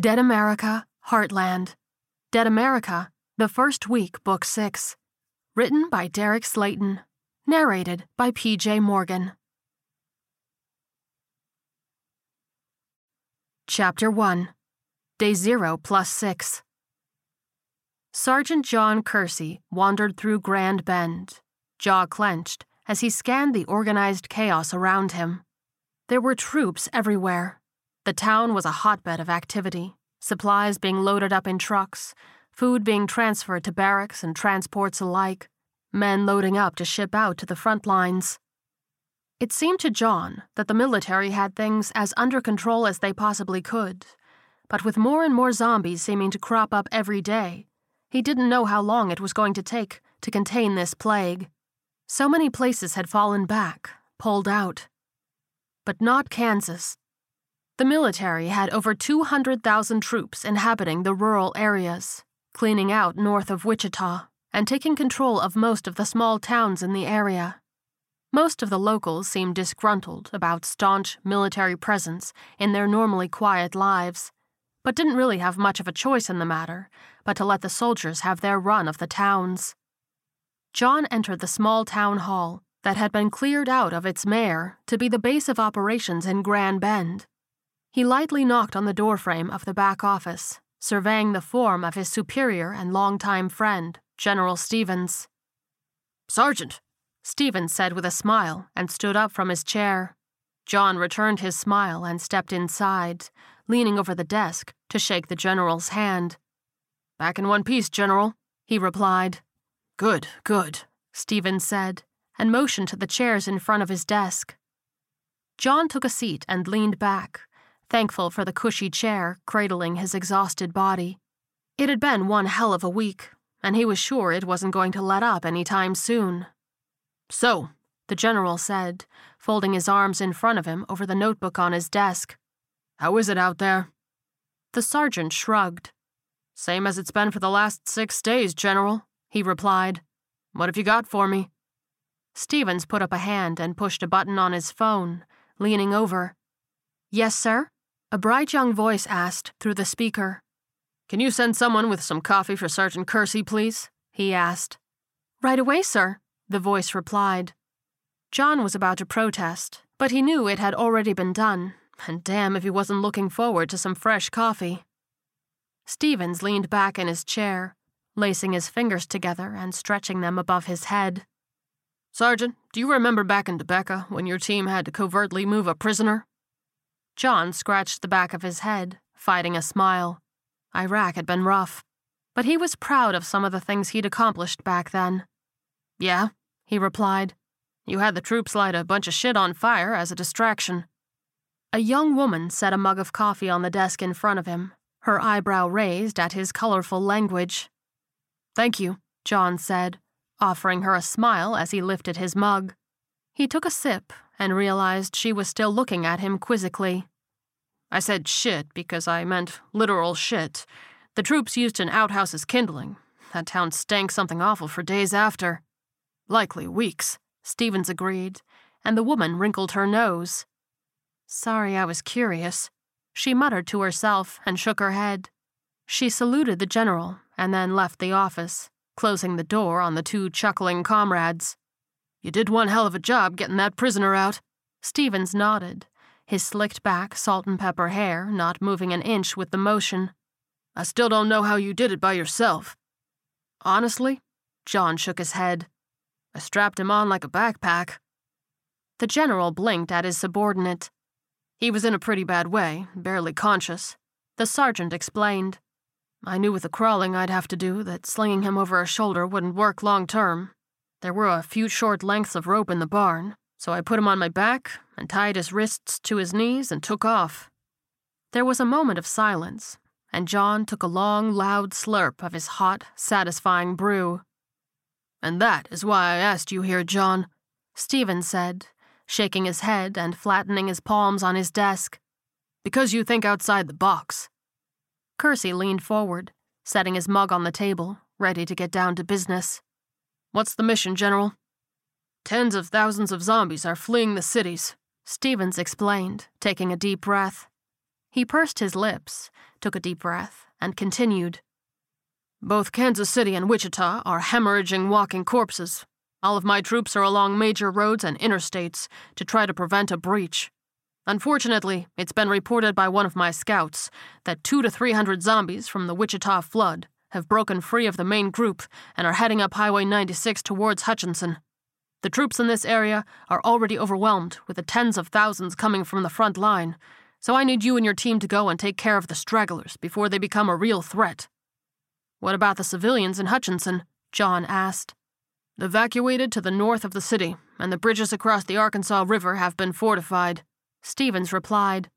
Dead America, Heartland. Dead America, The First Week, Book 6. Written by Derek Slayton. Narrated by P.J. Morgan. Chapter 1 Day 0 plus 6. Sergeant John Kersey wandered through Grand Bend, jaw clenched, as he scanned the organized chaos around him. There were troops everywhere. The town was a hotbed of activity, supplies being loaded up in trucks, food being transferred to barracks and transports alike, men loading up to ship out to the front lines. It seemed to John that the military had things as under control as they possibly could, but with more and more zombies seeming to crop up every day, he didn't know how long it was going to take to contain this plague. So many places had fallen back, pulled out. But not Kansas. The military had over 200,000 troops inhabiting the rural areas, cleaning out north of Wichita, and taking control of most of the small towns in the area. Most of the locals seemed disgruntled about staunch military presence in their normally quiet lives, but didn't really have much of a choice in the matter but to let the soldiers have their run of the towns. John entered the small town hall that had been cleared out of its mayor to be the base of operations in Grand Bend. He lightly knocked on the doorframe of the back office, surveying the form of his superior and longtime friend, General Stevens. Sergeant, Stevens said with a smile and stood up from his chair. John returned his smile and stepped inside, leaning over the desk to shake the general's hand. Back in one piece, General, he replied. Good, good, Stevens said, and motioned to the chairs in front of his desk. John took a seat and leaned back, thankful for the cushy chair cradling his exhausted body. It had been one hell of a week, and he was sure it wasn't going to let up any time soon. So, the general said, folding his arms in front of him over the notebook on his desk. How is it out there? The sergeant shrugged. Same as it's been for the last six days, General, he replied. What have you got for me? Stevens put up a hand and pushed a button on his phone, leaning over. Yes, sir? A bright young voice asked through the speaker. Can you send someone with some coffee for Sergeant Kersey, please? he asked. Right away, sir, the voice replied. John was about to protest, but he knew it had already been done, and damn if he wasn't looking forward to some fresh coffee. Stevens leaned back in his chair, lacing his fingers together and stretching them above his head. Sergeant, do you remember back in Topeka when your team had to covertly move a prisoner? John scratched the back of his head, fighting a smile. Iraq had been rough, but he was proud of some of the things he'd accomplished back then. Yeah, he replied. You had the troops light a bunch of shit on fire as a distraction. A young woman set a mug of coffee on the desk in front of him, her eyebrow raised at his colorful language. Thank you, John said, offering her a smile as he lifted his mug. He took a sip and realized she was still looking at him quizzically. I said shit because I meant literal shit. The troops used an outhouse as kindling. That town stank something awful for days after. Likely weeks, Stevens agreed, and the woman wrinkled her nose. Sorry, I was curious. She muttered to herself and shook her head. She saluted the general and then left the office, closing the door on the two chuckling comrades. You did one hell of a job getting that prisoner out. Stevens nodded, his slicked back, salt and pepper hair not moving an inch with the motion. I still don't know how you did it by yourself. Honestly, John shook his head. I strapped him on like a backpack. The general blinked at his subordinate. He was in a pretty bad way, barely conscious. The sergeant explained. I knew with the crawling I'd have to do that slinging him over a shoulder wouldn't work long term. There were a few short lengths of rope in the barn, so I put him on my back and tied his wrists to his knees and took off. There was a moment of silence, and John took a long, loud slurp of his hot, satisfying brew. And that is why I asked you here, John, Stevens said, shaking his head and flattening his palms on his desk. Because you think outside the box. Kersey leaned forward, setting his mug on the table, ready to get down to business. What's the mission, General? Tens of thousands of zombies are fleeing the cities, Stevens explained, taking a deep breath. He pursed his lips, took a deep breath, and continued. Both Kansas City and Wichita are hemorrhaging walking corpses. All of my troops are along major roads and interstates to try to prevent a breach. Unfortunately, it's been reported by one of my scouts that two to three hundred zombies from the Wichita flood have broken free of the main group and are heading up Highway 96 towards Hutchinson. The troops in this area are already overwhelmed with the tens of thousands coming from the front line, so I need you and your team to go and take care of the stragglers before they become a real threat. What about the civilians in Hutchinson? John asked. Evacuated to the north of the city, and the bridges across the Arkansas River have been fortified. Stevens replied.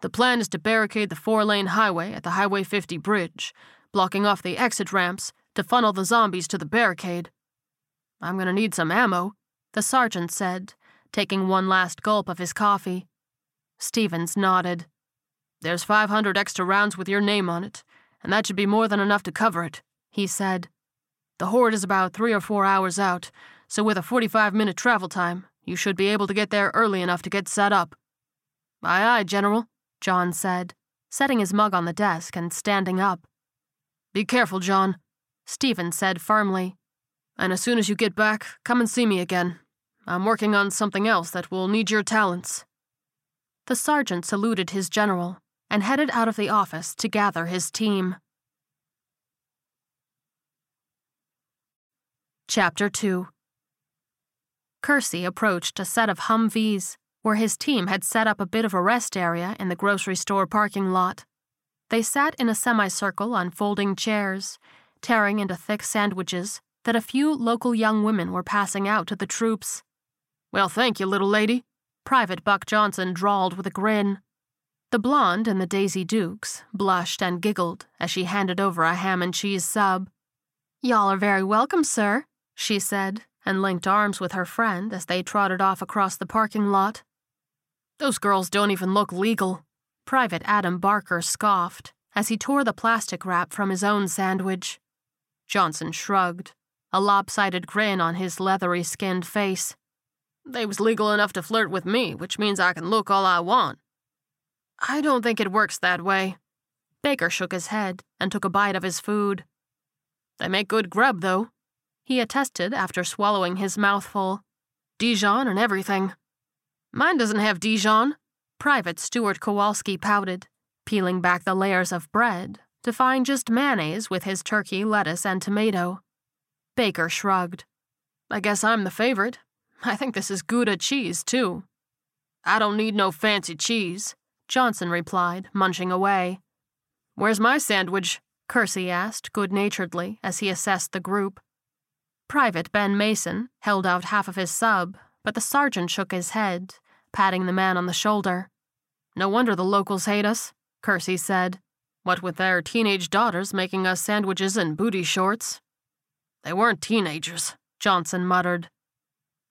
The plan is to barricade the four lane highway at the Highway 50 bridge, blocking off the exit ramps to funnel the zombies to the barricade. I'm gonna need some ammo, the sergeant said, taking one last gulp of his coffee. Stevens nodded. There's 500 extra rounds with your name on it, and that should be more than enough to cover it, he said. The horde is about three or four hours out, so with a 45 minute travel time, you should be able to get there early enough to get set up. Aye, aye, General, John said, setting his mug on the desk and standing up. Be careful, John, Stevens said firmly. And as soon as you get back, come and see me again. I'm working on something else that will need your talents. The sergeant saluted his general and headed out of the office to gather his team. Chapter 2 Kersey approached a set of Humvees where his team had set up a bit of a rest area in the grocery store parking lot. They sat in a semicircle on folding chairs, tearing into thick sandwiches that a few local young women were passing out to the troops. Well, thank you, little lady, Private Buck Johnson drawled with a grin. The blonde in the Daisy Dukes blushed and giggled as she handed over a ham and cheese sub. Y'all are very welcome, sir, she said, and linked arms with her friend as they trotted off across the parking lot. Those girls don't even look legal, Private Adam Baker scoffed as he tore the plastic wrap from his own sandwich. Johnson shrugged, a lopsided grin on his leathery skinned face. They was legal enough to flirt with me, which means I can look all I want. I don't think it works that way. Baker shook his head and took a bite of his food. They make good grub, though, he attested after swallowing his mouthful. Dijon and everything. Mine doesn't have Dijon. Private Stuart Kowalski pouted, peeling back the layers of bread to find just mayonnaise with his turkey, lettuce, and tomato. Baker shrugged. I guess I'm the favorite. I think this is Gouda cheese, too. I don't need no fancy cheese, Johnson replied, munching away. Where's my sandwich? Kersey asked good naturedly as he assessed the group. Private Ben Mason held out half of his sub, but the sergeant shook his head, patting the man on the shoulder. No wonder the locals hate us, Kersey said. What with their teenage daughters making us sandwiches and booty shorts. They weren't teenagers, Johnson muttered.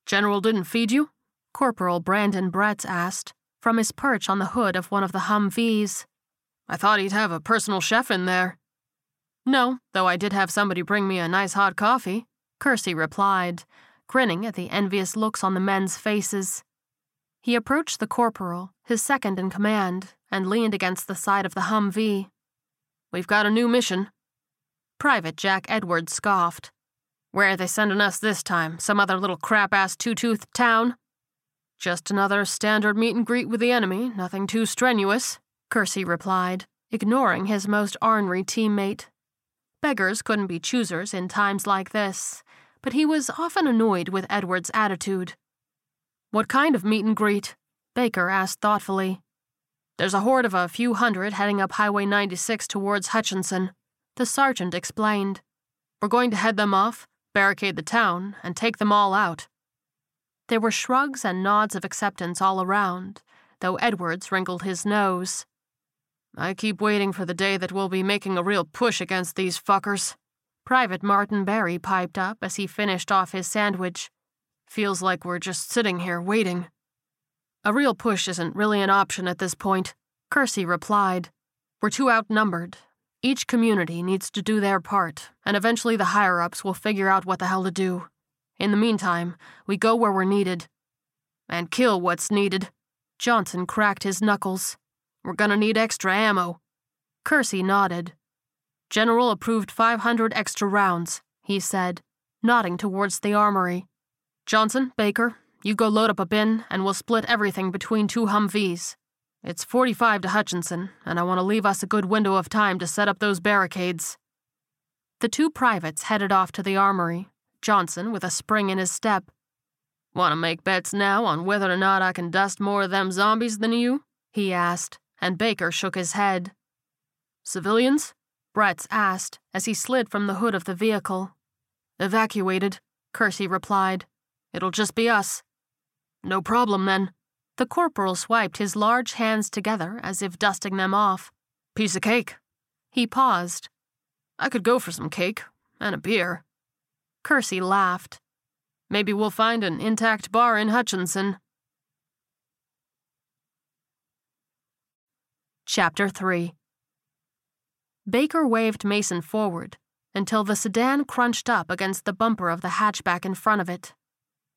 General didn't feed you? Corporal Brandon Bretz asked, from his perch on the hood of one of the Humvees. I thought he'd have a personal chef in there. No, though I did have somebody bring me a nice hot coffee, Kersey replied, grinning at the envious looks on the men's faces. He approached the corporal, his second in command, and leaned against the side of the Humvee. We've got a new mission. Private Jack Edwards scoffed. Where are they sending us this time? Some other little crap ass two toothed town? Just another standard meet and greet with the enemy, nothing too strenuous, Kersey replied, ignoring his most ornery teammate. Beggars couldn't be choosers in times like this, but he was often annoyed with Edward's attitude. What kind of meet and greet? Baker asked thoughtfully. There's a horde of a few hundred heading up Highway 96 towards Hutchinson, the sergeant explained. We're going to head them off, barricade the town, and take them all out. There were shrugs and nods of acceptance all around, though Edwards wrinkled his nose. I keep waiting for the day that we'll be making a real push against these fuckers. Private Martin Barry piped up as he finished off his sandwich. Feels like we're just sitting here waiting. A real push isn't really an option at this point, Kersey replied. We're too outnumbered. Each community needs to do their part, and eventually the higher ups will figure out what the hell to do. In the meantime, we go where we're needed. And kill what's needed. Johnson cracked his knuckles. We're gonna need extra ammo. Kersey nodded. General approved 500 extra rounds, he said, nodding towards the armory. Johnson, Baker, you go load up a bin, and we'll split everything between two Humvees. It's 45 to Hutchinson, and I want to leave us a good window of time to set up those barricades. The two privates headed off to the armory, Johnson with a spring in his step. Want to make bets now on whether or not I can dust more of them zombies than you? he asked, and Baker shook his head. Civilians? Bretz asked as he slid from the hood of the vehicle. Evacuated, Kersey replied. It'll just be us. No problem then. The corporal swiped his large hands together as if dusting them off. Piece of cake. He paused. I could go for some cake and a beer. Kersey laughed. Maybe we'll find an intact bar in Hutchinson. Chapter 3 Baker waved Mason forward until the sedan crunched up against the bumper of the hatchback in front of it.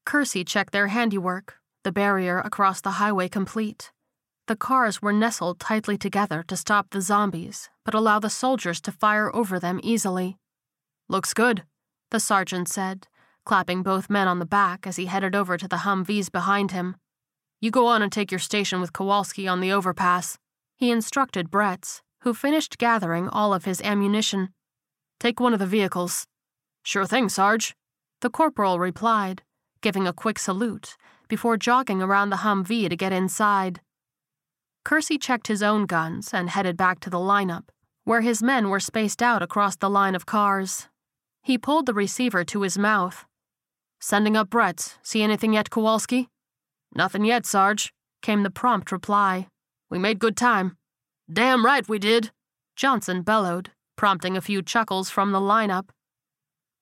Kersey checked their handiwork, the barrier across the highway complete. The cars were nestled tightly together to stop the zombies, but allow the soldiers to fire over them easily. Looks good, the sergeant said, clapping both men on the back as he headed over to the Humvees behind him. You go on and take your station with Kowalski on the overpass. He instructed Bretz, who finished gathering all of his ammunition. Take one of the vehicles. Sure thing, Sarge. The corporal replied, giving a quick salute, before jogging around the Humvee to get inside. Kersey checked his own guns and headed back to the lineup, where his men were spaced out across the line of cars. He pulled the receiver to his mouth. Sending up Bretz. See anything yet, Kowalski? Nothing yet, Sarge, came the prompt reply. We made good time. Damn right we did, Johnson bellowed, prompting a few chuckles from the lineup.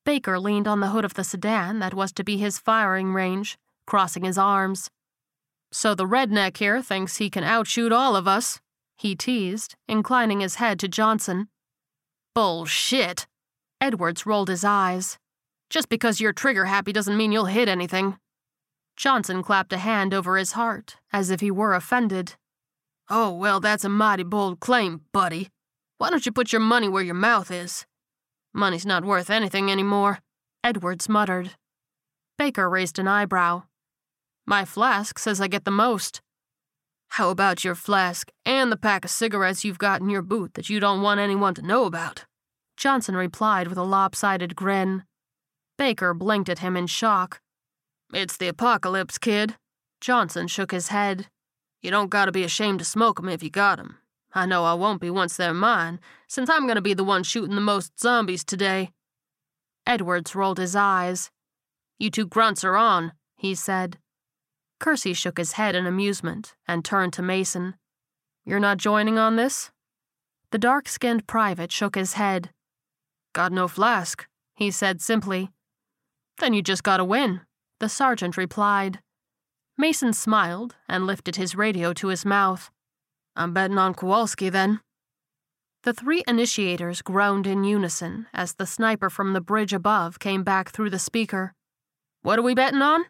Baker leaned on the hood of the sedan that was to be his firing range, crossing his arms. So the redneck here thinks he can outshoot all of us, he teased, inclining his head to Johnson. Bullshit. Edwards rolled his eyes. Just because you're trigger happy doesn't mean you'll hit anything. Johnson clapped a hand over his heart, as if he were offended. Oh, well, that's a mighty bold claim, buddy. Why don't you put your money where your mouth is? Money's not worth anything anymore, Edwards muttered. Baker raised an eyebrow. My flask says I get the most. How about your flask and the pack of cigarettes you've got in your boot that you don't want anyone to know about? Johnson replied with a lopsided grin. Baker blinked at him in shock. It's the apocalypse, kid. Johnson shook his head. You don't gotta be ashamed to smoke 'em if you got 'em. I know I won't be once they're mine, since I'm gonna be the one shooting the most zombies today. Edwards rolled his eyes. You two grunts are on, he said. Kersey shook his head in amusement and turned to Mason. You're not joining on this? The dark skinned private shook his head. Got no flask, he said simply. Then you just gotta win, the sergeant replied. Mason smiled and lifted his radio to his mouth. I'm betting on Kowalski then. The three initiators groaned in unison as the sniper from the bridge above came back through the speaker. What are we betting on?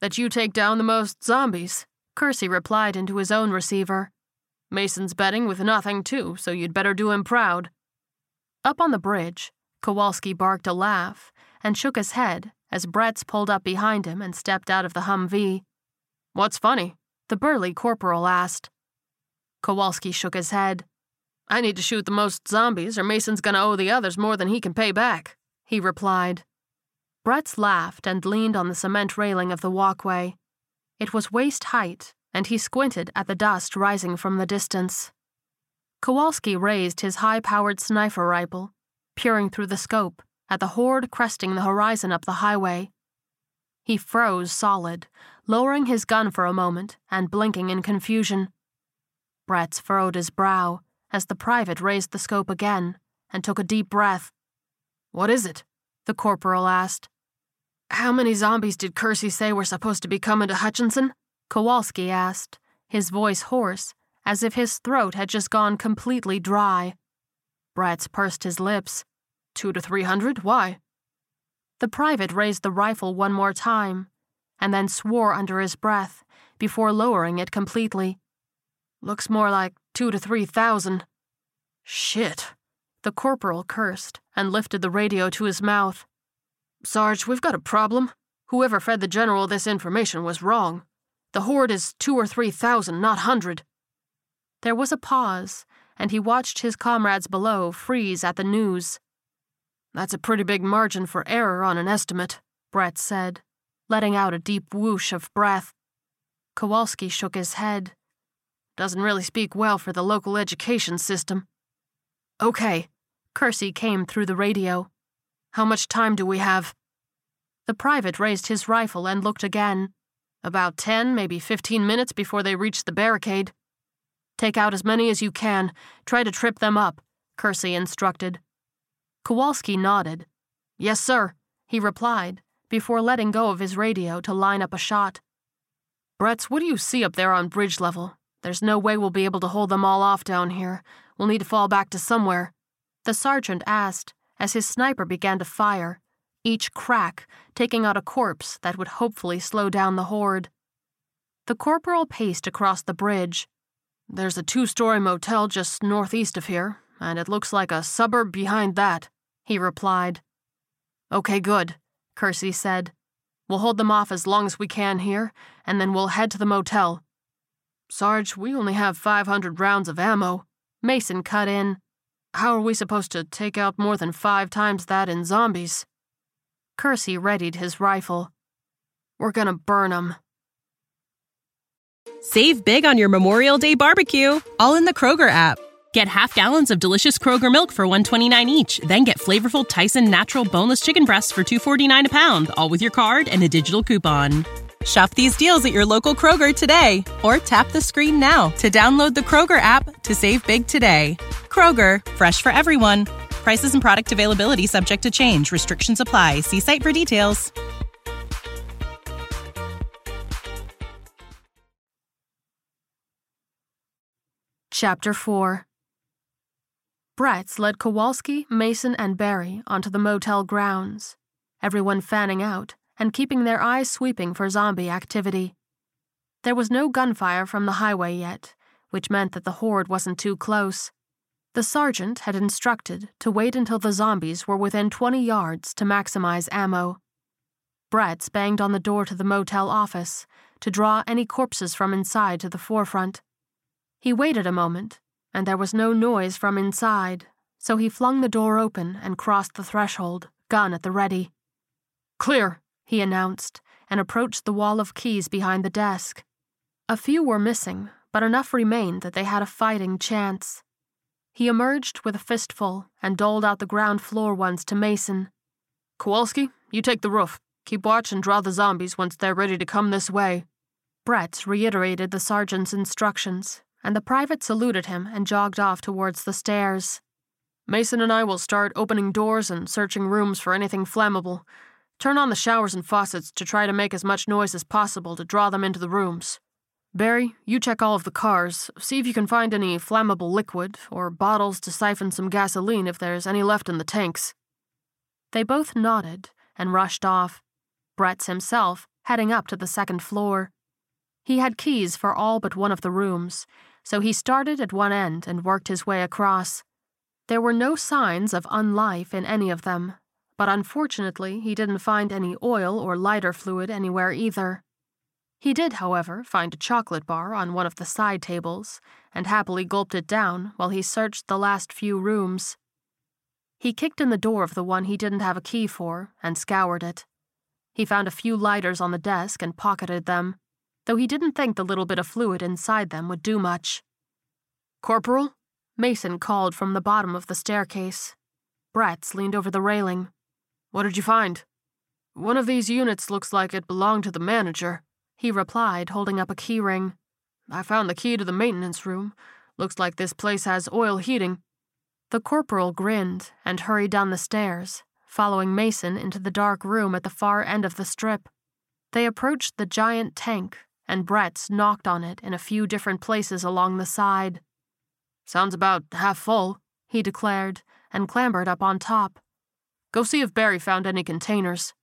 That you take down the most zombies, Kersey replied into his own receiver. Mason's betting with nothing, too, so you'd better do him proud. Up on the bridge, Kowalski barked a laugh and shook his head as Bretz pulled up behind him and stepped out of the Humvee. What's funny? The burly corporal asked. Kowalski shook his head. I need to shoot the most zombies, or Mason's gonna owe the others more than he can pay back, he replied. Bretz laughed and leaned on the cement railing of the walkway. It was waist height, and he squinted at the dust rising from the distance. Kowalski raised his high powered sniper rifle, peering through the scope at the horde cresting the horizon up the highway. He froze solid, lowering his gun for a moment and blinking in confusion. Bretz furrowed his brow as the private raised the scope again and took a deep breath. What is it? the corporal asked. How many zombies did Kersey say were supposed to be coming to Hutchinson? Kowalski asked, his voice hoarse, as if his throat had just gone completely dry. Bretz pursed his lips. Two to three hundred? Why? The private raised the rifle one more time, and then swore under his breath before lowering it completely. Looks more like two to three thousand. Shit. The corporal cursed and lifted the radio to his mouth. Sarge, we've got a problem. Whoever fed the general this information was wrong. The horde is two or three thousand, not hundred. There was a pause, and he watched his comrades below freeze at the news. That's a pretty big margin for error on an estimate, Brett said, letting out a deep whoosh of breath. Kowalski shook his head. Doesn't really speak well for the local education system. Okay, Kersey came through the radio. How much time do we have? The private raised his rifle and looked again. About ten, maybe fifteen minutes before they reach the barricade. Take out as many as you can. Try to trip them up, Kersey instructed. Kowalski nodded. Yes, sir, he replied, before letting go of his radio to line up a shot. Bretz, what do you see up there on bridge level? There's no way we'll be able to hold them all off down here. We'll need to fall back to somewhere. The sergeant asked as his sniper began to fire, each crack taking out a corpse that would hopefully slow down the horde. The corporal paced across the bridge. There's a two story motel just northeast of here, and it looks like a suburb behind that, he replied. Okay, good, Kersey said. We'll hold them off as long as we can here, and then we'll head to the motel. Sarge, we only have 500 rounds of ammo. Mason cut in. How are we supposed to take out more than five times that in zombies? Kersey readied his rifle. We're gonna burn them. Save big on your Memorial Day barbecue, all in the Kroger app. Get half gallons of delicious Kroger milk for 129 each, then get flavorful Tyson natural boneless chicken breasts for 249 a pound, all with your card and a digital coupon. Shop these deals at your local Kroger today or tap the screen now to download the Kroger app to save big today. Kroger, fresh for everyone. Prices and product availability subject to change. Restrictions apply. See site for details. Chapter 4 Bretz led Kowalski, Mason, and Barry onto the motel grounds, everyone fanning out and keeping their eyes sweeping for zombie activity. There was no gunfire from the highway yet, which meant that the horde wasn't too close. The sergeant had instructed to wait until the zombies were within 20 yards to maximize ammo. Bretz banged on the door to the motel office to draw any corpses from inside to the forefront. He waited a moment, and there was no noise from inside, so he flung the door open and crossed the threshold, gun at the ready. Clear, he announced, and approached the wall of keys behind the desk. A few were missing, but enough remained that they had a fighting chance. He emerged with a fistful and doled out the ground floor ones to Mason. Kowalski, you take the roof. Keep watch and draw the zombies once they're ready to come this way. Brett reiterated the sergeant's instructions, and the private saluted him and jogged off towards the stairs. Mason and I will start opening doors and searching rooms for anything flammable. Turn on the showers and faucets to try to make as much noise as possible to draw them into the rooms. Barry, you check all of the cars, see if you can find any flammable liquid or bottles to siphon some gasoline if there's any left in the tanks. They both nodded and rushed off, Bretz himself heading up to the second floor. He had keys for all but one of the rooms, so he started at one end and worked his way across. There were no signs of unlife in any of them, but unfortunately, he didn't find any oil or lighter fluid anywhere either. He did, however, find a chocolate bar on one of the side tables and happily gulped it down while he searched the last few rooms. He kicked in the door of the one he didn't have a key for and scoured it. He found a few lighters on the desk and pocketed them, though he didn't think the little bit of fluid inside them would do much. Corporal? Mason called from the bottom of the staircase. Bretz leaned over the railing. What did you find? One of these units looks like it belonged to the manager, he replied, holding up a key ring. I found the key to the maintenance room. Looks like this place has oil heating. The corporal grinned and hurried down the stairs, following Mason into the dark room at the far end of the strip. They approached the giant tank, and Bretz knocked on it in a few different places along the side. Sounds about half full, he declared, and clambered up on top. Go see if Barry found any containers.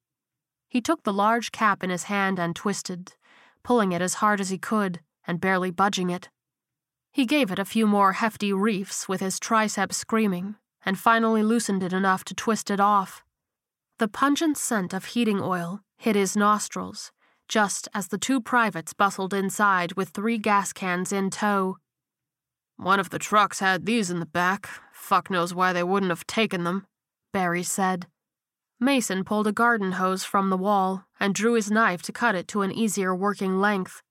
He took the large cap in his hand and twisted, pulling it as hard as he could and barely budging it. He gave it a few more hefty reefs with his triceps screaming, and finally loosened it enough to twist it off. The pungent scent of heating oil hit his nostrils, just as the two privates bustled inside with three gas cans in tow. One of the trucks had these in the back. Fuck knows why they wouldn't have taken them, Barry said. Mason pulled a garden hose from the wall and drew his knife to cut it to an easier working length.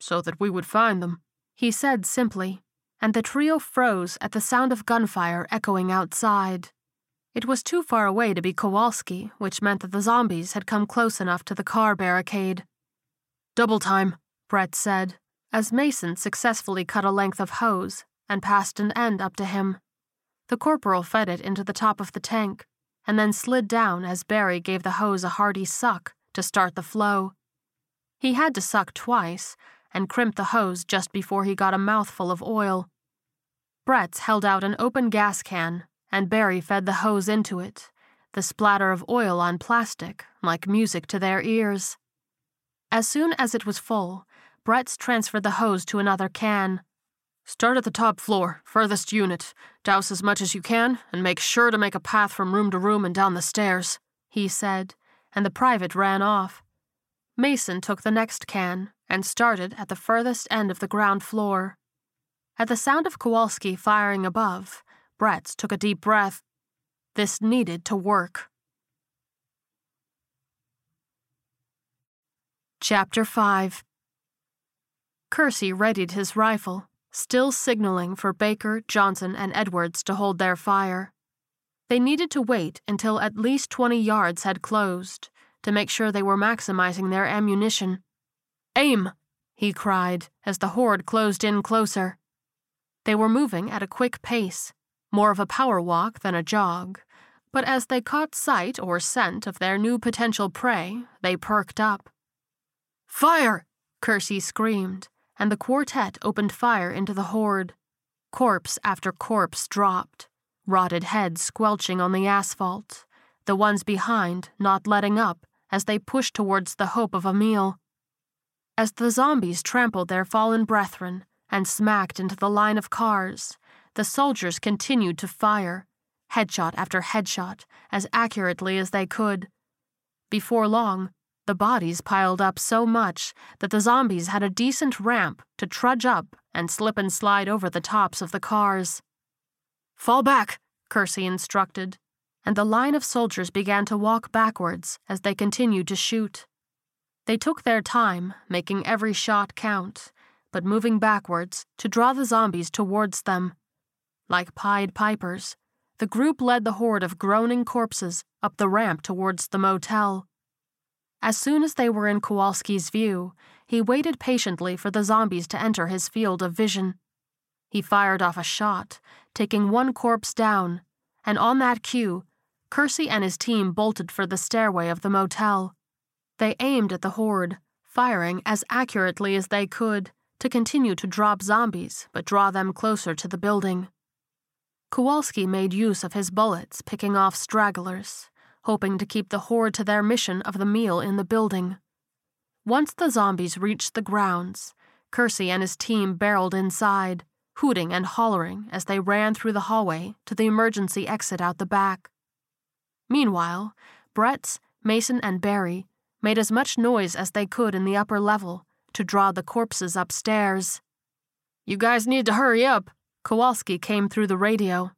So that we would find them, he said simply, and the trio froze at the sound of gunfire echoing outside. It was too far away to be Kowalski, which meant that the zombies had come close enough to the car barricade. Double time, Brett said, as Mason successfully cut a length of hose and passed an end up to him. The corporal fed it into the top of the tank, and then slid down as Barry gave the hose a hearty suck to start the flow. He had to suck twice and crimped the hose just before he got a mouthful of oil. Bretz held out an open gas can, and Barry fed the hose into it, the splatter of oil on plastic like music to their ears. As soon as it was full, Bretz transferred the hose to another can. Start at the top floor, furthest unit. Douse as much as you can, and make sure to make a path from room to room and down the stairs, he said, and the private ran off. Mason took the next can and started at the furthest end of the ground floor. At the sound of Kowalski firing above, Bretz took a deep breath. This needed to work. Chapter 5 Kersey readied his rifle still signaling for Baker, Johnson, and Edwards to hold their fire. They needed to wait until at least 20 yards had closed to make sure they were maximizing their ammunition. Aim! he cried as the horde closed in closer. They were moving at a quick pace, more of a power walk than a jog, but as they caught sight or scent of their new potential prey, they perked up. Fire! Kersey screamed, and the quartet opened fire into the horde. Corpse after corpse dropped, rotted heads squelching on the asphalt, the ones behind not letting up as they pushed towards the hope of a meal. As the zombies trampled their fallen brethren and smacked into the line of cars, the soldiers continued to fire, headshot after headshot, as accurately as they could. Before long, the bodies piled up so much that the zombies had a decent ramp to trudge up and slip and slide over the tops of the cars. Fall back, Kersey instructed, and the line of soldiers began to walk backwards as they continued to shoot. They took their time, making every shot count, but moving backwards to draw the zombies towards them. Like Pied Pipers, the group led the horde of groaning corpses up the ramp towards the motel. As soon as they were in Kowalski's view, he waited patiently for the zombies to enter his field of vision. He fired off a shot, taking one corpse down, and on that cue, Kersey and his team bolted for the stairway of the motel. They aimed at the horde, firing as accurately as they could to continue to drop zombies but draw them closer to the building. Kowalski made use of his bullets, picking off stragglers hoping to keep the horde to their mission of the meal in the building. Once the zombies reached the grounds, Kersey and his team barreled inside, hooting and hollering as they ran through the hallway to the emergency exit out the back. Meanwhile, Bretz, Mason, and Barry made as much noise as they could in the upper level to draw the corpses upstairs. You guys need to hurry up, Kowalski came through the radio.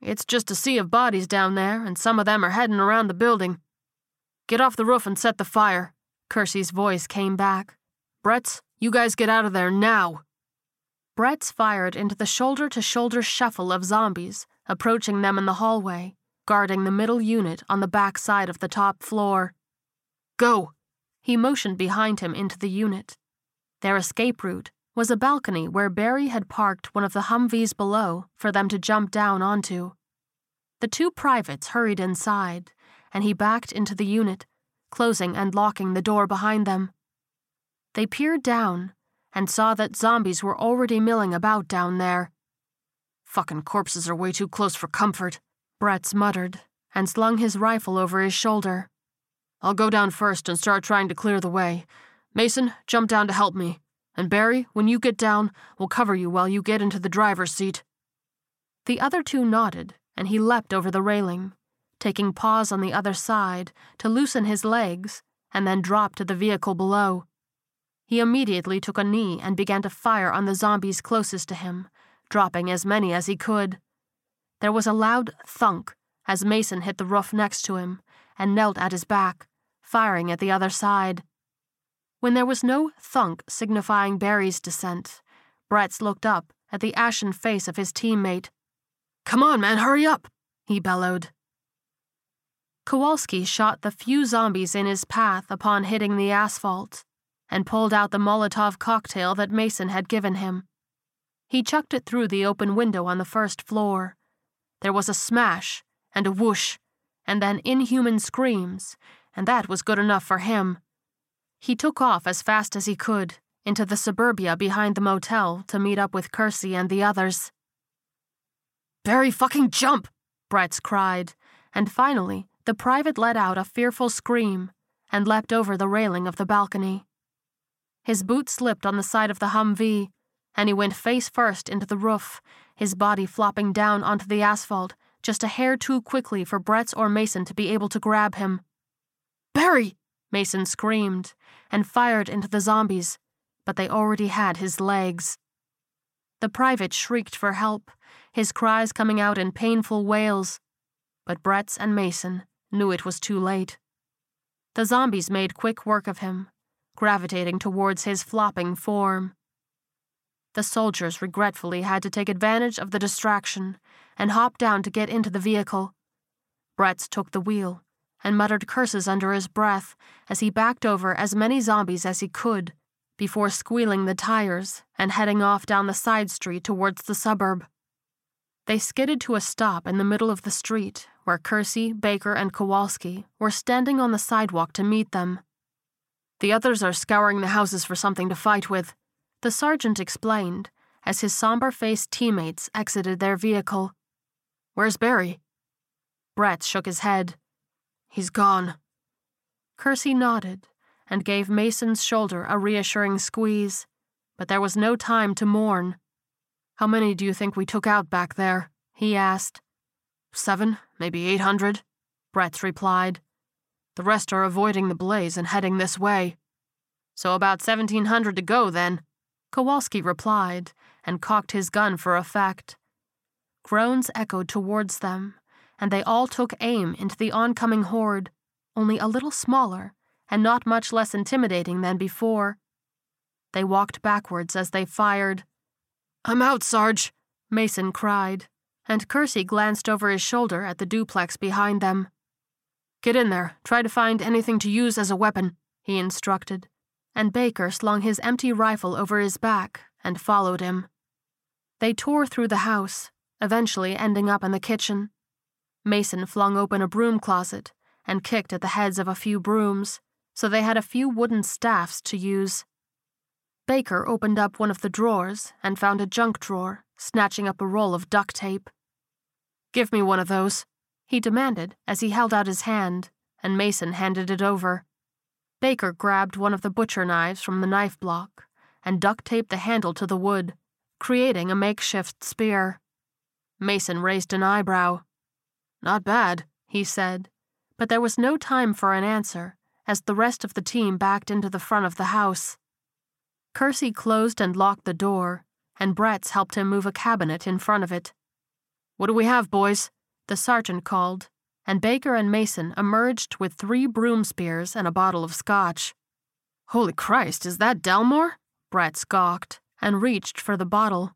It's just a sea of bodies down there, and some of them are heading around the building. Get off the roof and set the fire. Kersey's voice came back. Bretz, you guys get out of there now. Bretz fired into the shoulder to shoulder shuffle of zombies, approaching them in the hallway, guarding the middle unit on the back side of the top floor. Go! He motioned behind him into the unit. Their escape route was a balcony where Barry had parked one of the Humvees below for them to jump down onto. The two privates hurried inside, and he backed into the unit, closing and locking the door behind them. They peered down and saw that zombies were already milling about down there. Fucking corpses are way too close for comfort, Bretz muttered and slung his rifle over his shoulder. I'll go down first and start trying to clear the way. Mason, jump down to help me. And Barry, when you get down, we'll cover you while you get into the driver's seat. The other two nodded, and he leapt over the railing, taking pause on the other side to loosen his legs, and then drop to the vehicle below. He immediately took a knee and began to fire on the zombies closest to him, dropping as many as he could. There was a loud thunk as Mason hit the roof next to him and knelt at his back, firing at the other side. When there was no thunk signifying Barry's descent, Bretz looked up at the ashen face of his teammate. Come on, man, hurry up, he bellowed. Kowalski shot the few zombies in his path upon hitting the asphalt and pulled out the Molotov cocktail that Mason had given him. He chucked it through the open window on the first floor. There was a smash and a whoosh, and then inhuman screams, and that was good enough for him. He took off as fast as he could into the suburbia behind the motel to meet up with Kersey and the others. Barry fucking jump! Bretz cried, and finally the private let out a fearful scream and leapt over the railing of the balcony. His boot slipped on the side of the Humvee, and he went face first into the roof, his body flopping down onto the asphalt just a hair too quickly for Bretz or Mason to be able to grab him. Barry! Mason screamed and fired into the zombies, but they already had his legs. The private shrieked for help, his cries coming out in painful wails, but Bretz and Mason knew it was too late. The zombies made quick work of him, gravitating towards his flopping form. The soldiers regretfully had to take advantage of the distraction and hop down to get into the vehicle. Bretz took the wheel and muttered curses under his breath as he backed over as many zombies as he could before squealing the tires and heading off down the side street towards the suburb. They skidded to a stop in the middle of the street where Kersey, Baker, and Kowalski were standing on the sidewalk to meet them. The others are scouring the houses for something to fight with, the sergeant explained as his somber faced teammates exited their vehicle. Where's Barry? Brett shook his head. He's gone. Kersey nodded and gave Mason's shoulder a reassuring squeeze, but there was no time to mourn. How many do you think we took out back there? he asked. Seven, maybe eight hundred, Bretz replied. The rest are avoiding the blaze and heading this way. So about 1700 to go, then, Kowalski replied and cocked his gun for effect. Groans echoed towards them, and they all took aim into the oncoming horde, only a little smaller and not much less intimidating than before. They walked backwards as they fired. I'm out, Sarge, Mason cried, and Kersey glanced over his shoulder at the duplex behind them. Get in there, try to find anything to use as a weapon, he instructed, and Baker slung his empty rifle over his back and followed him. They tore through the house, eventually ending up in the kitchen. Mason flung open a broom closet and kicked at the heads of a few brooms, so they had a few wooden staffs to use. Baker opened up one of the drawers and found a junk drawer, snatching up a roll of duct tape. Give me one of those, he demanded as he held out his hand, and Mason handed it over. Baker grabbed one of the butcher knives from the knife block and duct taped the handle to the wood, creating a makeshift spear. Mason raised an eyebrow. Not bad, he said, but there was no time for an answer as the rest of the team backed into the front of the house. Kersey closed and locked the door, and Bretz helped him move a cabinet in front of it. What do we have, boys? The sergeant called, and Baker and Mason emerged with three broom spears and a bottle of scotch. Holy Christ, is that Dalmore? Bretz gawked and reached for the bottle.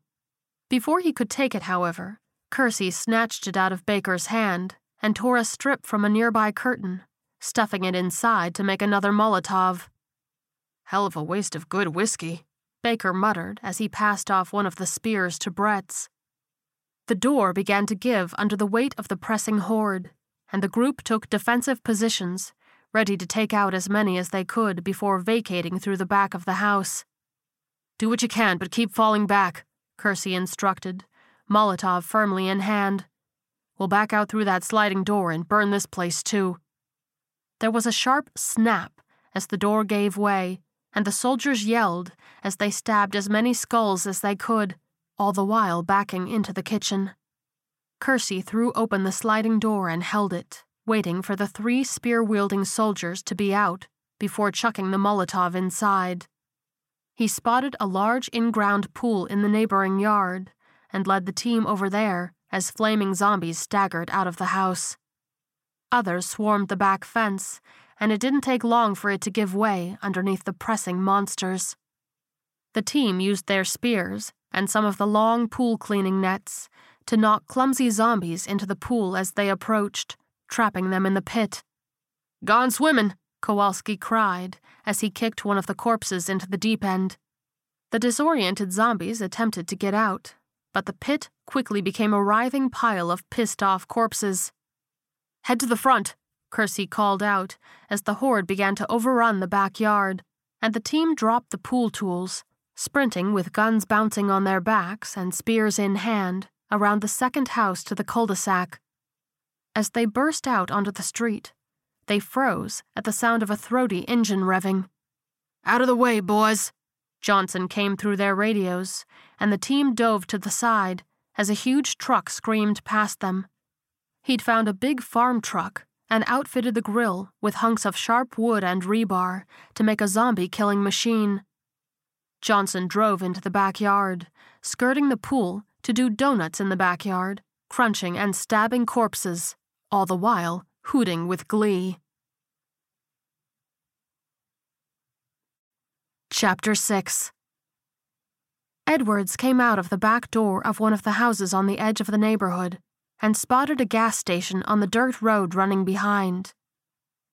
Before he could take it, however, Kersey snatched it out of Baker's hand and tore a strip from a nearby curtain, stuffing it inside to make another Molotov. Hell of a waste of good whiskey, Baker muttered as he passed off one of the spears to Bretz. The door began to give under the weight of the pressing horde, and the group took defensive positions, ready to take out as many as they could before vacating through the back of the house. Do what you can, but keep falling back, Kersey instructed, Molotov firmly in hand. We'll back out through that sliding door and burn this place too. There was a sharp snap as the door gave way, and the soldiers yelled as they stabbed as many skulls as they could, all the while backing into the kitchen. Kersey threw open the sliding door and held it, waiting for the three spear wielding soldiers to be out before chucking the Molotov inside. He spotted a large in ground pool in the neighboring yard and led the team over there as flaming zombies staggered out of the house. Others swarmed the back fence and it didn't take long for it to give way underneath the pressing monsters. The team used their spears and some of the long pool cleaning nets to knock clumsy zombies into the pool as they approached, trapping them in the pit. Gone swimming, Kowalski cried as he kicked one of the corpses into the deep end. The disoriented zombies attempted to get out, but the pit quickly became a writhing pile of pissed off corpses. Head to the front, Kersey called out as the horde began to overrun the backyard, and the team dropped the pool tools, sprinting with guns bouncing on their backs and spears in hand around the second house to the cul de sac. As they burst out onto the street, they froze at the sound of a throaty engine revving. Out of the way, boys! Johnson came through their radios, and the team dove to the side as a huge truck screamed past them. He'd found a big farm truck and outfitted the grill with hunks of sharp wood and rebar to make a zombie killing machine. Johnson drove into the backyard, skirting the pool to do donuts in the backyard, crunching and stabbing corpses, all the while hooting with glee. Chapter 6 Edwards came out of the back door of one of the houses on the edge of the neighborhood and spotted a gas station on the dirt road running behind.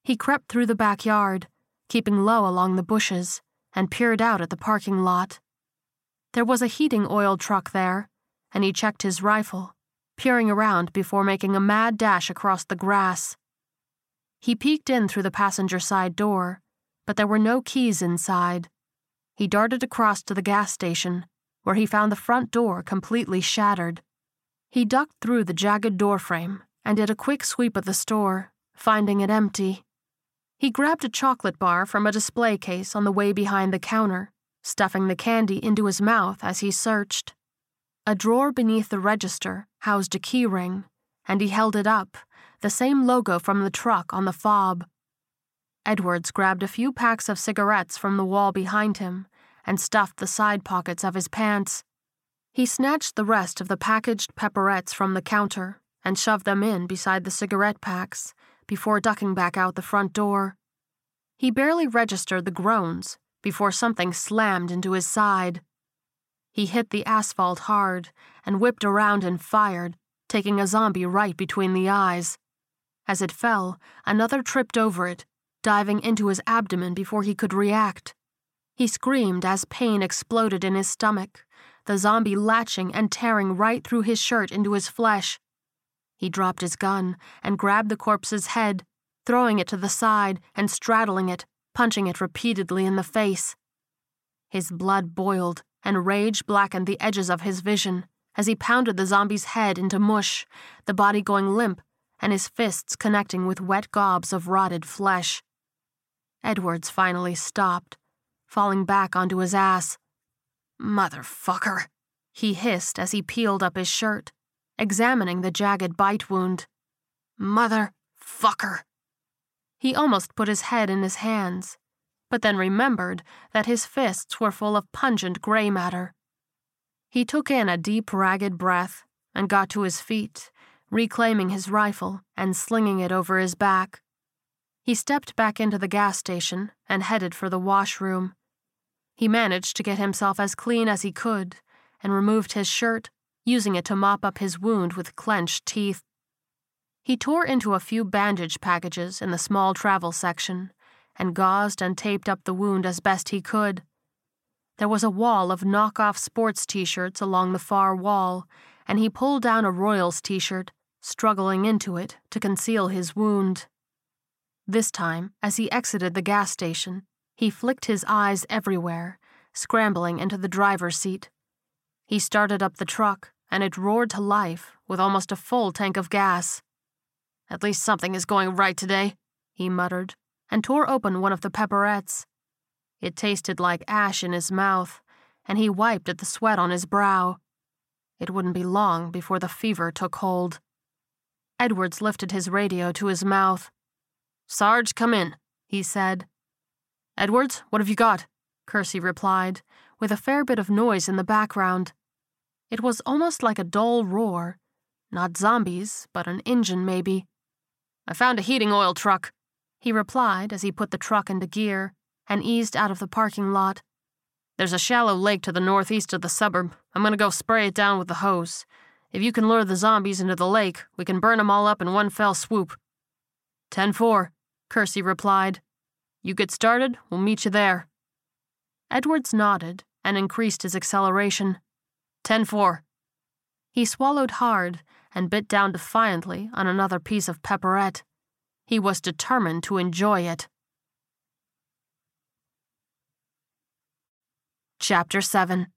He crept through the backyard, keeping low along the bushes, and peered out at the parking lot. There was a heating oil truck there, and he checked his rifle, peering around before making a mad dash across the grass. He peeked in through the passenger side door, but there were no keys inside. He darted across to the gas station, where he found the front door completely shattered. He ducked through the jagged doorframe and did a quick sweep of the store, finding it empty. He grabbed a chocolate bar from a display case on the way behind the counter, stuffing the candy into his mouth as he searched. A drawer beneath the register housed a key ring, and he held it up, the same logo from the truck on the fob. Edwards grabbed a few packs of cigarettes from the wall behind him and stuffed the side pockets of his pants. He snatched the rest of the packaged pepperettes from the counter and shoved them in beside the cigarette packs before ducking back out the front door. He barely registered the groans before something slammed into his side. He hit the asphalt hard and whipped around and fired, taking a zombie right between the eyes. As it fell, another tripped over it, diving into his abdomen before he could react. He screamed as pain exploded in his stomach the zombie latching and tearing right through his shirt into his flesh. He dropped his gun and grabbed the corpse's head, throwing it to the side and straddling it, punching it repeatedly in the face. His blood boiled and rage blackened the edges of his vision as he pounded the zombie's head into mush, the body going limp and his fists connecting with wet gobs of rotted flesh. Edwards finally stopped, falling back onto his ass, Motherfucker, he hissed as he peeled up his shirt, examining the jagged bite wound. Motherfucker. He almost put his head in his hands, but then remembered that his fists were full of pungent gray matter. He took in a deep, ragged breath and got to his feet, reclaiming his rifle and slinging it over his back. He stepped back into the gas station and headed for the washroom. He managed to get himself as clean as he could and removed his shirt, using it to mop up his wound with clenched teeth. He tore into a few bandage packages in the small travel section and gauzed and taped up the wound as best he could. There was a wall of knockoff sports t shirts along the far wall, and he pulled down a Royals t shirt, struggling into it to conceal his wound. This time, as he exited the gas station, he flicked his eyes everywhere, scrambling into the driver's seat. He started up the truck, and it roared to life with almost a full tank of gas. At least something is going right today, he muttered, and tore open one of the pepperettes. It tasted like ash in his mouth, and he wiped at the sweat on his brow. It wouldn't be long before the fever took hold. Edwards lifted his radio to his mouth. Sarge, come in, he said. Edwards, what have you got? Kersey replied, with a fair bit of noise in the background. It was almost like a dull roar. Not zombies, but an engine, maybe. I found a heating oil truck, he replied as he put the truck into gear and eased out of the parking lot. There's a shallow lake to the northeast of the suburb. I'm gonna go spray it down with the hose. If you can lure the zombies into the lake, we can burn them all up in one fell swoop. 10 4, Kersey replied. You get started, we'll meet you there. Edwards nodded and increased his acceleration. Ten four. He swallowed hard and bit down defiantly on another piece of pepperette. He was determined to enjoy it. Chapter 7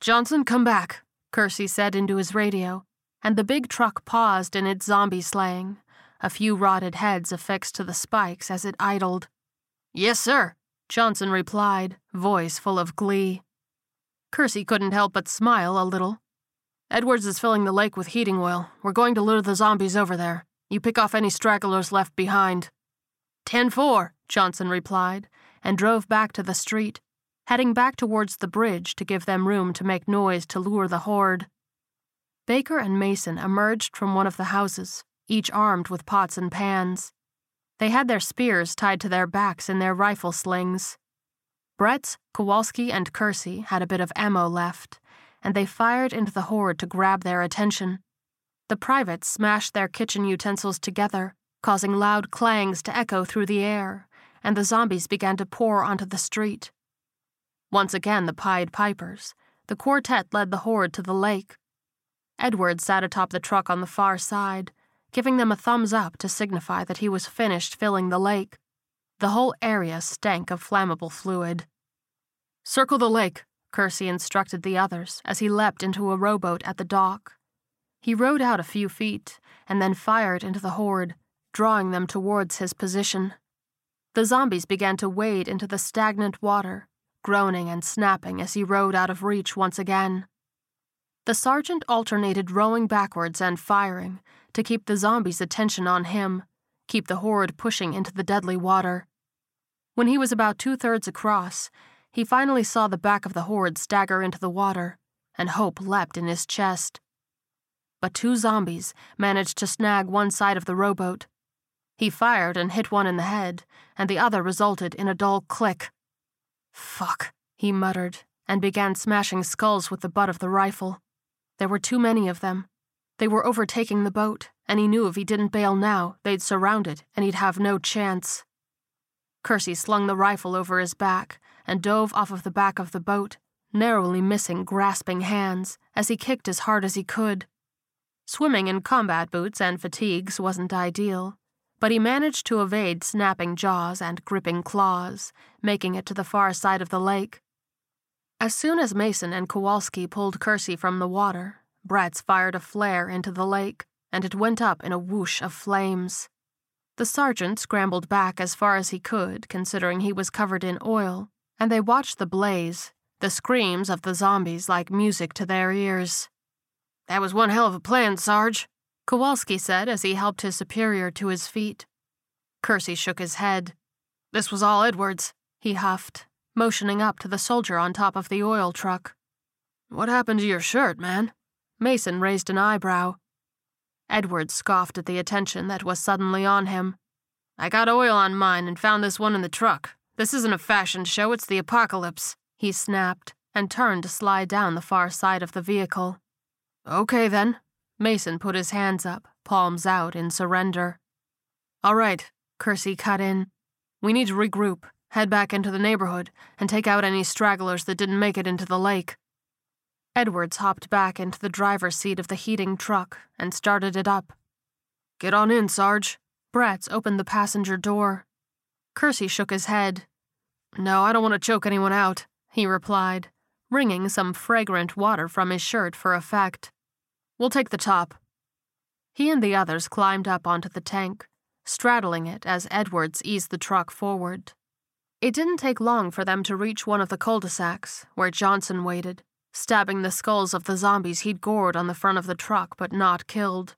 Johnson, come back, Kersey said into his radio, and the big truck paused in its zombie slaying, a few rotted heads affixed to the spikes as it idled. Yes, sir, Johnson replied, voice full of glee. Kersey couldn't help but smile a little. Edwards is filling the lake with heating oil. We're going to lure the zombies over there. You pick off any stragglers left behind. 10 4, Johnson replied, and drove back to the street, heading back towards the bridge to give them room to make noise to lure the horde. Baker and Mason emerged from one of the houses, each armed with pots and pans. They had their spears tied to their backs in their rifle slings. Bretz, Kowalski, and Kersey had a bit of ammo left, and they fired into the horde to grab their attention. The privates smashed their kitchen utensils together, causing loud clangs to echo through the air, and the zombies began to pour onto the street. Once again, the Pied Pipers. The quartet led the horde to the lake. Edward sat atop the truck on the far side, giving them a thumbs up to signify that he was finished filling the lake. The whole area stank of flammable fluid. Circle the lake, Kersey instructed the others as he leapt into a rowboat at the dock. He rowed out a few feet and then fired into the horde, drawing them towards his position. The zombies began to wade into the stagnant water, groaning and snapping as he rowed out of reach once again. The sergeant alternated rowing backwards and firing to keep the zombies' attention on him, keep the horde pushing into the deadly water. When he was about two thirds across, he finally saw the back of the horde stagger into the water, and hope leapt in his chest. But two zombies managed to snag one side of the rowboat. He fired and hit one in the head, and the other resulted in a dull click. Fuck, he muttered, and began smashing skulls with the butt of the rifle. There were too many of them. They were overtaking the boat, and he knew if he didn't bail now, they'd surround it, and he'd have no chance. Kersey slung the rifle over his back and dove off of the back of the boat, narrowly missing grasping hands as he kicked as hard as he could. Swimming in combat boots and fatigues wasn't ideal, but he managed to evade snapping jaws and gripping claws, making it to the far side of the lake. As soon as Mason and Kowalski pulled Kersey from the water, Bretz fired a flare into the lake, and it went up in a whoosh of flames. The sergeant scrambled back as far as he could, considering he was covered in oil, and they watched the blaze, the screams of the zombies like music to their ears. That was one hell of a plan, Sarge, Kowalski said as he helped his superior to his feet. Kersey shook his head. This was all Edwards, he huffed, motioning up to the soldier on top of the oil truck. What happened to your shirt, man? Mason raised an eyebrow. Edwards scoffed at the attention that was suddenly on him. I got oil on mine and found this one in the truck. This isn't a fashion show, it's the apocalypse, he snapped, and turned to slide down the far side of the vehicle. Okay then, Mason put his hands up, palms out in surrender. All right, Kersey cut in. We need to regroup, Head back into the neighborhood and take out any stragglers that didn't make it into the lake. Edwards hopped back into the driver's seat of the heating truck and started it up. Get on in, Sarge. Bretz opened the passenger door. Kersey shook his head. No, I don't want to choke anyone out, he replied, wringing some fragrant water from his shirt for effect. We'll take the top. He and the others climbed up onto the tank, straddling it as Edwards eased the truck forward. It didn't take long for them to reach one of the cul de sacs, where Johnson waited, stabbing the skulls of the zombies he'd gored on the front of the truck but not killed.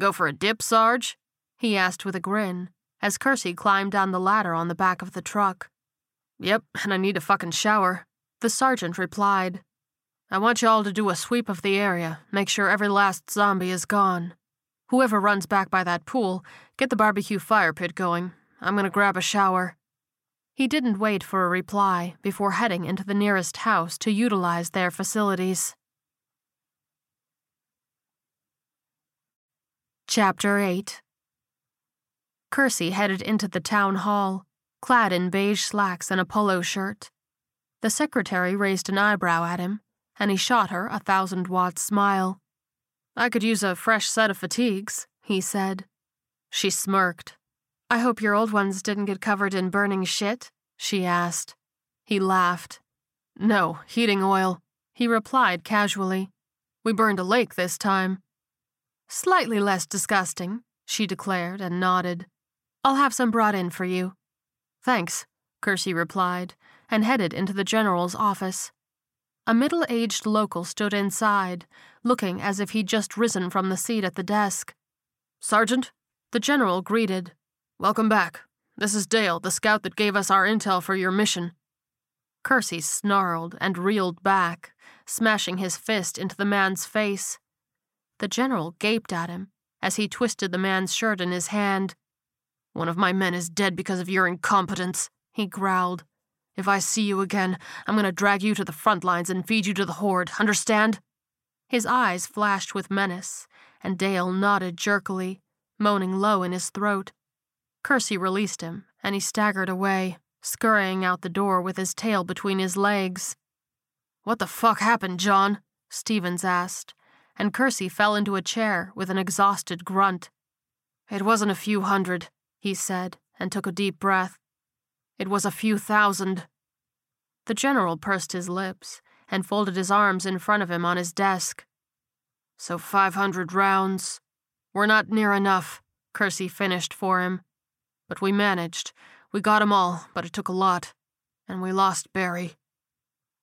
Go for a dip, Sarge? he asked with a grin, as Kersey climbed down the ladder on the back of the truck. Yep, and I need a fucking shower, the sergeant replied. I want you all to do a sweep of the area, make sure every last zombie is gone. Whoever runs back by that pool, get the barbecue fire pit going. I'm gonna grab a shower. He didn't wait for a reply before heading into the nearest house to utilize their facilities. Chapter 8 Kersey headed into the town hall, clad in beige slacks and a polo shirt. The secretary raised an eyebrow at him, and he shot her a thousand watt smile. I could use a fresh set of fatigues, he said. She smirked. I hope your old ones didn't get covered in burning shit, she asked. He laughed. No, heating oil, he replied casually. We burned a lake this time. Slightly less disgusting, she declared and nodded. I'll have some brought in for you. Thanks, Kersey replied, and headed into the general's office. A middle aged local stood inside, looking as if he'd just risen from the seat at the desk. Sergeant, the general greeted. Welcome back. This is Dale, the scout that gave us our intel for your mission. Kersey snarled and reeled back, smashing his fist into the man's face. The general gaped at him as he twisted the man's shirt in his hand. One of my men is dead because of your incompetence, he growled. If I see you again, I'm going to drag you to the front lines and feed you to the horde, understand? His eyes flashed with menace, and Dale nodded jerkily, moaning low in his throat. Kersey released him, and he staggered away, scurrying out the door with his tail between his legs. What the fuck happened, John? Stevens asked, and Kersey fell into a chair with an exhausted grunt. It wasn't a few hundred, he said, and took a deep breath. It was a few thousand. The general pursed his lips and folded his arms in front of him on his desk. So 500 rounds. We're not near enough, Kersey finished for him. But we managed. We got 'em all, but it took a lot. And we lost Barry.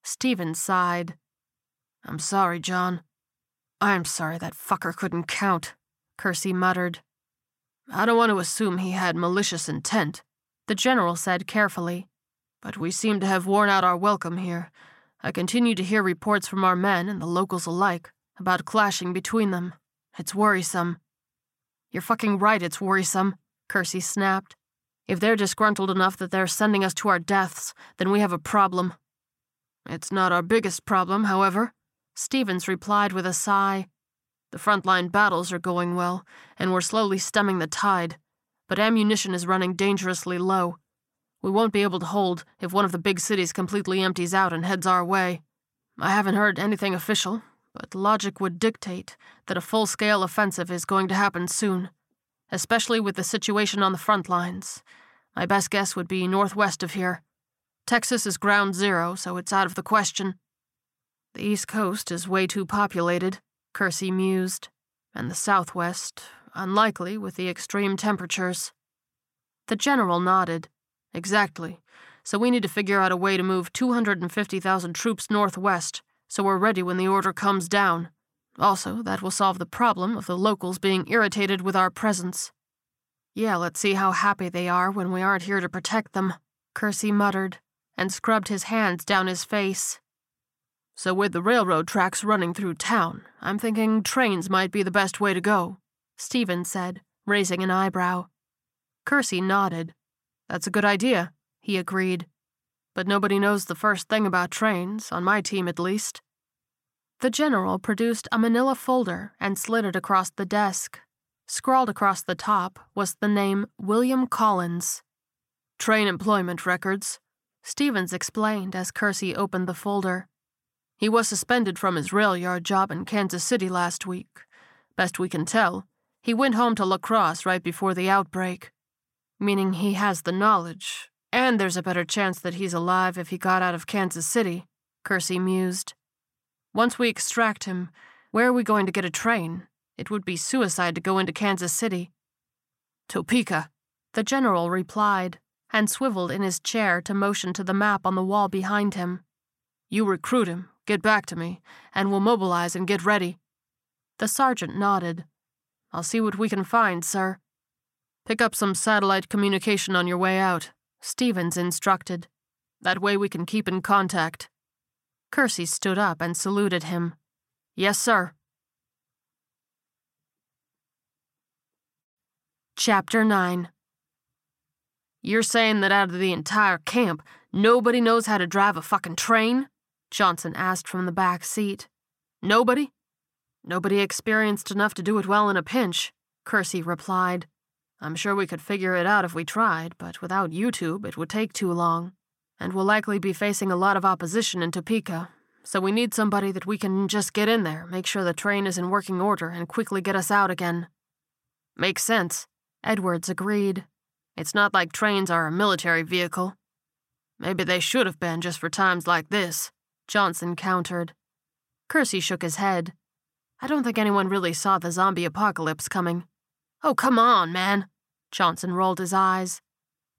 Stevens sighed. I'm sorry, John. I'm sorry that fucker couldn't count, Kersey muttered. I don't want to assume he had malicious intent, the general said carefully. But we seem to have worn out our welcome here. I continue to hear reports from our men and the locals alike about clashing between them. It's worrisome. You're fucking right, it's worrisome, Kersey snapped. If they're disgruntled enough that they're sending us to our deaths, then we have a problem. It's not our biggest problem, however, Stevens replied with a sigh. The frontline battles are going well, and we're slowly stemming the tide but ammunition is running dangerously low. We won't be able to hold if one of the big cities completely empties out and heads our way. I haven't heard anything official, but logic would dictate that a full scale offensive is going to happen soon, especially with the situation on the front lines. My best guess would be northwest of here. Texas is ground zero, so it's out of the question. The East Coast is way too populated, Kersey mused, and the Southwest, unlikely with the extreme temperatures. The general nodded. Exactly. So we need to figure out a way to move 250,000 troops northwest so we're ready when the order comes down. Also, that will solve the problem of the locals being irritated with our presence. Yeah, let's see how happy they are when we aren't here to protect them, Kersey muttered, and scrubbed his hands down his face. So, with the railroad tracks running through town, I'm thinking trains might be the best way to go. Stevens said, raising an eyebrow. Kersey nodded. That's a good idea, he agreed. But nobody knows the first thing about trains, on my team at least. The general produced a manila folder and slid it across the desk. Scrawled across the top was the name William Collins. Train employment records, Stevens explained as Kersey opened the folder. He was suspended from his rail yard job in Kansas City last week. Best we can tell, he went home to La Crosse right before the outbreak. Meaning he has the knowledge, and there's a better chance that he's alive if he got out of Kansas City, Kersey mused. Once we extract him, where are we going to get a train? It would be suicide to go into Kansas City. Topeka, the general replied, and swiveled in his chair to motion to the map on the wall behind him. You recruit him, get back to me, and we'll mobilize and get ready. The sergeant nodded. I'll see what we can find, sir. Pick up some satellite communication on your way out, Stevens instructed. That way we can keep in contact. Kersey stood up and saluted him. Yes, sir. Chapter 9 You're saying that out of the entire camp, nobody knows how to drive a fucking train? Johnson asked from the back seat. Nobody? Nobody experienced enough to do it well in a pinch, Kersey replied. I'm sure we could figure it out if we tried, but without YouTube, it would take too long. And we'll likely be facing a lot of opposition in Topeka, so we need somebody that we can just get in there, make sure the train is in working order, and quickly get us out again. Makes sense. Edwards agreed. It's not like trains are a military vehicle. Maybe they should have been just for times like this, Johnson countered. Kersey shook his head. I don't think anyone really saw the zombie apocalypse coming. Oh, come on, man. Johnson rolled his eyes.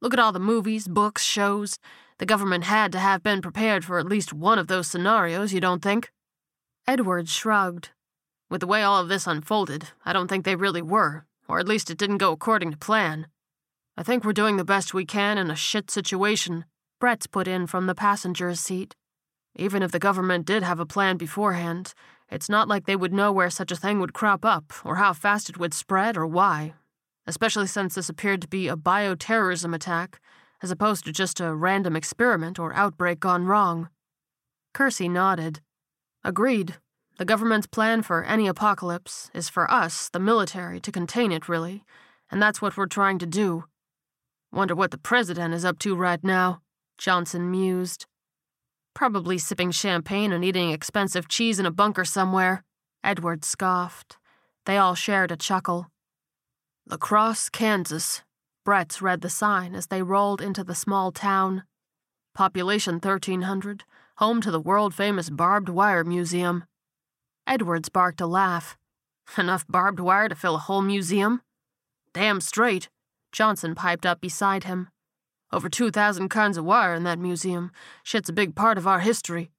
Look at all the movies, books, shows. The government had to have been prepared for at least one of those scenarios, you don't think? Edwards shrugged. With the way all of this unfolded, I don't think they really were, or at least it didn't go according to plan. I think we're doing the best we can in a shit situation, Bretz put in from the passenger's seat. Even if the government did have a plan beforehand, it's not like they would know where such a thing would crop up, or how fast it would spread, or why. Especially since this appeared to be a bioterrorism attack, as opposed to just a random experiment or outbreak gone wrong. Kersey nodded. Agreed. The government's plan for any apocalypse is for us, the military, to contain it, really, and that's what we're trying to do. Wonder what the president is up to right now, Johnson mused. Probably sipping champagne and eating expensive cheese in a bunker somewhere, Edward scoffed. They all shared a chuckle. La Crosse, Kansas. Bretz read the sign as they rolled into the small town. Population 1300, home to the world famous Barbed Wire Museum. Edwards barked a laugh. Enough barbed wire to fill a whole museum? Damn straight, Johnson piped up beside him. Over 2,000 kinds of wire in that museum. Shit's a big part of our history.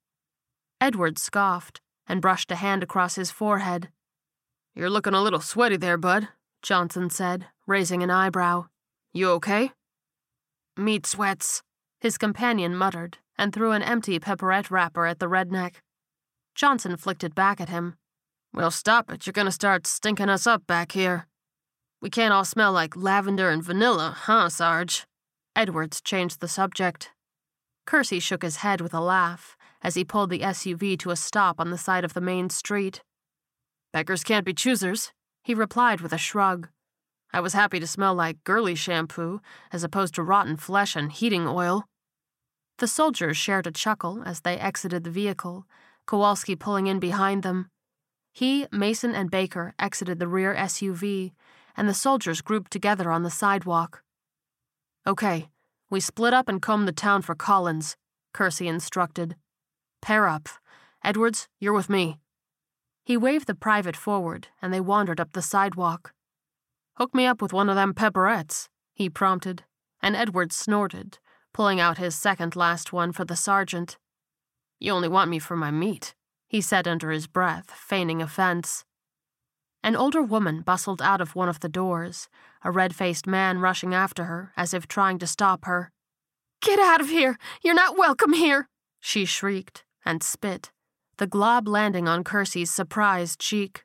Edwards scoffed and brushed a hand across his forehead. You're looking a little sweaty there, bud, Johnson said, raising an eyebrow. You okay? Meat sweats, his companion muttered and threw an empty pepperette wrapper at the redneck. Johnson flicked it back at him. Well, stop it. You're gonna start stinking us up back here. We can't all smell like lavender and vanilla, huh, Sarge? Edwards changed the subject. Kersey shook his head with a laugh as he pulled the SUV to a stop on the side of the main street. Beggars can't be choosers, he replied with a shrug. I was happy to smell like girly shampoo as opposed to rotten flesh and heating oil. The soldiers shared a chuckle as they exited the vehicle Kowalski pulling in behind them. He, Mason, and Baker exited the rear SUV, and the soldiers grouped together on the sidewalk. Okay, we split up and comb the town for Collins, Kersey instructed. Pair up. Edwards, you're with me. He waved the private forward, and they wandered up the sidewalk. Hook me up with one of them pepperettes, he prompted, and Edwards snorted, pulling out his second last one for the sergeant. You only want me for my meat, he said under his breath, feigning offense. An older woman bustled out of one of the doors, a red faced man rushing after her as if trying to stop her. Get out of here! You're not welcome here! She shrieked and spit, the glob landing on Kersey's surprised cheek.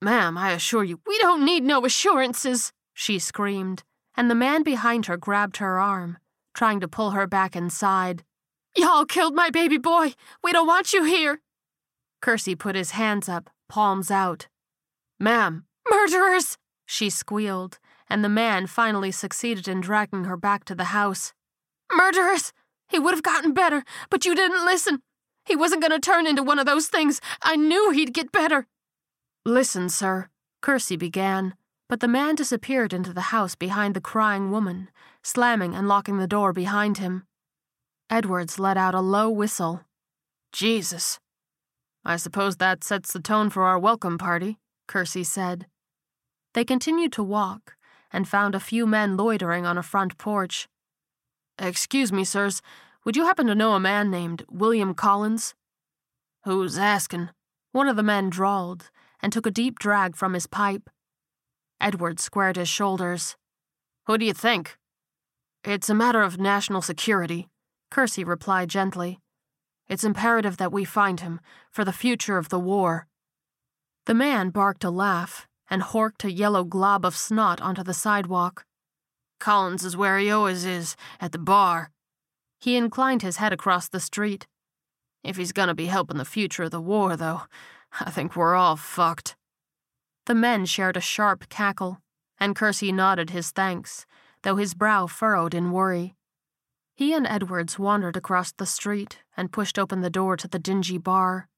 Ma'am, I assure you, we don't need no assurances, she screamed, and the man behind her grabbed her arm, trying to pull her back inside. Y'all killed my baby boy. We don't want you here. Kersey put his hands up, palms out. Ma'am. Murderers! She squealed, and the man finally succeeded in dragging her back to the house. Murderers! He would have gotten better, but you didn't listen. He wasn't going to turn into one of those things. I knew he'd get better. Listen, sir, Kersey began, but the man disappeared into the house behind the crying woman, slamming and locking the door behind him. Edwards let out a low whistle. Jesus. I suppose that sets the tone for our welcome party, Kersey said. They continued to walk and found a few men loitering on a front porch. Excuse me, sirs, would you happen to know a man named William Collins? Who's asking? One of the men drawled and took a deep drag from his pipe. Edward squared his shoulders. Who do you think? It's a matter of national security, Kersey replied gently. It's imperative that we find him for the future of the war. The man barked a laugh and horked a yellow glob of snot onto the sidewalk. Collins is where he always is, at the bar. He inclined his head across the street. If he's gonna be helping the future of the war, though, I think we're all fucked. The men shared a sharp cackle, and Kersey nodded his thanks, though his brow furrowed in worry. He and Edwards wandered across the street and pushed open the door to the dingy bar.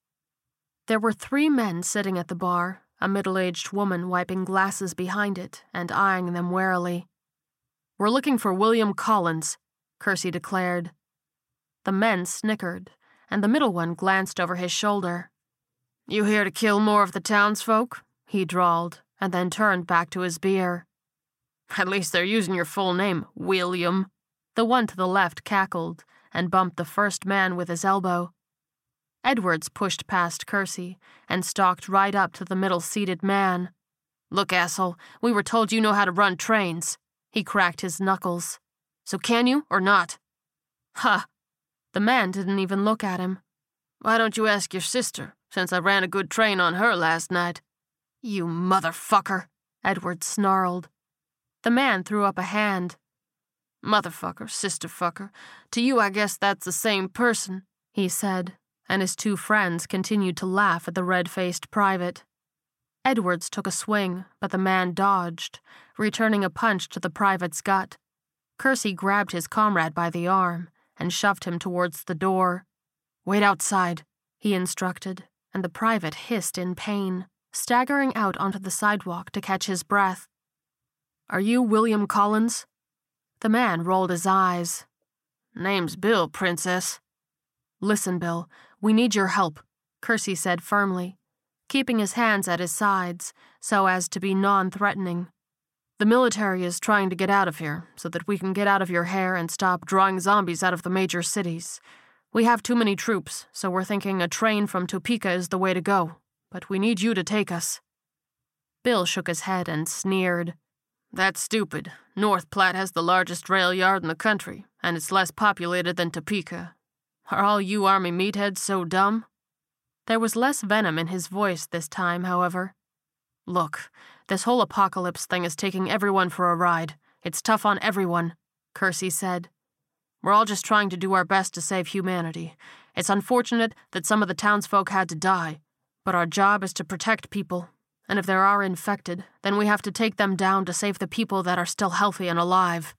There were three men sitting at the bar, a middle aged woman wiping glasses behind it and eyeing them warily. We're looking for William Collins, Kersey declared. The men snickered, and the middle one glanced over his shoulder. You here to kill more of the townsfolk? he drawled, and then turned back to his beer. At least they're using your full name, William. The one to the left cackled and bumped the first man with his elbow. Edwards pushed past Kersey and stalked right up to the middle seated man. Look, asshole, we were told you know how to run trains. He cracked his knuckles. So can you or not? Ha! The man didn't even look at him. Why don't you ask your sister, since I ran a good train on her last night? You motherfucker, Edward snarled. The man threw up a hand. Motherfucker, sisterfucker. To you, I guess that's the same person, he said, and his two friends continued to laugh at the red faced private. Edwards took a swing, but the man dodged, returning a punch to the private's gut. Kersey grabbed his comrade by the arm and shoved him towards the door. Wait outside, he instructed, and the private hissed in pain, staggering out onto the sidewalk to catch his breath. Are you William Collins? The man rolled his eyes. Name's Bill, Princess. Listen, Bill, we need your help, Kersey said firmly, keeping his hands at his sides so as to be non threatening. The military is trying to get out of here so that we can get out of your hair and stop drawing zombies out of the major cities. We have too many troops, so we're thinking a train from Topeka is the way to go, but we need you to take us. Bill shook his head and sneered. That's stupid. North Platte has the largest rail yard in the country, and it's less populated than Topeka. Are all you Army meatheads so dumb? There was less venom in his voice this time, however. Look, this whole apocalypse thing is taking everyone for a ride. It's tough on everyone, Kersey said. We're all just trying to do our best to save humanity. It's unfortunate that some of the townsfolk had to die, but our job is to protect people. And if there are infected, then we have to take them down to save the people that are still healthy and alive.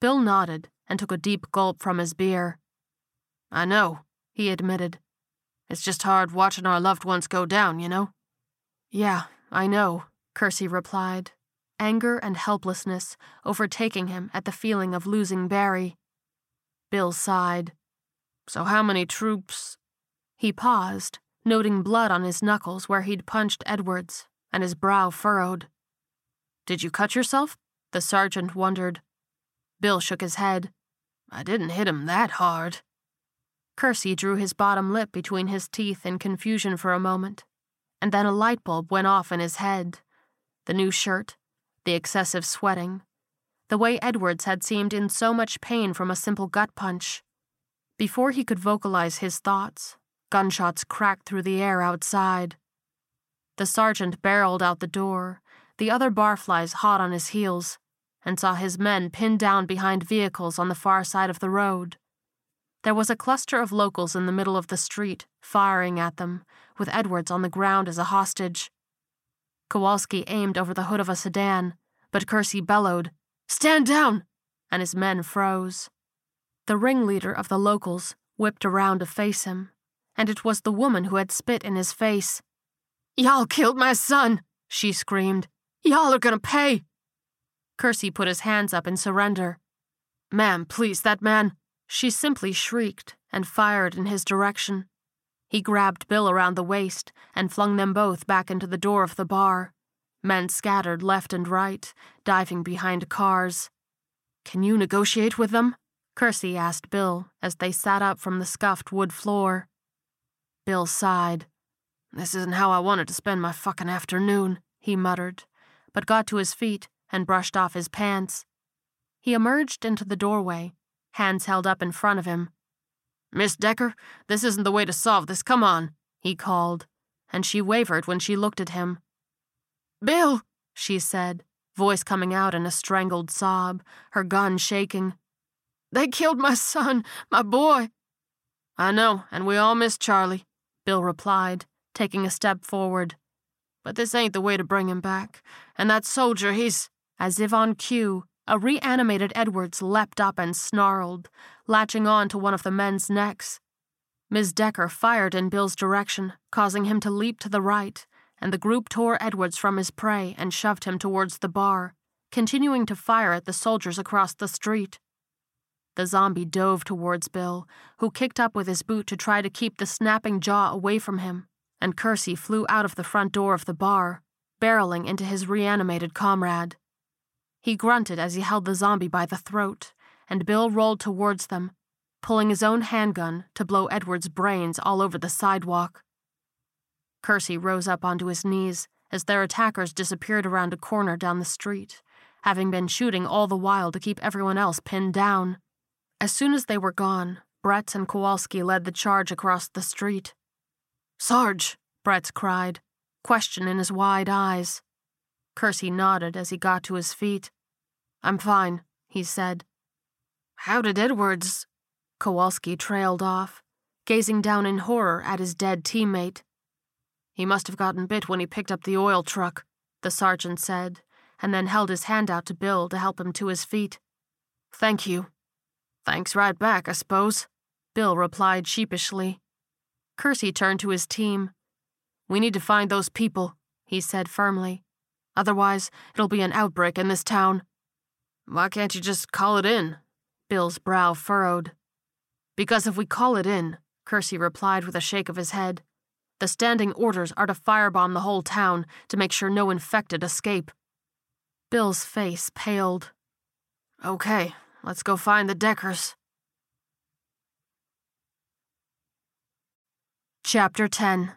Bill nodded and took a deep gulp from his beer. I know, he admitted. It's just hard watching our loved ones go down, you know? Yeah, I know, Kersey replied, anger and helplessness overtaking him at the feeling of losing Barry. Bill sighed. So, how many troops? He paused, noting blood on his knuckles where he'd punched Edwards, and his brow furrowed. Did you cut yourself? The sergeant wondered. Bill shook his head. I didn't hit him that hard. Kersey drew his bottom lip between his teeth in confusion for a moment, and then a light bulb went off in his head. The new shirt, the excessive sweating, the way Edwards had seemed in so much pain from a simple gut punch. Before he could vocalize his thoughts, gunshots cracked through the air outside. The sergeant barreled out the door, the other barflies hot on his heels, and saw his men pinned down behind vehicles on the far side of the road. There was a cluster of locals in the middle of the street, firing at them, with Edwards on the ground as a hostage. Kowalski aimed over the hood of a sedan, but Kersey bellowed, Stand down! and his men froze. The ringleader of the locals whipped around to face him, and it was the woman who had spit in his face. Y'all killed my son, she screamed. Y'all are gonna pay. Kersey put his hands up in surrender. Ma'am, please, that man. She simply shrieked and fired in his direction. He grabbed Bill around the waist and flung them both back into the door of the bar. Men scattered left and right, diving behind cars. Can you negotiate with them? Kersey asked Bill as they sat up from the scuffed wood floor. Bill sighed. This isn't how I wanted to spend my fucking afternoon, he muttered, but got to his feet and brushed off his pants. He emerged into the doorway, hands held up in front of him. Miss Decker, this isn't the way to solve this, come on, he called, and she wavered when she looked at him. Bill, she said, voice coming out in a strangled sob, her gun shaking. They killed my son, my boy. I know, and we all miss Charlie, Bill replied, taking a step forward. But this ain't the way to bring him back. And that soldier, he's. As if on cue, a reanimated Edwards leapt up and snarled, latching on to one of the men's necks. Ms. Decker fired in Bill's direction, causing him to leap to the right, and the group tore Edwards from his prey and shoved him towards the bar, continuing to fire at the soldiers across the street. The zombie dove towards Bill, who kicked up with his boot to try to keep the snapping jaw away from him, and Kersey flew out of the front door of the bar, barreling into his reanimated comrade. He grunted as he held the zombie by the throat, and Bill rolled towards them, pulling his own handgun to blow Edward's brains all over the sidewalk. Kersey rose up onto his knees as their attackers disappeared around a corner down the street, having been shooting all the while to keep everyone else pinned down. As soon as they were gone, Bretz and Kowalski led the charge across the street. Sarge, Bretz cried, question in his wide eyes. Kersey nodded as he got to his feet. I'm fine, he said. How did Edwards? Kowalski trailed off, gazing down in horror at his dead teammate. He must have gotten bit when he picked up the oil truck, the sergeant said, and then held his hand out to Bill to help him to his feet. Thank you. Thanks right back, I suppose, Bill replied sheepishly. Kersey turned to his team. We need to find those people, he said firmly. Otherwise, it'll be an outbreak in this town. Why can't you just call it in? Bill's brow furrowed. Because if we call it in, Kersey replied with a shake of his head, the standing orders are to firebomb the whole town to make sure no infected escape. Bill's face paled. Okay, let's go find the Deckers. Chapter 10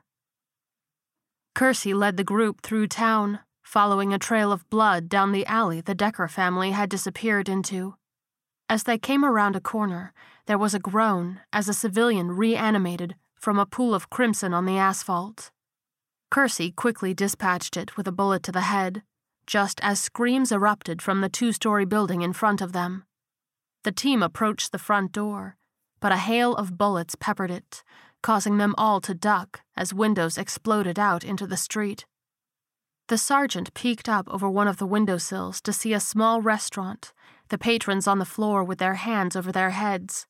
Kersey led the group through town, following a trail of blood down the alley the Decker family had disappeared into. As they came around a corner, there was a groan as a civilian reanimated from a pool of crimson on the asphalt. Kersey quickly dispatched it with a bullet to the head, just as screams erupted from the two story building in front of them. The team approached the front door, but a hail of bullets peppered it, causing them all to duck as windows exploded out into the street. The sergeant peeked up over one of the windowsills to see a small restaurant, the patrons on the floor with their hands over their heads.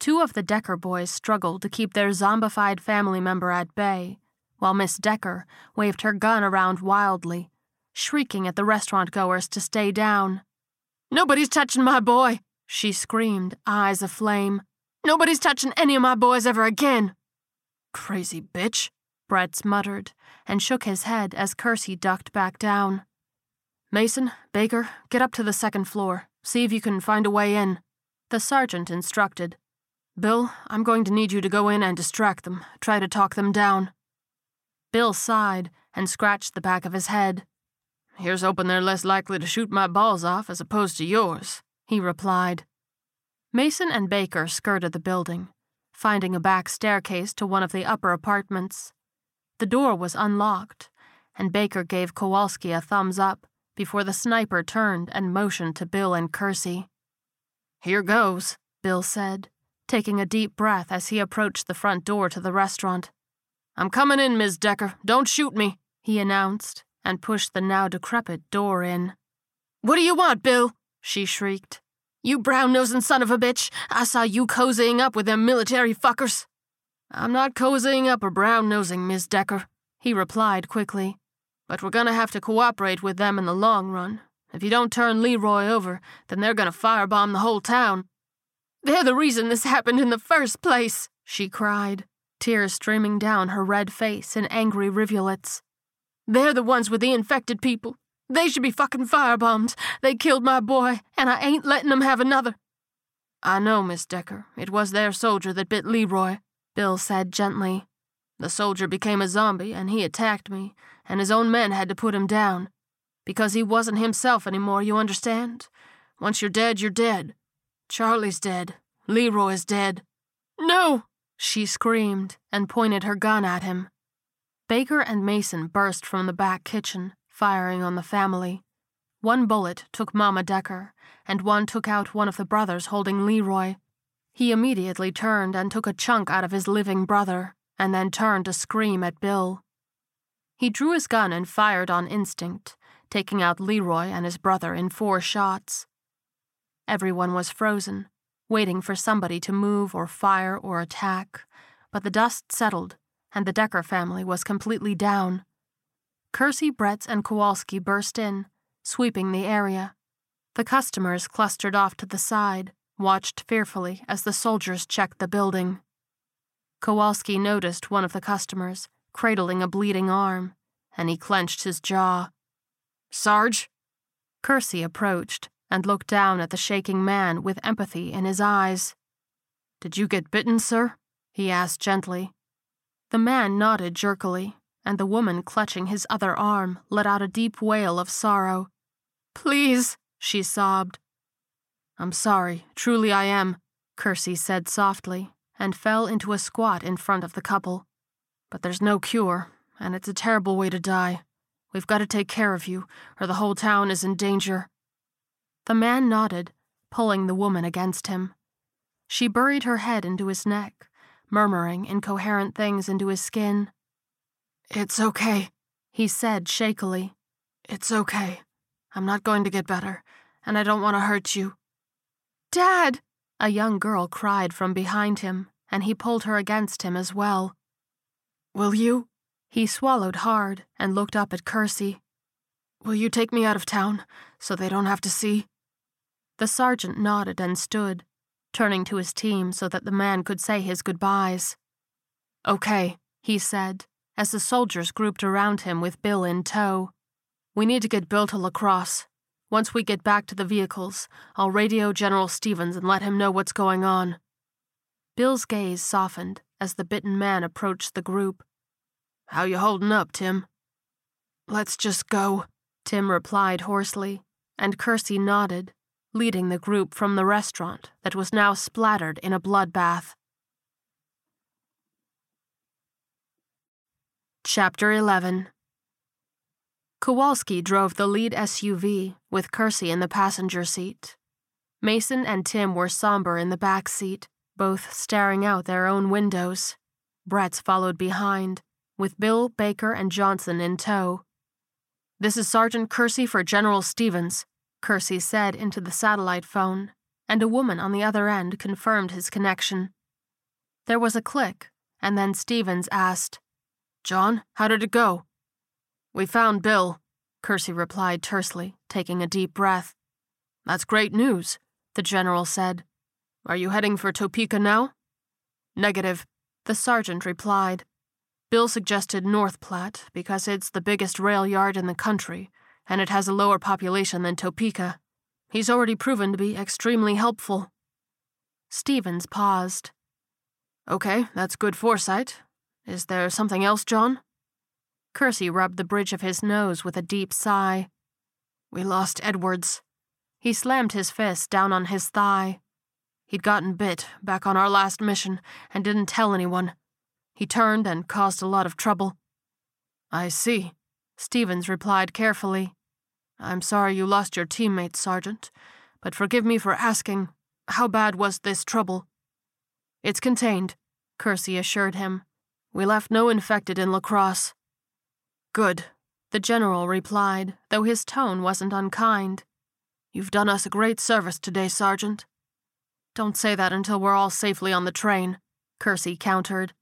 Two of the Decker boys struggled to keep their zombified family member at bay, while Miss Decker waved her gun around wildly, shrieking at the restaurant goers to stay down. Nobody's touching my boy, she screamed, eyes aflame. Nobody's touching any of my boys ever again. Crazy bitch, Bretz muttered, and shook his head as Kersey ducked back down. Mason, Baker, get up to the second floor. See if you can find a way in, the sergeant instructed. Bill, I'm going to need you to go in and distract them, try to talk them down. Bill sighed and scratched the back of his head. Here's hoping they're less likely to shoot my balls off as opposed to yours, he replied. Mason and Baker skirted the building, finding a back staircase to one of the upper apartments. The door was unlocked, and Baker gave Kowalski a thumbs up before the sniper turned and motioned to Bill and Kersey. Here goes, Bill said, taking a deep breath as he approached the front door to the restaurant. I'm coming in, Miss Decker. Don't shoot me, he announced, and pushed the now decrepit door in. What do you want, Bill? she shrieked. You brown nosing son of a bitch, I saw you cozying up with them military fuckers. I'm not cozying up or brown nosing, Miss Decker, he replied quickly. But we're gonna have to cooperate with them in the long run. If you don't turn Leroy over, then they're gonna firebomb the whole town. They're the reason this happened in the first place, she cried, tears streaming down her red face in angry rivulets. They're the ones with the infected people. They should be fucking firebombed. They killed my boy, and I ain't letting them have another. I know, Miss Decker. It was their soldier that bit Leroy, Bill said gently. The soldier became a zombie, and he attacked me, and his own men had to put him down. Because he wasn't himself anymore, you understand? Once you're dead, you're dead. Charlie's dead. Leroy's dead. No! She screamed and pointed her gun at him. Baker and Mason burst from the back kitchen, firing on the family. One bullet took Mama Decker, and one took out one of the brothers holding Leroy. He immediately turned and took a chunk out of his living brother, and then turned to scream at Bill. He drew his gun and fired on instinct, taking out Leroy and his brother in four shots. Everyone was frozen, waiting for somebody to move or fire or attack, but the dust settled and the Decker family was completely down. Kersey, Bretz, and Kowalski burst in, sweeping the area. The customers clustered off to the side, watched fearfully as the soldiers checked the building. Kowalski noticed one of the customers, cradling a bleeding arm, and he clenched his jaw. Sarge? Kersey approached and looked down at the shaking man with empathy in his eyes. Did you get bitten, sir? he asked gently. The man nodded jerkily, and the woman clutching his other arm let out a deep wail of sorrow. Please, she sobbed. I'm sorry, truly I am, Kersey said softly, and fell into a squat in front of the couple. But there's no cure, and it's a terrible way to die. We've got to take care of you, or the whole town is in danger. The man nodded, pulling the woman against him. She buried her head into his neck, murmuring incoherent things into his skin. It's okay, he said shakily. It's okay. I'm not going to get better, and I don't want to hurt you. Dad! A young girl cried from behind him, and he pulled her against him as well. Will you? He swallowed hard and looked up at Kersey. Will you take me out of town so they don't have to see? The sergeant nodded and stood, turning to his team so that the man could say his goodbyes. Okay, he said, as the soldiers grouped around him with Bill in tow. We need to get Bill to La Crosse. Once we get back to the vehicles, I'll radio General Stevens and let him know what's going on. Bill's gaze softened as the bitten man approached the group. How you holding up, Tim? Let's just go, Tim replied hoarsely, and Kersey nodded leading the group from the restaurant that was now splattered in a bloodbath. Chapter 11 Kowalski drove the lead SUV, with Kersey in the passenger seat. Mason and Tim were somber in the back seat, both staring out their own windows. Bretz followed behind, with Bill, Baker, and Johnson in tow. This is Sergeant Kersey for General Stevens, Kersey said into the satellite phone, and a woman on the other end confirmed his connection. There was a click, and then Stevens asked, John, how did it go? We found Bill, Kersey replied tersely, taking a deep breath. That's great news, the general said. Are you heading for Topeka now? Negative, the sergeant replied. Bill suggested North Platte because it's the biggest rail yard in the country and it has a lower population than Topeka. He's already proven to be extremely helpful. Stevens paused. Okay, that's good foresight. Is there something else, John? Kersey rubbed the bridge of his nose with a deep sigh. We lost Edwards. He slammed his fist down on his thigh. He'd gotten bit back on our last mission and didn't tell anyone. He turned and caused a lot of trouble. I see. Stevens replied carefully. I'm sorry you lost your teammates, Sergeant, but forgive me for asking, how bad was this trouble? It's contained, Kersey assured him. We left no infected in La Crosse. Good, the general replied, though his tone wasn't unkind. You've done us a great service today, Sergeant. Don't say that until we're all safely on the train, Kersey countered.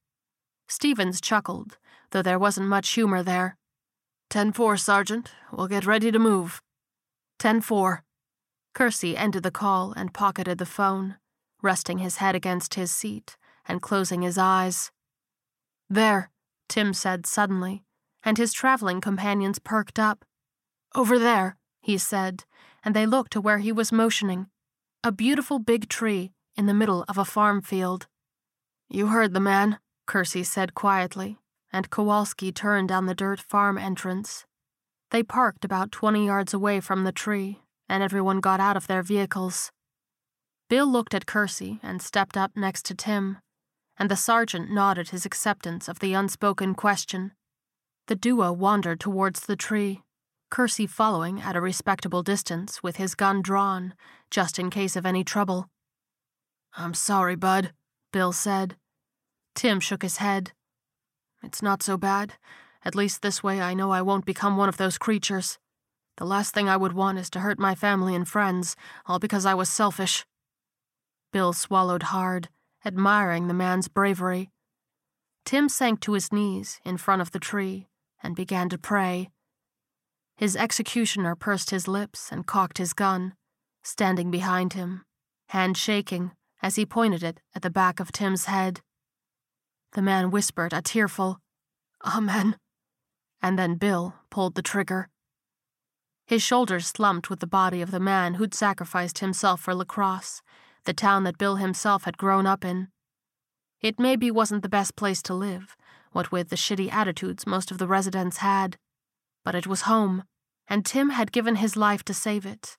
Stevens chuckled, though there wasn't much humor there. 10 4, Sergeant. We'll get ready to move. 10 4. Kersey ended the call and pocketed the phone, resting his head against his seat and closing his eyes. There, Tim said suddenly, and his traveling companions perked up. Over there, he said, and they looked to where he was motioning a beautiful big tree in the middle of a farm field. You heard the man, Kersey said quietly, and Kowalski turned down the dirt farm entrance. They parked about 20 yards away from the tree, and everyone got out of their vehicles. Bill looked at Kersey and stepped up next to Tim, and the sergeant nodded his acceptance of the unspoken question. The duo wandered towards the tree, Kersey following at a respectable distance with his gun drawn, just in case of any trouble. I'm sorry, Bud, Bill said. Tim shook his head. It's not so bad. At least this way I know I won't become one of those creatures. The last thing I would want is to hurt my family and friends, all because I was selfish. Bill swallowed hard, admiring the man's bravery. Tim sank to his knees in front of the tree and began to pray. His executioner pursed his lips and cocked his gun, standing behind him, hand shaking as he pointed it at the back of Tim's head. The man whispered a tearful, Amen, and then Bill pulled the trigger. His shoulders slumped with the body of the man who'd sacrificed himself for La Crosse, the town that Bill himself had grown up in. It maybe wasn't the best place to live, what with the shitty attitudes most of the residents had, but it was home, and Tim had given his life to save it.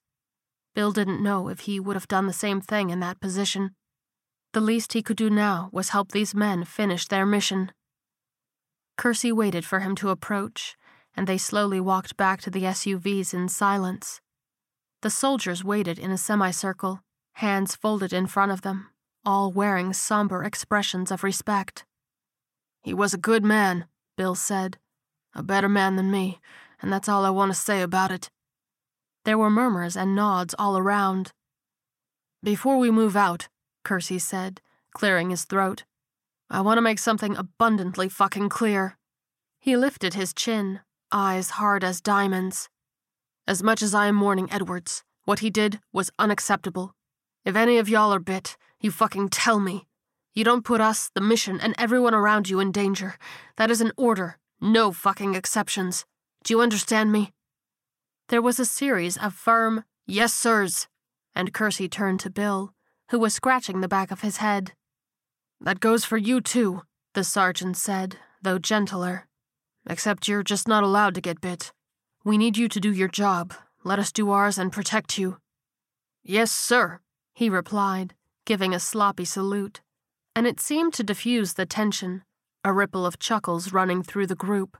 Bill didn't know if he would have done the same thing in that position. The least he could do now was help these men finish their mission. Kersey waited for him to approach, and they slowly walked back to the SUVs in silence. The soldiers waited in a semicircle, hands folded in front of them, all wearing somber expressions of respect. He was a good man, Bill said. A better man than me, and that's all I want to say about it. There were murmurs and nods all around. Before we move out, Kersey said, clearing his throat, I want to make something abundantly fucking clear. He lifted his chin, eyes hard as diamonds. As much as I am mourning Edwards, what he did was unacceptable. If any of y'all are bit, you fucking tell me. You don't put us, the mission, and everyone around you in danger. That is an order, no fucking exceptions. Do you understand me? There was a series of firm yes, sirs, and Kersey turned to Bill, who was scratching the back of his head. That goes for you, too, the sergeant said, though gentler. Except you're just not allowed to get bit. We need you to do your job. Let us do ours and protect you. Yes, sir, he replied, giving a sloppy salute, and it seemed to diffuse the tension, a ripple of chuckles running through the group.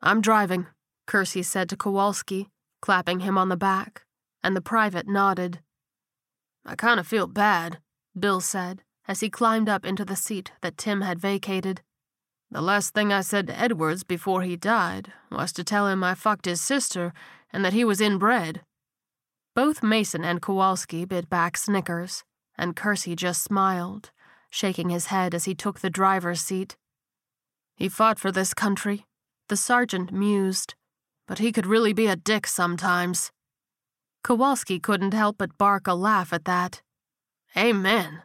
I'm driving, Kersey said to Kowalski, clapping him on the back, and the private nodded. I kind of feel bad, Bill said, as he climbed up into the seat that Tim had vacated. The last thing I said to Edwards before he died was to tell him I fucked his sister and that he was inbred. Both Mason and Kowalski bit back snickers, and Kersey just smiled, shaking his head as he took the driver's seat. He fought for this country, the sergeant mused, but he could really be a dick sometimes. Kowalski couldn't help but bark a laugh at that. Amen.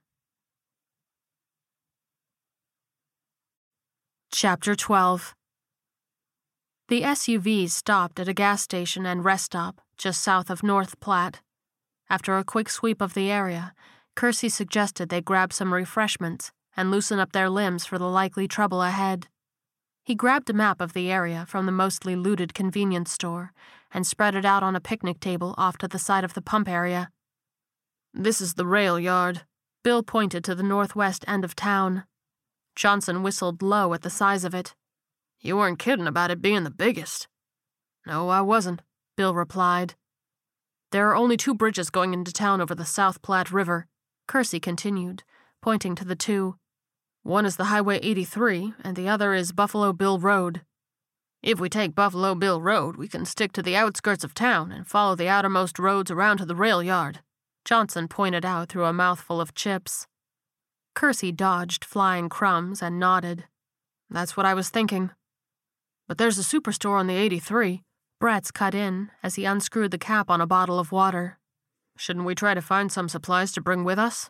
Chapter 12 The SUVs stopped at a gas station and rest stop just south of North Platte. After a quick sweep of the area, Kersey suggested they grab some refreshments and loosen up their limbs for the likely trouble ahead. He grabbed a map of the area from the mostly looted convenience store and spread it out on a picnic table off to the side of the pump area. This is the rail yard. Bill pointed to the northwest end of town. Johnson whistled low at the size of it. You weren't kidding about it being the biggest. No, I wasn't, Bill replied. There are only two bridges going into town over the South Platte River, Kersey continued, pointing to the two. One is the Highway 83, and the other is Buffalo Bill Road. If we take Buffalo Bill Road, we can stick to the outskirts of town and follow the outermost roads around to the rail yard, Johnson pointed out through a mouthful of chips. Kersey dodged flying crumbs and nodded. That's what I was thinking. But there's a superstore on the 83. Bretz cut in as he unscrewed the cap on a bottle of water. Shouldn't we try to find some supplies to bring with us?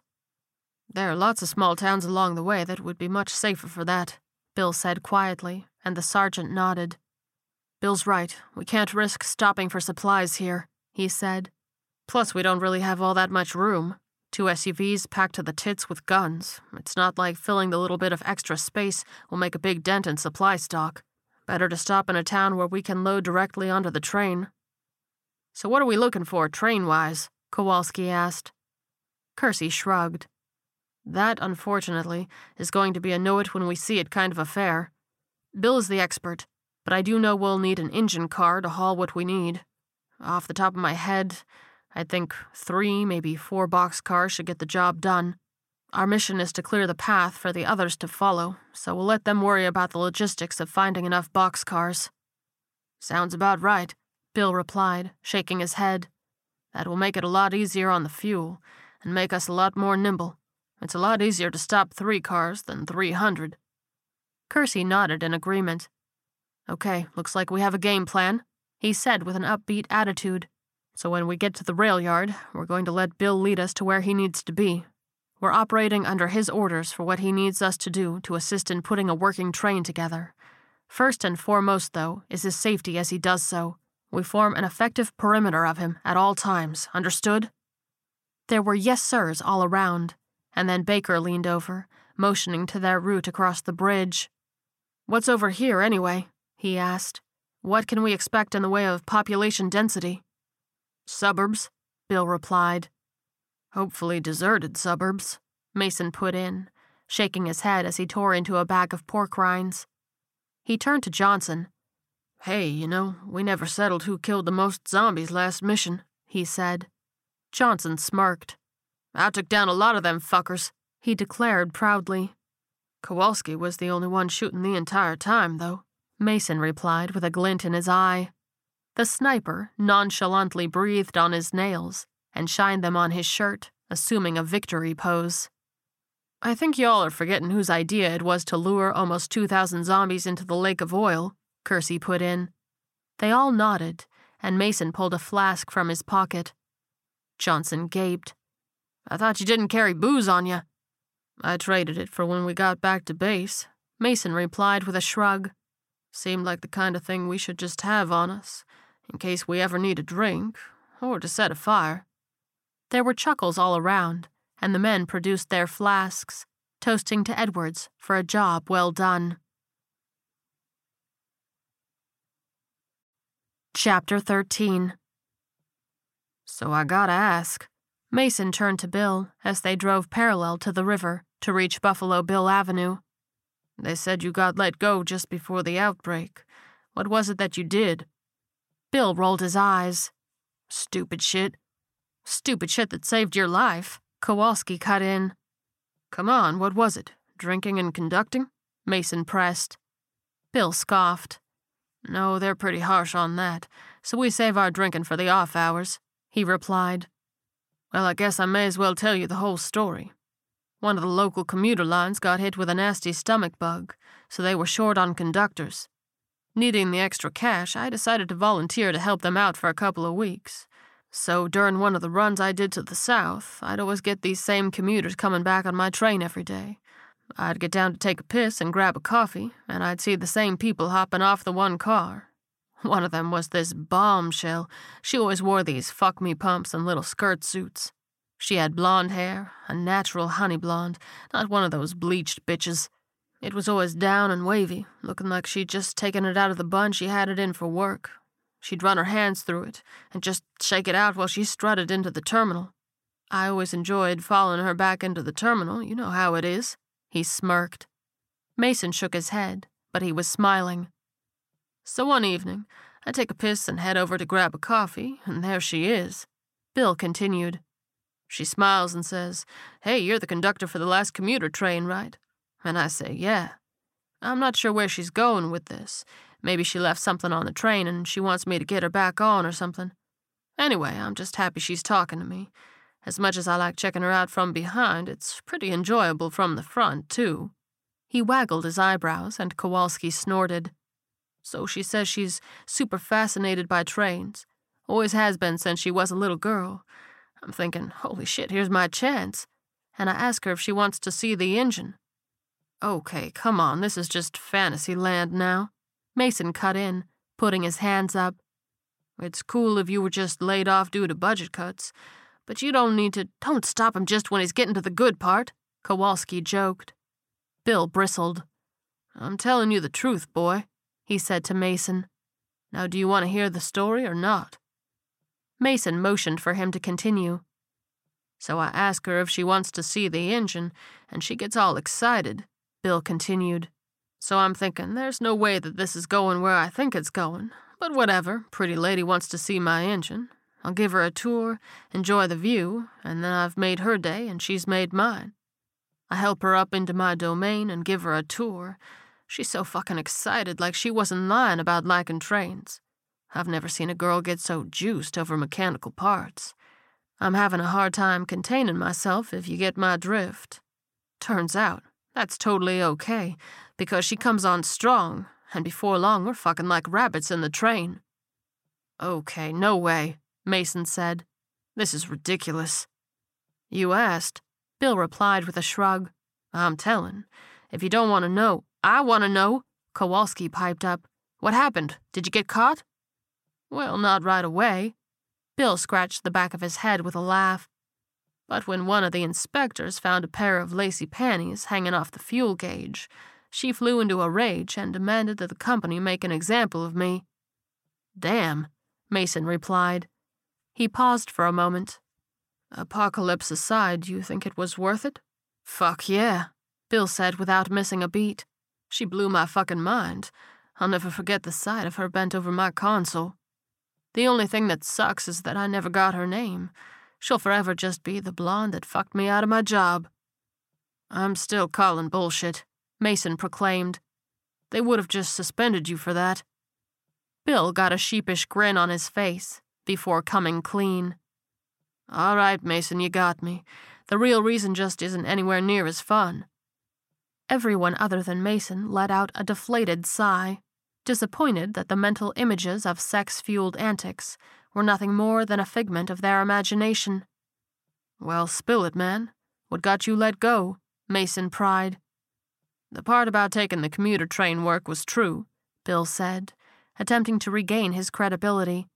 There are lots of small towns along the way that would be much safer for that, Bill said quietly, and the sergeant nodded. Bill's right. We can't risk stopping for supplies here, he said. Plus, we don't really have all that much room. Two SUVs packed to the tits with guns. It's not like filling the little bit of extra space will make a big dent in supply stock. Better to stop in a town where we can load directly onto the train. So, what are we looking for, train wise? Kowalski asked. Kersey shrugged. That, unfortunately, is going to be a know it when we see it kind of affair. Bill is the expert, but I do know we'll need an engine car to haul what we need. Off the top of my head, I think three, maybe four box cars should get the job done. Our mission is to clear the path for the others to follow, so we'll let them worry about the logistics of finding enough box cars. Sounds about right, Bill replied, shaking his head. That will make it a lot easier on the fuel, and make us a lot more nimble. It's a lot easier to stop three cars than 300. Kersey nodded in agreement. Okay, looks like we have a game plan, he said with an upbeat attitude. So when we get to the rail yard, we're going to let Bill lead us to where he needs to be. We're operating under his orders for what he needs us to do to assist in putting a working train together. First and foremost, though, is his safety as he does so. We form an effective perimeter of him at all times, understood? There were yes sirs all around, and then Baker leaned over, motioning to their route across the bridge. What's over here, anyway? he asked. What can we expect in the way of population density? Suburbs, Bill replied. Hopefully deserted suburbs, Mason put in, shaking his head as he tore into a bag of pork rinds. He turned to Johnson. Hey, you know, we never settled who killed the most zombies last mission, he said. Johnson smirked. I took down a lot of them fuckers, he declared proudly. Kowalski was the only one shooting the entire time, though, Mason replied with a glint in his eye. The sniper nonchalantly breathed on his nails and shined them on his shirt, assuming a victory pose. I think y'all are forgetting whose idea it was to lure almost 2,000 zombies into the lake of oil, Kersey put in. They all nodded, and Mason pulled a flask from his pocket. Johnson gaped. I thought you didn't carry booze on you. I traded it for when we got back to base, Mason replied with a shrug. Seemed like the kind of thing we should just have on us, in case we ever need a drink, or to set a fire. There were chuckles all around, and the men produced their flasks, toasting to Edwards for a job well done. Chapter 13 So I gotta ask. Mason turned to Bill as they drove parallel to the river to reach Buffalo Bill Avenue. They said you got let go just before the outbreak. What was it that you did? Bill rolled his eyes. Stupid shit. Stupid shit that saved your life. Kowalski cut in. Come on, what was it? Drinking and conducting? Mason pressed. Bill scoffed. No, they're pretty harsh on that, so we save our drinking for the off hours, he replied. Well, I guess I may as well tell you the whole story. One of the local commuter lines got hit with a nasty stomach bug, so they were short on conductors. Needing the extra cash, I decided to volunteer to help them out for a couple of weeks. So during one of the runs I did to the south, I'd always get these same commuters coming back on my train every day. I'd get down to take a piss and grab a coffee, and I'd see the same people hopping off the one car. One of them was this bombshell. She always wore these fuck me pumps and little skirt suits. She had blonde hair, a natural honey blonde, not one of those bleached bitches. It was always down and wavy, looking like she'd just taken it out of the bun she had it in for work. She'd run her hands through it and just shake it out while she strutted into the terminal. I always enjoyed following her back into the terminal, you know how it is. He smirked. Mason shook his head, but he was smiling. So one evening, I take a piss and head over to grab a coffee, and there she is. Bill continued. She smiles and says, Hey, you're the conductor for the last commuter train, right? And I say, Yeah. I'm not sure where she's going with this. Maybe she left something on the train and she wants me to get her back on or something. Anyway, I'm just happy she's talking to me. As much as I like checking her out from behind, it's pretty enjoyable from the front, too. He waggled his eyebrows, and Kowalski snorted. So she says she's super fascinated by trains. Always has been since she was a little girl. I'm thinking, holy shit, here's my chance. And I ask her if she wants to see the engine. Okay, come on, this is just fantasy land now. Mason cut in, putting his hands up. It's cool if you were just laid off due to budget cuts, but you don't need to. Don't stop him just when he's getting to the good part, Kowalski joked. Bill bristled. I'm telling you the truth, boy, he said to Mason. Now, do you want to hear the story or not? Mason motioned for him to continue. So I ask her if she wants to see the engine, and she gets all excited. Bill continued. So I'm thinking, there's no way that this is going where I think it's going. But whatever, pretty lady wants to see my engine. I'll give her a tour, enjoy the view, and then I've made her day and she's made mine. I help her up into my domain and give her a tour. She's so fucking excited, like she wasn't lying about liking trains. I've never seen a girl get so juiced over mechanical parts. I'm having a hard time containing myself, if you get my drift. Turns out, that's totally okay, because she comes on strong, and before long we're fucking like rabbits in the train. Okay, no way, Mason said. This is ridiculous. You asked. Bill replied with a shrug. I'm telling. If you don't want to know, I want to know, Kowalski piped up. What happened? Did you get caught? Well, not right away. Bill scratched the back of his head with a laugh. But when one of the inspectors found a pair of lacy panties hanging off the fuel gauge, she flew into a rage and demanded that the company make an example of me. Damn, Mason replied. He paused for a moment. Apocalypse aside, do you think it was worth it? Fuck yeah, Bill said without missing a beat. She blew my fucking mind. I'll never forget the sight of her bent over my console. The only thing that sucks is that I never got her name. She'll forever just be the blonde that fucked me out of my job. I'm still calling bullshit, Mason proclaimed. They would have just suspended you for that. Bill got a sheepish grin on his face before coming clean. All right, Mason, you got me. The real reason just isn't anywhere near as fun. Everyone other than Mason let out a deflated sigh, disappointed that the mental images of sex fueled antics were nothing more than a figment of their imagination. Well, spill it, man. What got you let go? Mason pried. The part about taking the commuter train work was true, Bill said, attempting to regain his credibility.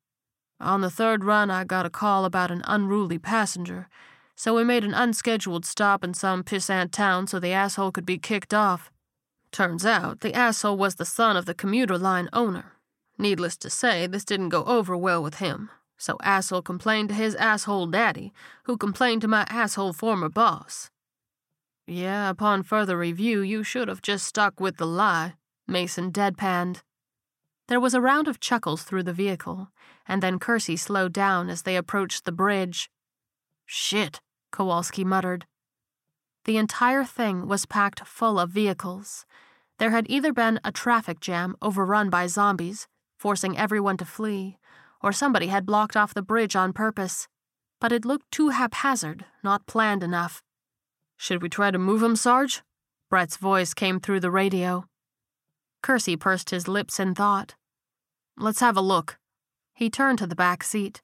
On the third run, I got a call about an unruly passenger, so we made an unscheduled stop in some pissant town so the asshole could be kicked off. Turns out, the asshole was the son of the commuter line owner, Needless to say, this didn't go over well with him, so Asshole complained to his asshole daddy, who complained to my asshole former boss. Yeah, upon further review, you should have just stuck with the lie, Mason deadpanned. There was a round of chuckles through the vehicle, and then Kersey slowed down as they approached the bridge. Shit, Kowalski muttered. The entire thing was packed full of vehicles. There had either been a traffic jam overrun by zombies, forcing everyone to flee, or somebody had blocked off the bridge on purpose. But it looked too haphazard, not planned enough. Should we try to move him, Sarge? Bretz's voice came through the radio. Kersey pursed his lips in thought. Let's have a look. He turned to the back seat.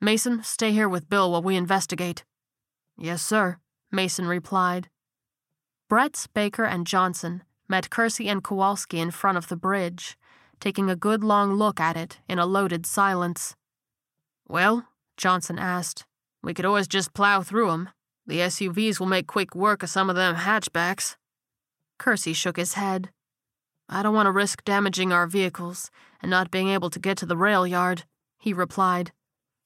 Mason, stay here with Bill while we investigate. Yes, sir, Mason replied. Bretz, Baker, and Johnson met Kersey and Kowalski in front of the bridge, taking a good long look at it in a loaded silence. Well, Johnson asked, we could always just plow through 'em. The SUVs will make quick work of some of them hatchbacks. Kersey shook his head. I don't want to risk damaging our vehicles and not being able to get to the rail yard, he replied.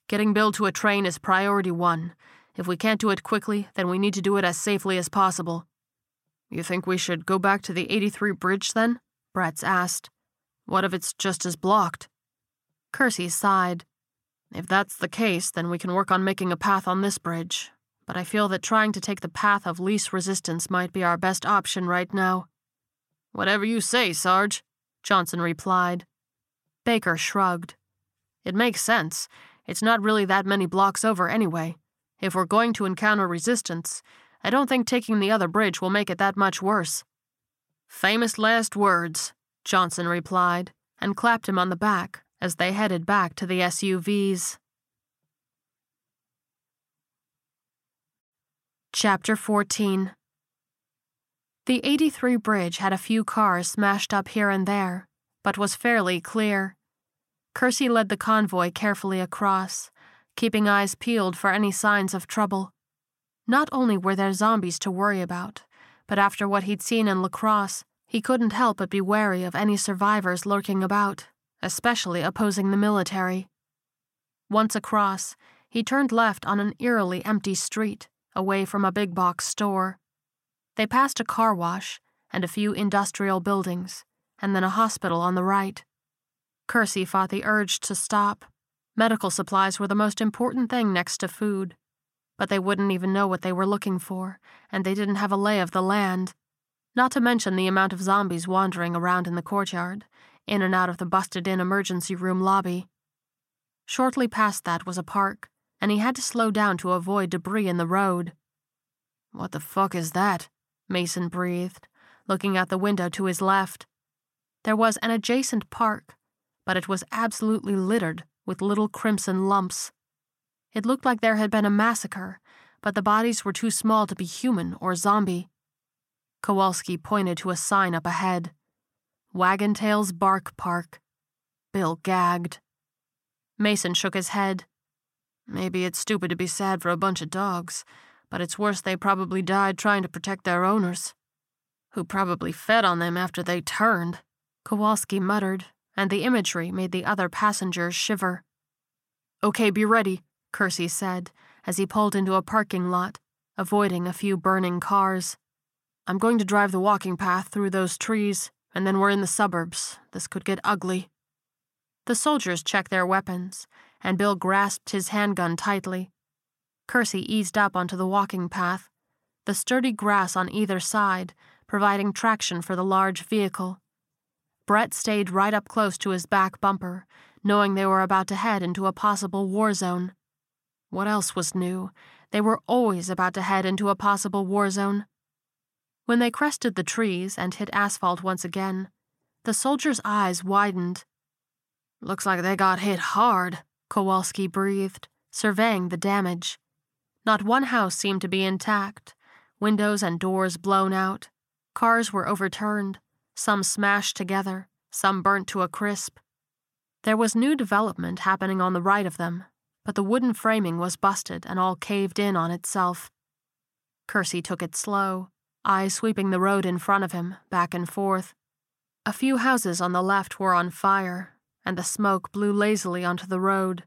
Getting Bill to a train is priority one. If we can't do it quickly, then we need to do it as safely as possible. You think we should go back to the 83 bridge then? Bretz asked. What if it's just as blocked? Kersey sighed. If that's the case, then we can work on making a path on this bridge. But I feel that trying to take the path of least resistance might be our best option right now. Whatever you say, Sarge. Johnson replied. Baker shrugged. It makes sense. It's not really that many blocks over anyway. If we're going to encounter resistance, I don't think taking the other bridge will make it that much worse. Famous last words, Johnson replied, and clapped him on the back as they headed back to the SUVs. Chapter 14 The 83 bridge had a few cars smashed up here and there, but was fairly clear. Kersey led the convoy carefully across, keeping eyes peeled for any signs of trouble. Not only were there zombies to worry about, but after what he'd seen in La Crosse, he couldn't help but be wary of any survivors lurking about, especially opposing the military. Once across, he turned left on an eerily empty street, away from a big box store. They passed a car wash and a few industrial buildings, and then a hospital on the right. Kersey fought the urge to stop. Medical supplies were the most important thing next to food, but they wouldn't even know what they were looking for, and they didn't have a lay of the land. Not to mention the amount of zombies wandering around in the courtyard, in and out of the busted in emergency room lobby. Shortly past that was a park, and he had to slow down to avoid debris in the road. What the fuck is that? Mason breathed, looking out the window to his left. There was an adjacent park, but it was absolutely littered with little crimson lumps. It looked like there had been a massacre, but the bodies were too small to be human or zombie. Kowalski pointed to a sign up ahead Waggentail's Bark Park. Bill gagged. Mason shook his head. Maybe it's stupid to be sad for a bunch of dogs, but it's worse they probably died trying to protect their owners. Who probably fed on them after they turned, Kowalski muttered, and the imagery made the other passengers shiver. Okay, be ready, Kersey said as he pulled into a parking lot, avoiding a few burning cars. I'm going to drive the walking path through those trees, and then we're in the suburbs. This could get ugly. The soldiers checked their weapons, and Bill grasped his handgun tightly. Kersey eased up onto the walking path, the sturdy grass on either side providing traction for the large vehicle. Bretz stayed right up close to his back bumper, knowing they were about to head into a possible war zone. What else was new? They were always about to head into a possible war zone. When they crested the trees and hit asphalt once again, the soldier's eyes widened. Looks like they got hit hard, Kowalski breathed, surveying the damage. Not one house seemed to be intact, windows and doors blown out. Cars were overturned, some smashed together, some burnt to a crisp. There was new development happening on the right of them, but the wooden framing was busted and all caved in on itself. Kersey took it slow, eyes sweeping the road in front of him, back and forth. A few houses on the left were on fire, and the smoke blew lazily onto the road.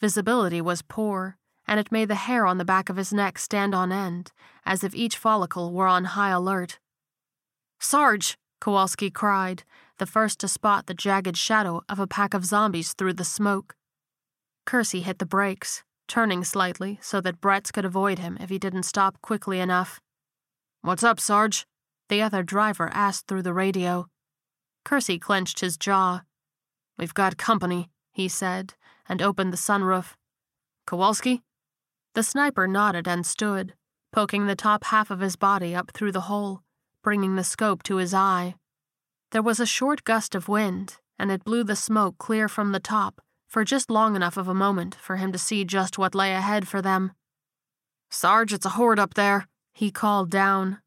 Visibility was poor, and it made the hair on the back of his neck stand on end, as if each follicle were on high alert. Sarge! Kowalski cried, the first to spot the jagged shadow of a pack of zombies through the smoke. Kersey hit the brakes, turning slightly so that Bretz could avoid him if he didn't stop quickly enough. What's up, Sarge? The other driver asked through the radio. Kersey clenched his jaw. We've got company, he said, and opened the sunroof. Kowalski? The sniper nodded and stood, poking the top half of his body up through the hole, bringing the scope to his eye. There was a short gust of wind, and it blew the smoke clear from the top, for just long enough of a moment for him to see just what lay ahead for them. Sarge, it's a horde up there, he called down.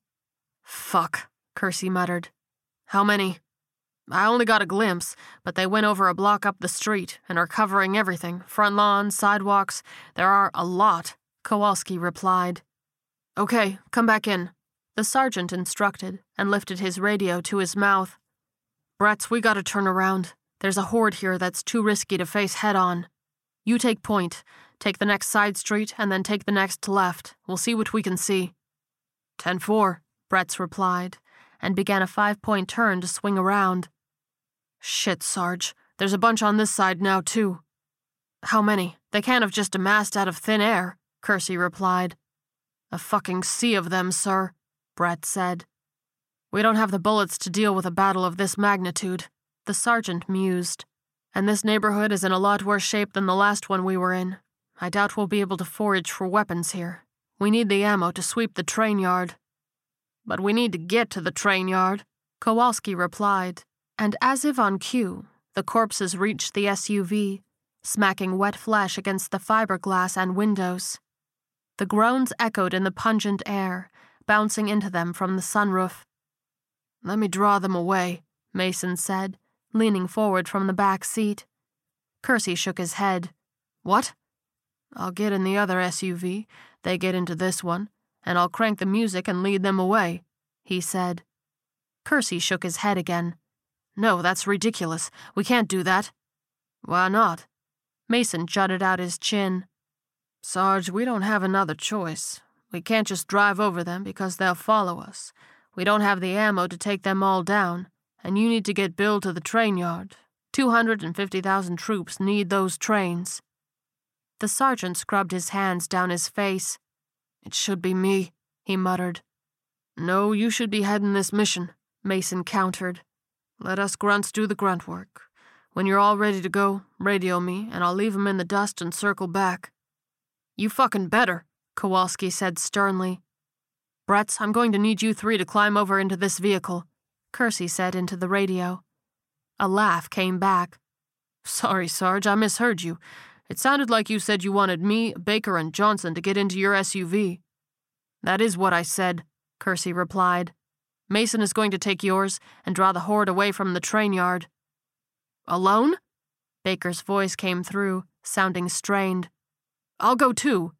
Fuck, Kersey muttered. How many? I only got a glimpse, but they went over a block up the street and are covering everything front lawn, sidewalks. There are a lot, Kowalski replied. Okay, come back in. The sergeant instructed and lifted his radio to his mouth. Bretz, we gotta turn around. There's a horde here that's too risky to face head on. You take point, take the next side street, and then take the next left. We'll see what we can see. 10 4, Bretz replied, and began a five point turn to swing around. Shit, Sarge. There's a bunch on this side now, too. How many? They can't have just amassed out of thin air, Kersey replied. A fucking sea of them, sir, Bretz said. We don't have the bullets to deal with a battle of this magnitude. The sergeant mused. And this neighborhood is in a lot worse shape than the last one we were in. I doubt we'll be able to forage for weapons here. We need the ammo to sweep the train yard. But we need to get to the train yard, Kowalski replied, and as if on cue, the corpses reached the SUV, smacking wet flesh against the fiberglass and windows. The groans echoed in the pungent air, bouncing into them from the sunroof. Let me draw them away, Mason said, leaning forward from the back seat. Kersey shook his head. What? I'll get in the other SUV, they get into this one, and I'll crank the music and lead them away, he said. Kersey shook his head again. No, that's ridiculous. We can't do that. Why not? Mason jutted out his chin. Sarge, we don't have another choice. We can't just drive over them because they'll follow us. We don't have the ammo to take them all down, and you need to get Bill to the train yard. 250,000 troops need those trains. The sergeant scrubbed his hands down his face. It should be me, he muttered. No, you should be heading this mission, Mason countered. Let us grunts do the grunt work. When you're all ready to go, radio me, and I'll leave 'em in the dust and circle back. You fucking better, Kowalski said sternly. Bretz, I'm going to need you three to climb over into this vehicle, Kersey said into the radio. A laugh came back. Sorry, Sarge, I misheard you. It sounded like you said you wanted me, Baker, and Johnson to get into your SUV. That is what I said, Kersey replied. Mason is going to take yours and draw the horde away from the train yard. Alone? Baker's voice came through, sounding strained. I'll go too.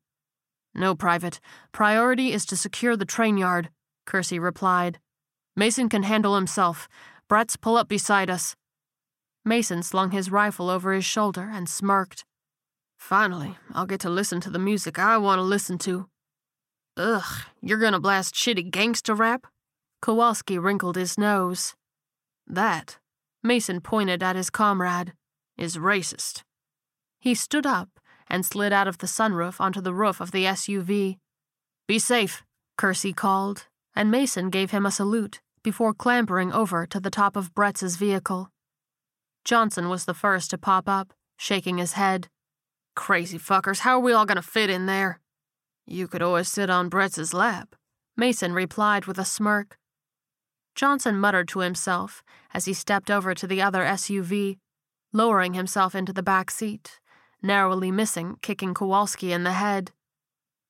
No, Private. Priority is to secure the train yard, Kersey replied. Mason can handle himself. Bretz, pull up beside us. Mason slung his rifle over his shoulder and smirked. Finally, I'll get to listen to the music I want to listen to. Ugh, you're gonna blast shitty gangster rap? Kowalski wrinkled his nose. That, Mason pointed at his comrade, is racist. He stood up and slid out of the sunroof onto the roof of the SUV. Be safe, Kersey called, and Mason gave him a salute before clambering over to the top of Bretz's vehicle. Johnson was the first to pop up, shaking his head. Crazy fuckers, how are we all gonna fit in there? You could always sit on Bretz's lap, Mason replied with a smirk. Johnson muttered to himself as he stepped over to the other SUV, lowering himself into the back seat, narrowly missing kicking Kowalski in the head.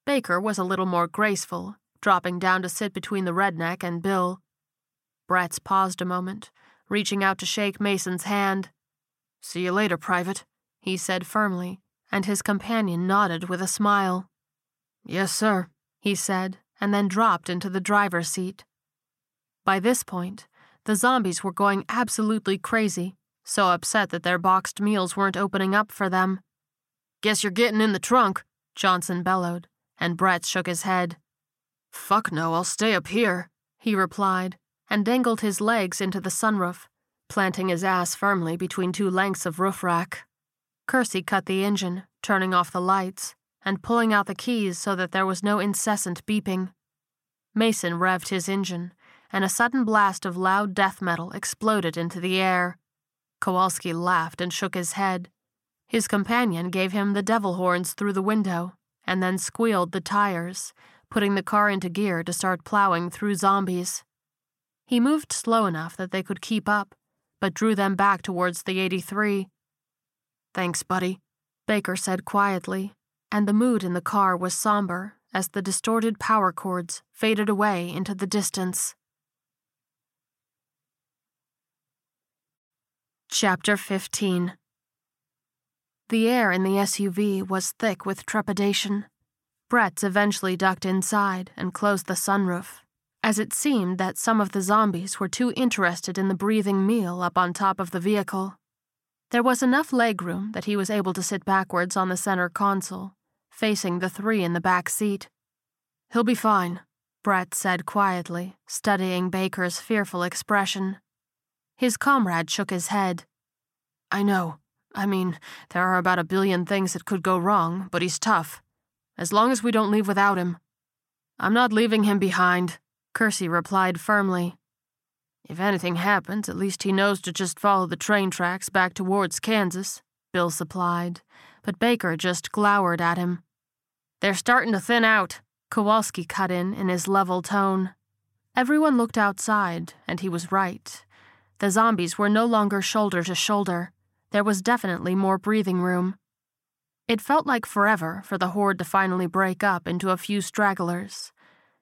Baker was a little more graceful, dropping down to sit between the redneck and Bill. Bretz paused a moment, reaching out to shake Mason's hand. See you later, Private, he said firmly, and his companion nodded with a smile. Yes, sir, he said, and then dropped into the driver's seat. By this point, the zombies were going absolutely crazy, so upset that their boxed meals weren't opening up for them. Guess you're getting in the trunk, Johnson bellowed, and Bretz shook his head. Fuck no, I'll stay up here, he replied, and dangled his legs into the sunroof, planting his ass firmly between two lengths of roof rack. Kersey cut the engine, turning off the lights, and pulling out the keys so that there was no incessant beeping. Mason revved his engine, and a sudden blast of loud death metal exploded into the air. Kowalski laughed and shook his head. His companion gave him the devil horns through the window, and then squealed the tires, putting the car into gear to start plowing through zombies. He moved slow enough that they could keep up, but drew them back towards the 83. Thanks, buddy, Baker said quietly, and the mood in the car was somber as the distorted power chords faded away into the distance. Chapter 15 The air in the SUV was thick with trepidation. Bretz eventually ducked inside and closed the sunroof, as it seemed that some of the zombies were too interested in the breathing meal up on top of the vehicle. There was enough legroom that he was able to sit backwards on the center console, facing the three in the back seat. He'll be fine, Bretz said quietly, studying Baker's fearful expression. His comrade shook his head. I know. I mean, there are about a billion things that could go wrong, but he's tough. As long as we don't leave without him. I'm not leaving him behind, Kersey replied firmly. If anything happens, at least he knows to just follow the train tracks back towards Kansas, Bill supplied, but Baker just glowered at him. They're starting to thin out, Kowalski cut in in his level tone. Everyone looked outside, and he was right. The zombies were no longer shoulder to shoulder. There was definitely more breathing room. It felt like forever for the horde to finally break up into a few stragglers.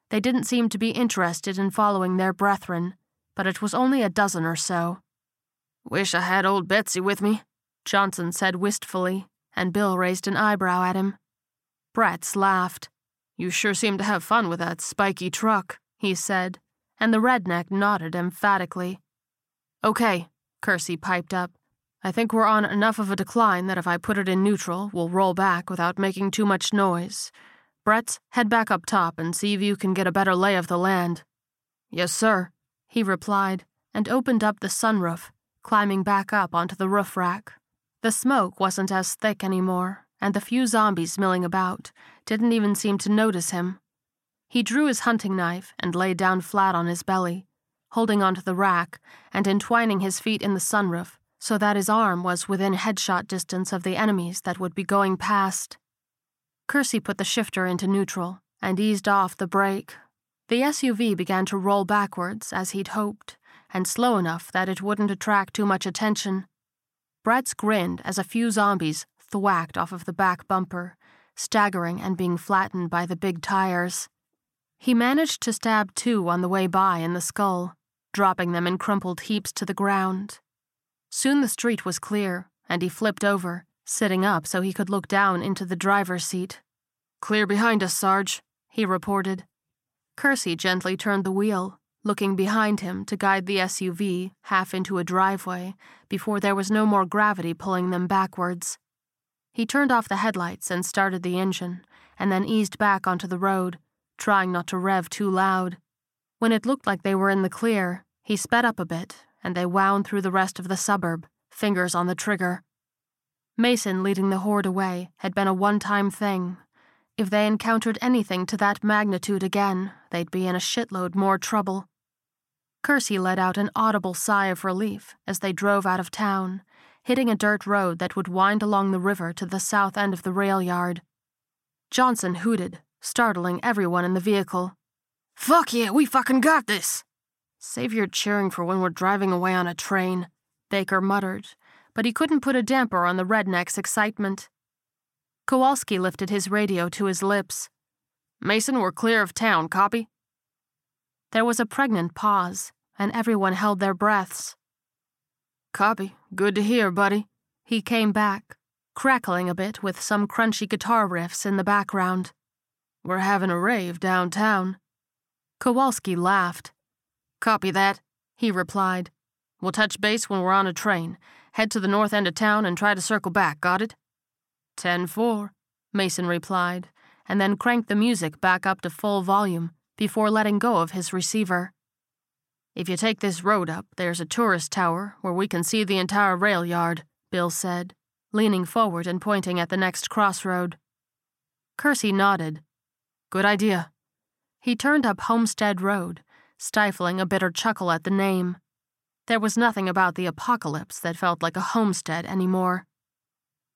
They didn't seem to be interested in following their brethren, but it was only a dozen or so. Wish I had old Betsy with me, Johnson said wistfully, and Bill raised an eyebrow at him. Bretz laughed. You sure seem to have fun with that spiky truck, he said, and the redneck nodded emphatically. Okay, Kersey piped up. I think we're on enough of a decline that if I put it in neutral, we'll roll back without making too much noise. Bretz, head back up top and see if you can get a better lay of the land. Yes, sir, he replied, and opened up the sunroof, climbing back up onto the roof rack. The smoke wasn't as thick anymore, and the few zombies milling about didn't even seem to notice him. He drew his hunting knife and lay down flat on his belly, holding onto the rack and entwining his feet in the sunroof so that his arm was within headshot distance of the enemies that would be going past. Kersey put the shifter into neutral and eased off the brake. The SUV began to roll backwards as he'd hoped, and slow enough that it wouldn't attract too much attention. Bretz grinned as a few zombies thwacked off of the back bumper, staggering and being flattened by the big tires. He managed to stab two on the way by in the skull, dropping them in crumpled heaps to the ground. Soon the street was clear, and he flipped over, sitting up so he could look down into the driver's seat. Clear behind us, Sarge, he reported. Kersey gently turned the wheel, looking behind him to guide the SUV half into a driveway before there was no more gravity pulling them backwards. He turned off the headlights and started the engine, and then eased back onto the road, trying not to rev too loud. When it looked like they were in the clear, he sped up a bit and they wound through the rest of the suburb, fingers on the trigger. Mason leading the horde away had been a one time thing. If they encountered anything to that magnitude again, they'd be in a shitload more trouble. Kersey let out an audible sigh of relief as they drove out of town, hitting a dirt road that would wind along the river to the south end of the rail yard. Johnson hooted, startling everyone in the vehicle. Fuck yeah, we fucking got this! Save your cheering for when we're driving away on a train, Baker muttered, but he couldn't put a damper on the redneck's excitement. Kowalski lifted his radio to his lips. Mason, we're clear of town, copy? There was a pregnant pause, and everyone held their breaths. Copy. Good to hear, buddy. He came back, crackling a bit with some crunchy guitar riffs in the background. We're having a rave downtown. Kowalski laughed. Copy that, he replied. We'll touch base when we're on a train. Head to the north end of town and try to circle back, got it? Ten four, Mason replied, and then cranked the music back up to full volume before letting go of his receiver. If you take this road up, there's a tourist tower where we can see the entire rail yard, Bill said, leaning forward and pointing at the next crossroad. Kersey nodded. Good idea. He turned up Homestead Road stifling a bitter chuckle at the name. There was nothing about the apocalypse that felt like a homestead anymore.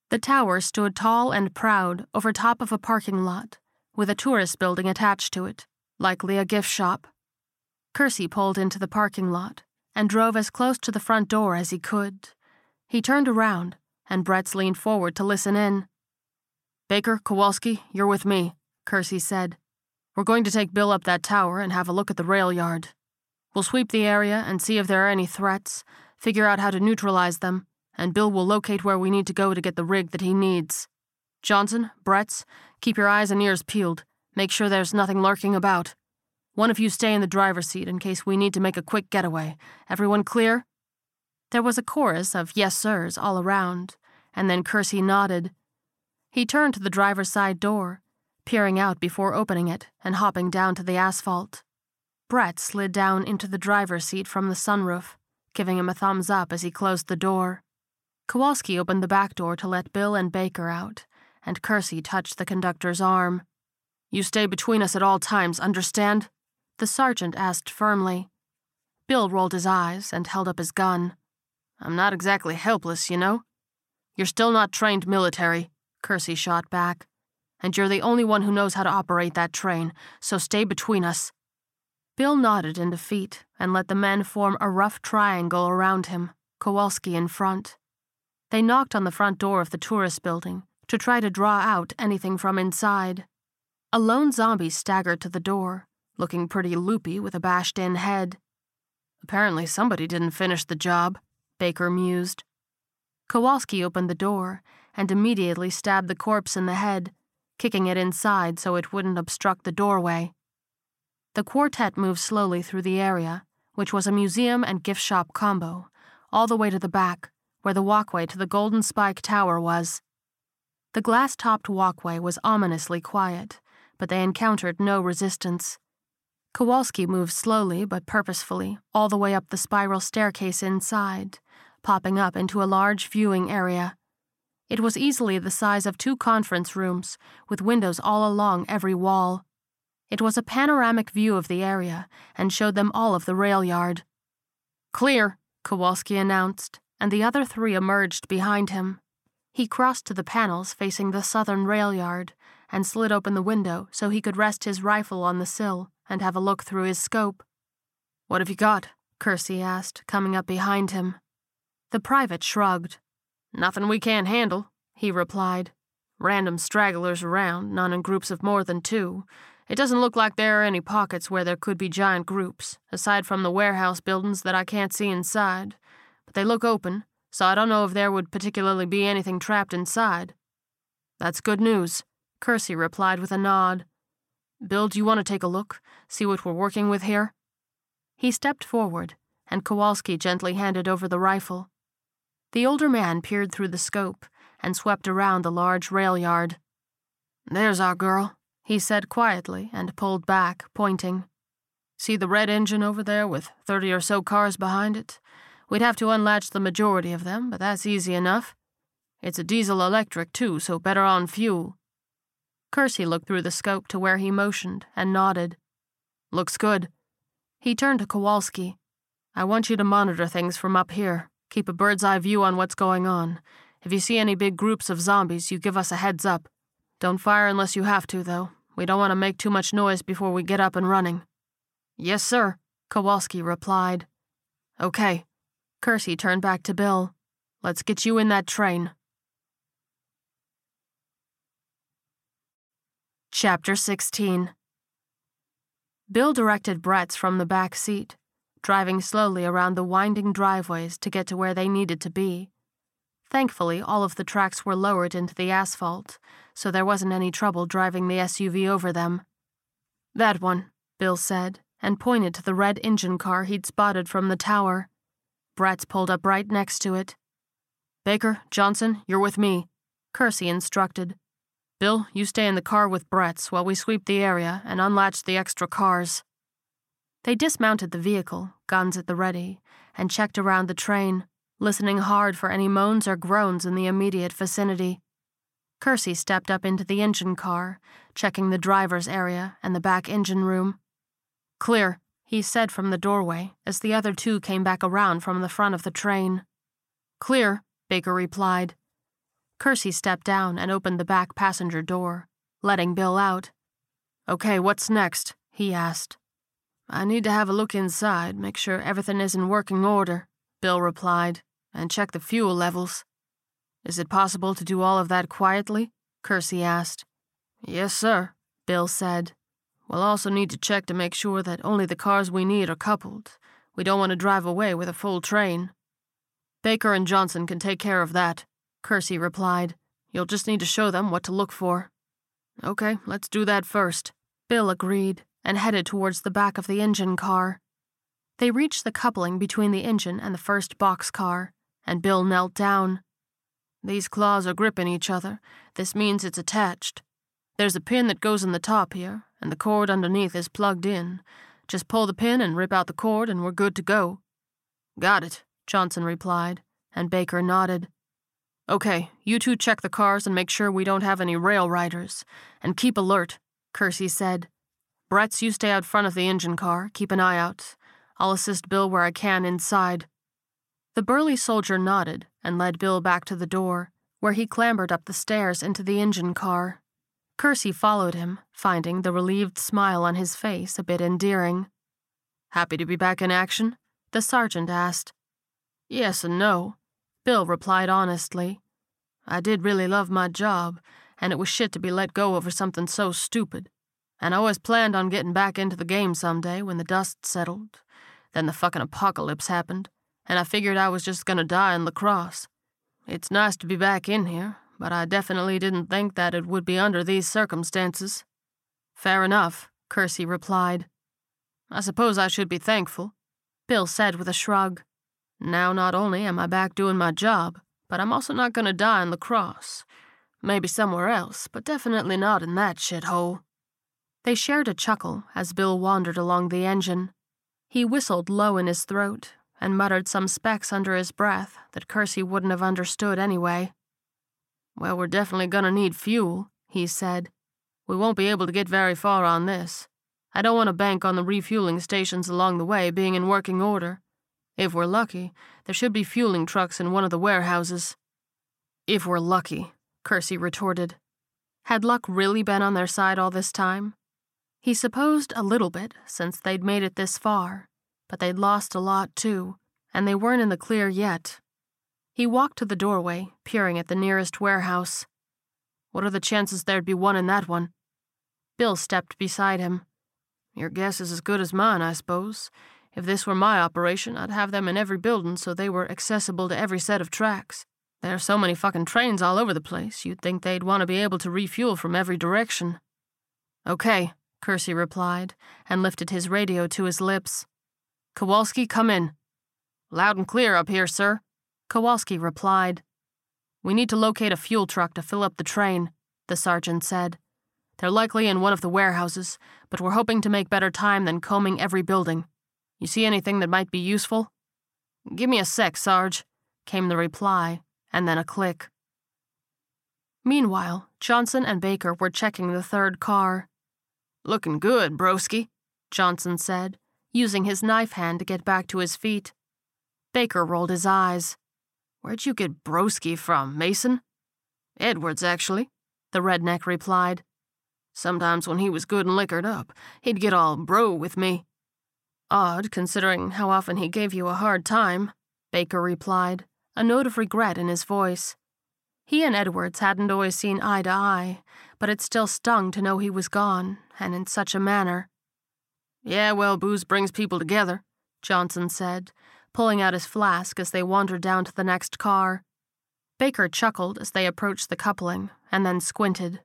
The tower stood tall and proud over top of a parking lot, with a tourist building attached to it, likely a gift shop. Kersey pulled into the parking lot and drove as close to the front door as he could. He turned around, and Bretz leaned forward to listen in. Baker, Kowalski, you're with me, Kersey said. We're going to take Bill up that tower and have a look at the rail yard. We'll sweep the area and see if there are any threats, figure out how to neutralize them, and Bill will locate where we need to go to get the rig that he needs. Johnson, Bretz, keep your eyes and ears peeled. Make sure there's nothing lurking about. One of you stay in the driver's seat in case we need to make a quick getaway. Everyone clear? There was a chorus of yes sirs all around, and then Kersey nodded. He turned to the driver's side door peering out before opening it and hopping down to the asphalt. Bretz slid down into the driver's seat from the sunroof, giving him a thumbs up as he closed the door. Kowalski opened the back door to let Bill and Baker out, and Kersey touched the conductor's arm. You stay between us at all times, understand? The sergeant asked firmly. Bill rolled his eyes and held up his gun. I'm not exactly helpless, you know. You're still not trained military, Kersey shot back. And you're the only one who knows how to operate that train, so stay between us. Bill nodded in defeat and let the men form a rough triangle around him, Kowalski in front. They knocked on the front door of the tourist building to try to draw out anything from inside. A lone zombie staggered to the door, looking pretty loopy with a bashed in head. Apparently, somebody didn't finish the job, Baker mused. Kowalski opened the door and immediately stabbed the corpse in the head, kicking it inside so it wouldn't obstruct the doorway. The quartet moved slowly through the area, which was a museum and gift shop combo, all the way to the back, where the walkway to the Golden Spike Tower was. The glass topped walkway was ominously quiet, but they encountered no resistance. Kowalski moved slowly but purposefully all the way up the spiral staircase inside, popping up into a large viewing area. It was easily the size of two conference rooms, with windows all along every wall. It was a panoramic view of the area and showed them all of the rail yard. Clear, Kowalski announced, and the other three emerged behind him. He crossed to the panels facing the southern rail yard and slid open the window so he could rest his rifle on the sill and have a look through his scope. What have you got? Kersey asked, coming up behind him. The private shrugged. Nothing we can't handle, he replied. Random stragglers around, none in groups of more than two, it doesn't look like there are any pockets where there could be giant groups, aside from the warehouse buildings that I can't see inside. But they look open, so I don't know if there would particularly be anything trapped inside. That's good news, Kersey replied with a nod. Bill, do you want to take a look, see what we're working with here? He stepped forward, and Kowalski gently handed over the rifle. The older man peered through the scope and swept around the large rail yard. There's our girl, he said quietly and pulled back, pointing. See the red engine over there with 30 or so cars behind it? We'd have to unlatch the majority of them, but that's easy enough. It's a diesel electric, too, so better on fuel. Kersey looked through the scope to where he motioned and nodded. Looks good. He turned to Kowalski. I want you to monitor things from up here. Keep a bird's eye view on what's going on. If you see any big groups of zombies, you give us a heads up. Don't fire unless you have to, though. We don't want to make too much noise before we get up and running. Yes, sir, Kowalski replied. Okay. Kersey turned back to Bill. Let's get you in that train. Chapter 16 Bill directed Bretz from the back seat, driving slowly around the winding driveways to get to where they needed to be. Thankfully, all of the tracks were lowered into the asphalt, so there wasn't any trouble driving the SUV over them. That one, Bill said, and pointed to the red engine car he'd spotted from the tower. Bretz pulled up right next to it. Baker, Johnson, you're with me, Kersey instructed. Bill, you stay in the car with Bretz while we sweep the area and unlatch the extra cars. They dismounted the vehicle, guns at the ready, and checked around the train listening hard for any moans or groans in the immediate vicinity. Kersey stepped up into the engine car, checking the driver's area and the back engine room. Clear, he said from the doorway as the other two came back around from the front of the train. Clear, Baker replied. Kersey stepped down and opened the back passenger door, letting Bill out. Okay, what's next? he asked. I need to have a look inside, make sure everything is in working order, Bill replied and check the fuel levels. Is it possible to do all of that quietly? Kersey asked. Yes, sir, Bill said. We'll also need to check to make sure that only the cars we need are coupled. We don't want to drive away with a full train. Baker and Johnson can take care of that, Kersey replied. You'll just need to show them what to look for. Okay, let's do that first. Bill agreed and headed towards the back of the engine car. They reached the coupling between the engine and the first boxcar and Bill knelt down. These claws are gripping each other. This means it's attached. There's a pin that goes in the top here, and the cord underneath is plugged in. Just pull the pin and rip out the cord, and we're good to go. Got it, Johnson replied, and Baker nodded. Okay, you two check the cars and make sure we don't have any rail riders. And keep alert, Kersey said. Bretz, you stay out front of the engine car, keep an eye out. I'll assist Bill where I can inside. The burly soldier nodded and led Bill back to the door, where he clambered up the stairs into the engine car. Kersey followed him, finding the relieved smile on his face a bit endearing. Happy to be back in action? The sergeant asked. Yes and no, Bill replied honestly. I did really love my job, and it was shit to be let go over something so stupid. And I always planned on getting back into the game someday when the dust settled. Then the fucking apocalypse happened, and I figured I was just gonna die in La Crosse. It's nice to be back in here, but I definitely didn't think that it would be under these circumstances. Fair enough, Kersey replied. I suppose I should be thankful, Bill said with a shrug. Now, not only am I back doing my job, but I'm also not to die in La Crosse. Maybe somewhere else, but definitely not in that shithole. They shared a chuckle as Bill wandered along the engine. He whistled low in his throat and muttered some specs under his breath that Kersey wouldn't have understood anyway. Well, we're definitely gonna need fuel, he said. We won't be able to get very far on this. I don't want to bank on the refueling stations along the way being in working order. If we're lucky, there should be fueling trucks in one of the warehouses. If we're lucky, Kersey retorted. Had luck really been on their side all this time? He supposed a little bit, since they'd made it this far, but they'd lost a lot too, and they weren't in the clear yet. He walked to the doorway, peering at the nearest warehouse. What are the chances there'd be one in that one? Bill stepped beside him. Your guess is as good as mine, I suppose. If this were my operation, I'd have them in every building so they were accessible to every set of tracks. There are so many fucking trains all over the place, you'd think they'd want to be able to refuel from every direction. Okay, Kersey replied, and lifted his radio to his lips. Kowalski, come in. Loud and clear up here, sir. Kowalski replied. We need to locate a fuel truck to fill up the train, the sergeant said. They're likely in one of the warehouses, but we're hoping to make better time than combing every building. You see anything that might be useful? Give me a sec, Sarge, came the reply, and then a click. Meanwhile, Johnson and Baker were checking the third car. Looking good, broski, Johnson said, using his knife hand to get back to his feet. Baker rolled his eyes. Where'd you get broski from, Mason? Edwards, actually, the redneck replied. Sometimes when he was good and liquored up, he'd get all bro with me. Odd, considering how often he gave you a hard time, Baker replied, a note of regret in his voice. He and Edwards hadn't always seen eye to eye, but it still stung to know he was gone, and in such a manner. Yeah, well, booze brings people together, Johnson said, pulling out his flask as they wandered down to the next car. Baker chuckled as they approached the coupling, and then squinted.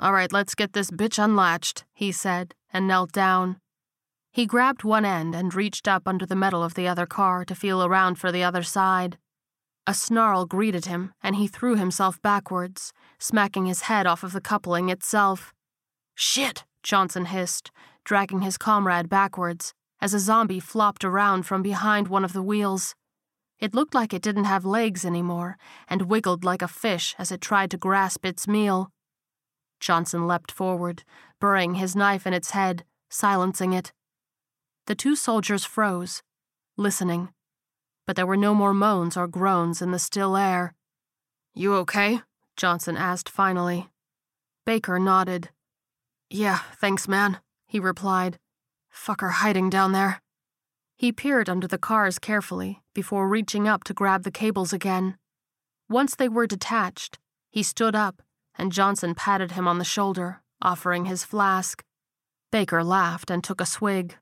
All right, let's get this bitch unlatched, he said, and knelt down. He grabbed one end and reached up under the metal of the other car to feel around for the other side. A snarl greeted him, and he threw himself backwards, smacking his head off of the coupling itself. Shit, Johnson hissed, dragging his comrade backwards, as a zombie flopped around from behind one of the wheels. It looked like it didn't have legs anymore, and wiggled like a fish as it tried to grasp its meal. Johnson leapt forward, burying his knife in its head, silencing it. The two soldiers froze, listening, but there were no more moans or groans in the still air. You okay? Johnson asked finally. Baker nodded. Yeah, thanks, man, he replied. Fucker hiding down there. He peered under the cars carefully before reaching up to grab the cables again. Once they were detached, he stood up and Johnson patted him on the shoulder, offering his flask. Baker laughed and took a swig.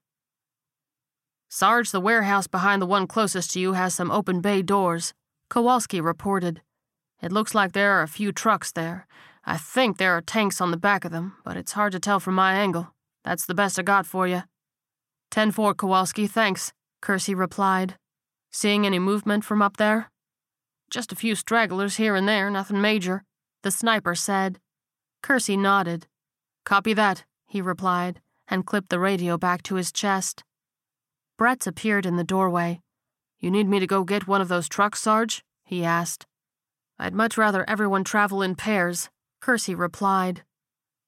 Sarge, the warehouse behind the one closest to you has some open bay doors, Kowalski reported. It looks like there are a few trucks there. I think there are tanks on the back of them, but it's hard to tell from my angle. That's the best I got for you. 10 4, Kowalski, thanks, Kersey replied. Seeing any movement from up there? Just a few stragglers here and there, nothing major, the sniper said. Kersey nodded. Copy that, he replied, and clipped the radio back to his chest. Bretz appeared in the doorway. You need me to go get one of those trucks, Sarge? he asked. I'd much rather everyone travel in pairs, Kersey replied.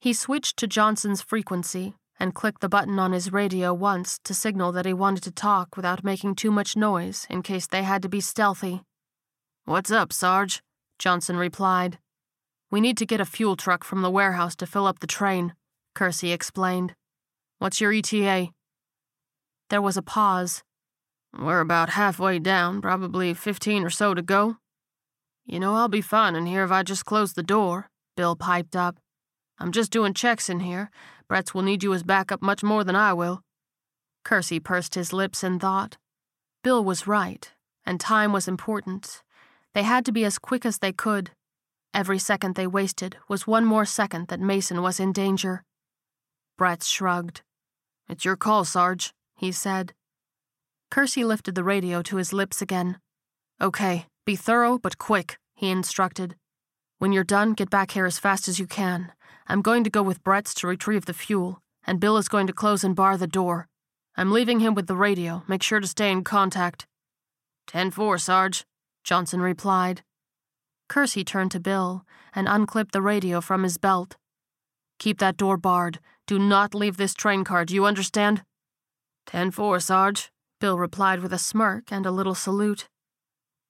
He switched to Johnson's frequency and clicked the button on his radio once to signal that he wanted to talk without making too much noise in case they had to be stealthy. What's up, Sarge? Johnson replied. We need to get a fuel truck from the warehouse to fill up the train, Kersey explained. What's your ETA? There was a pause. We're about halfway down, probably 15 or so to go. You know, I'll be fine in here if I just close the door, Bill piped up. I'm just doing checks in here. Bretz will need you as backup much more than I will. Kersey pursed his lips in thought. Bill was right, and time was important. They had to be as quick as they could. Every second they wasted was one more second that Mason was in danger. Bretz shrugged. It's your call, Sarge, he said. Kersey lifted the radio to his lips again. Okay, be thorough but quick, he instructed. When you're done, get back here as fast as you can. I'm going to go with Bretz to retrieve the fuel, and Bill is going to close and bar the door. I'm leaving him with the radio. Make sure to stay in contact. 10 4, Sarge, Johnson replied. Kersey turned to Bill and unclipped the radio from his belt. Keep that door barred. Do not leave this train car, do you understand? 10 4, Sarge, Bill replied with a smirk and a little salute.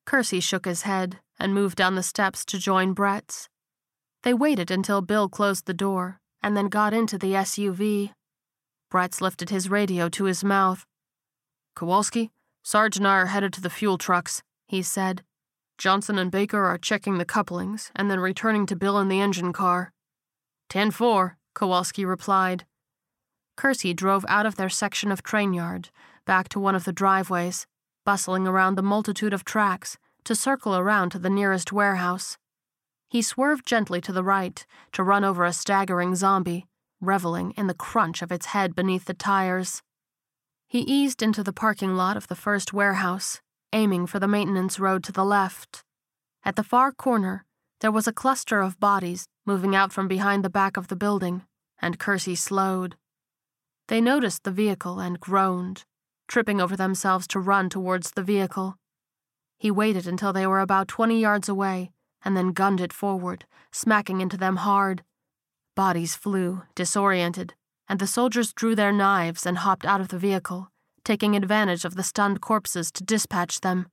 Kersey shook his head and moved down the steps to join Bretz. They waited until Bill closed the door and then got into the SUV. Bretz lifted his radio to his mouth. Kowalski, Sarge and I are headed to the fuel trucks, he said. Johnson and Baker are checking the couplings and then returning to Bill in the engine car. Ten four, Kowalski replied. Kersey drove out of their section of train yard, back to one of the driveways, bustling around the multitude of tracks to circle around to the nearest warehouse. He swerved gently to the right to run over a staggering zombie, reveling in the crunch of its head beneath the tires. He eased into the parking lot of the first warehouse, aiming for the maintenance road to the left. At the far corner, there was a cluster of bodies moving out from behind the back of the building, and Kersey slowed. They noticed the vehicle and groaned, tripping over themselves to run towards the vehicle. He waited until they were about 20 yards away and then gunned it forward, smacking into them hard. Bodies flew, disoriented, and the soldiers drew their knives and hopped out of the vehicle, taking advantage of the stunned corpses to dispatch them.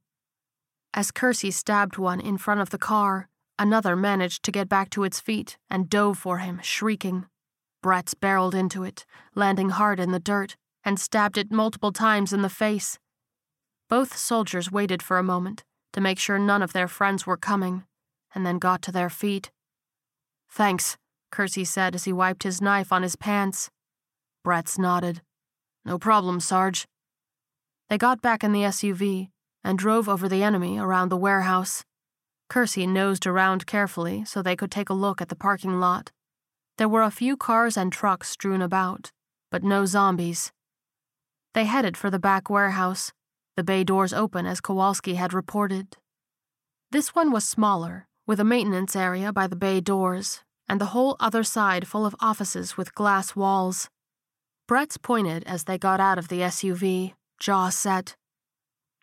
As Kersey stabbed one in front of the car, another managed to get back to its feet and dove for him, shrieking. Bretz barreled into it, landing hard in the dirt, and stabbed it multiple times in the face. Both soldiers waited for a moment to make sure none of their friends were coming, and then got to their feet. Thanks, Kersey said as he wiped his knife on his pants. Bretz nodded. No problem, Sarge. They got back in the SUV and drove over the enemy around the warehouse. Kersey nosed around carefully so they could take a look at the parking lot. There were a few cars and trucks strewn about, but no zombies. They headed for the back warehouse, the bay doors open as Kowalski had reported. This one was smaller, with a maintenance area by the bay doors, and the whole other side full of offices with glass walls. Bretz pointed as they got out of the SUV, jaw set.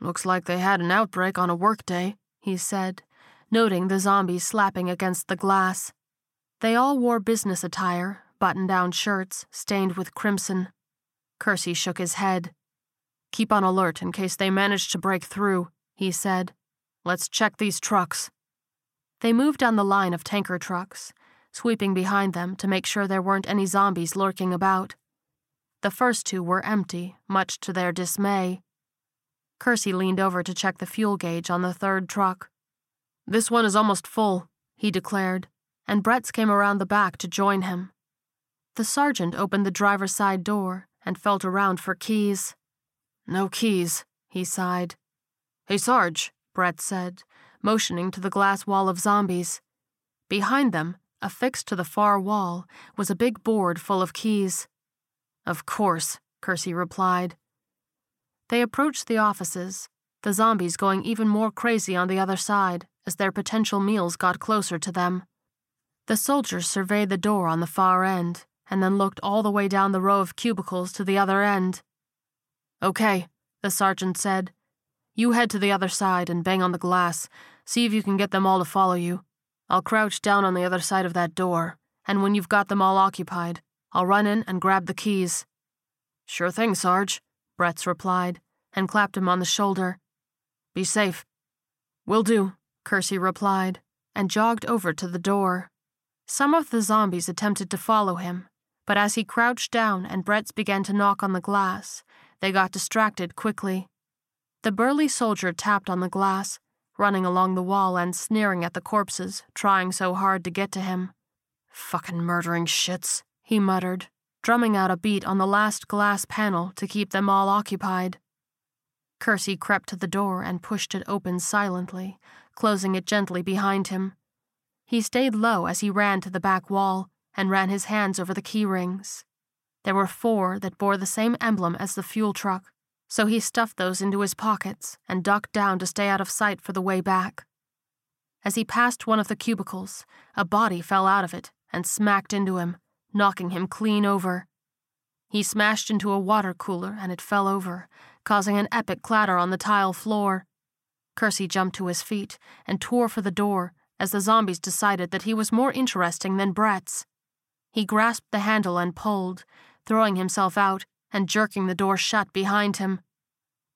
Looks like they had an outbreak on a workday, he said, noting the zombies slapping against the glass. They all wore business attire, button down shirts, stained with crimson. Kersey shook his head. Keep on alert in case they manage to break through, he said. Let's check these trucks. They moved down the line of tanker trucks, sweeping behind them to make sure there weren't any zombies lurking about. The first two were empty, much to their dismay. Kersey leaned over to check the fuel gauge on the third truck. This one is almost full, he declared, and Bretz came around the back to join him. The sergeant opened the driver's side door and felt around for keys. No keys, he sighed. Hey, Sarge, Bretz said, motioning to the glass wall of zombies. Behind them, affixed to the far wall, was a big board full of keys. Of course, Kersey replied. They approached the offices, the zombies going even more crazy on the other side as their potential meals got closer to them. The soldiers surveyed the door on the far end and then looked all the way down the row of cubicles to the other end. Okay, the sergeant said. You head to the other side and bang on the glass. See if you can get them all to follow you. I'll crouch down on the other side of that door, and when you've got them all occupied, I'll run in and grab the keys. Sure thing, Sarge, Bretz replied, and clapped him on the shoulder. Be safe. Will do, Kersey replied, and jogged over to the door. Some of the zombies attempted to follow him, but as he crouched down and Bretz began to knock on the glass, they got distracted quickly. The burly soldier tapped on the glass, running along the wall and sneering at the corpses, trying so hard to get to him. Fucking murdering shits, he muttered, drumming out a beat on the last glass panel to keep them all occupied. Kersey crept to the door and pushed it open silently, closing it gently behind him. He stayed low as he ran to the back wall and ran his hands over the key rings. There were four that bore the same emblem as the fuel truck, so he stuffed those into his pockets and ducked down to stay out of sight for the way back. As he passed one of the cubicles, a body fell out of it and smacked into him, knocking him clean over. He smashed into a water cooler and it fell over, causing an epic clatter on the tile floor. Kersey jumped to his feet and tore for the door as the zombies decided that he was more interesting than Bretz. He grasped the handle and pulled, throwing himself out and jerking the door shut behind him.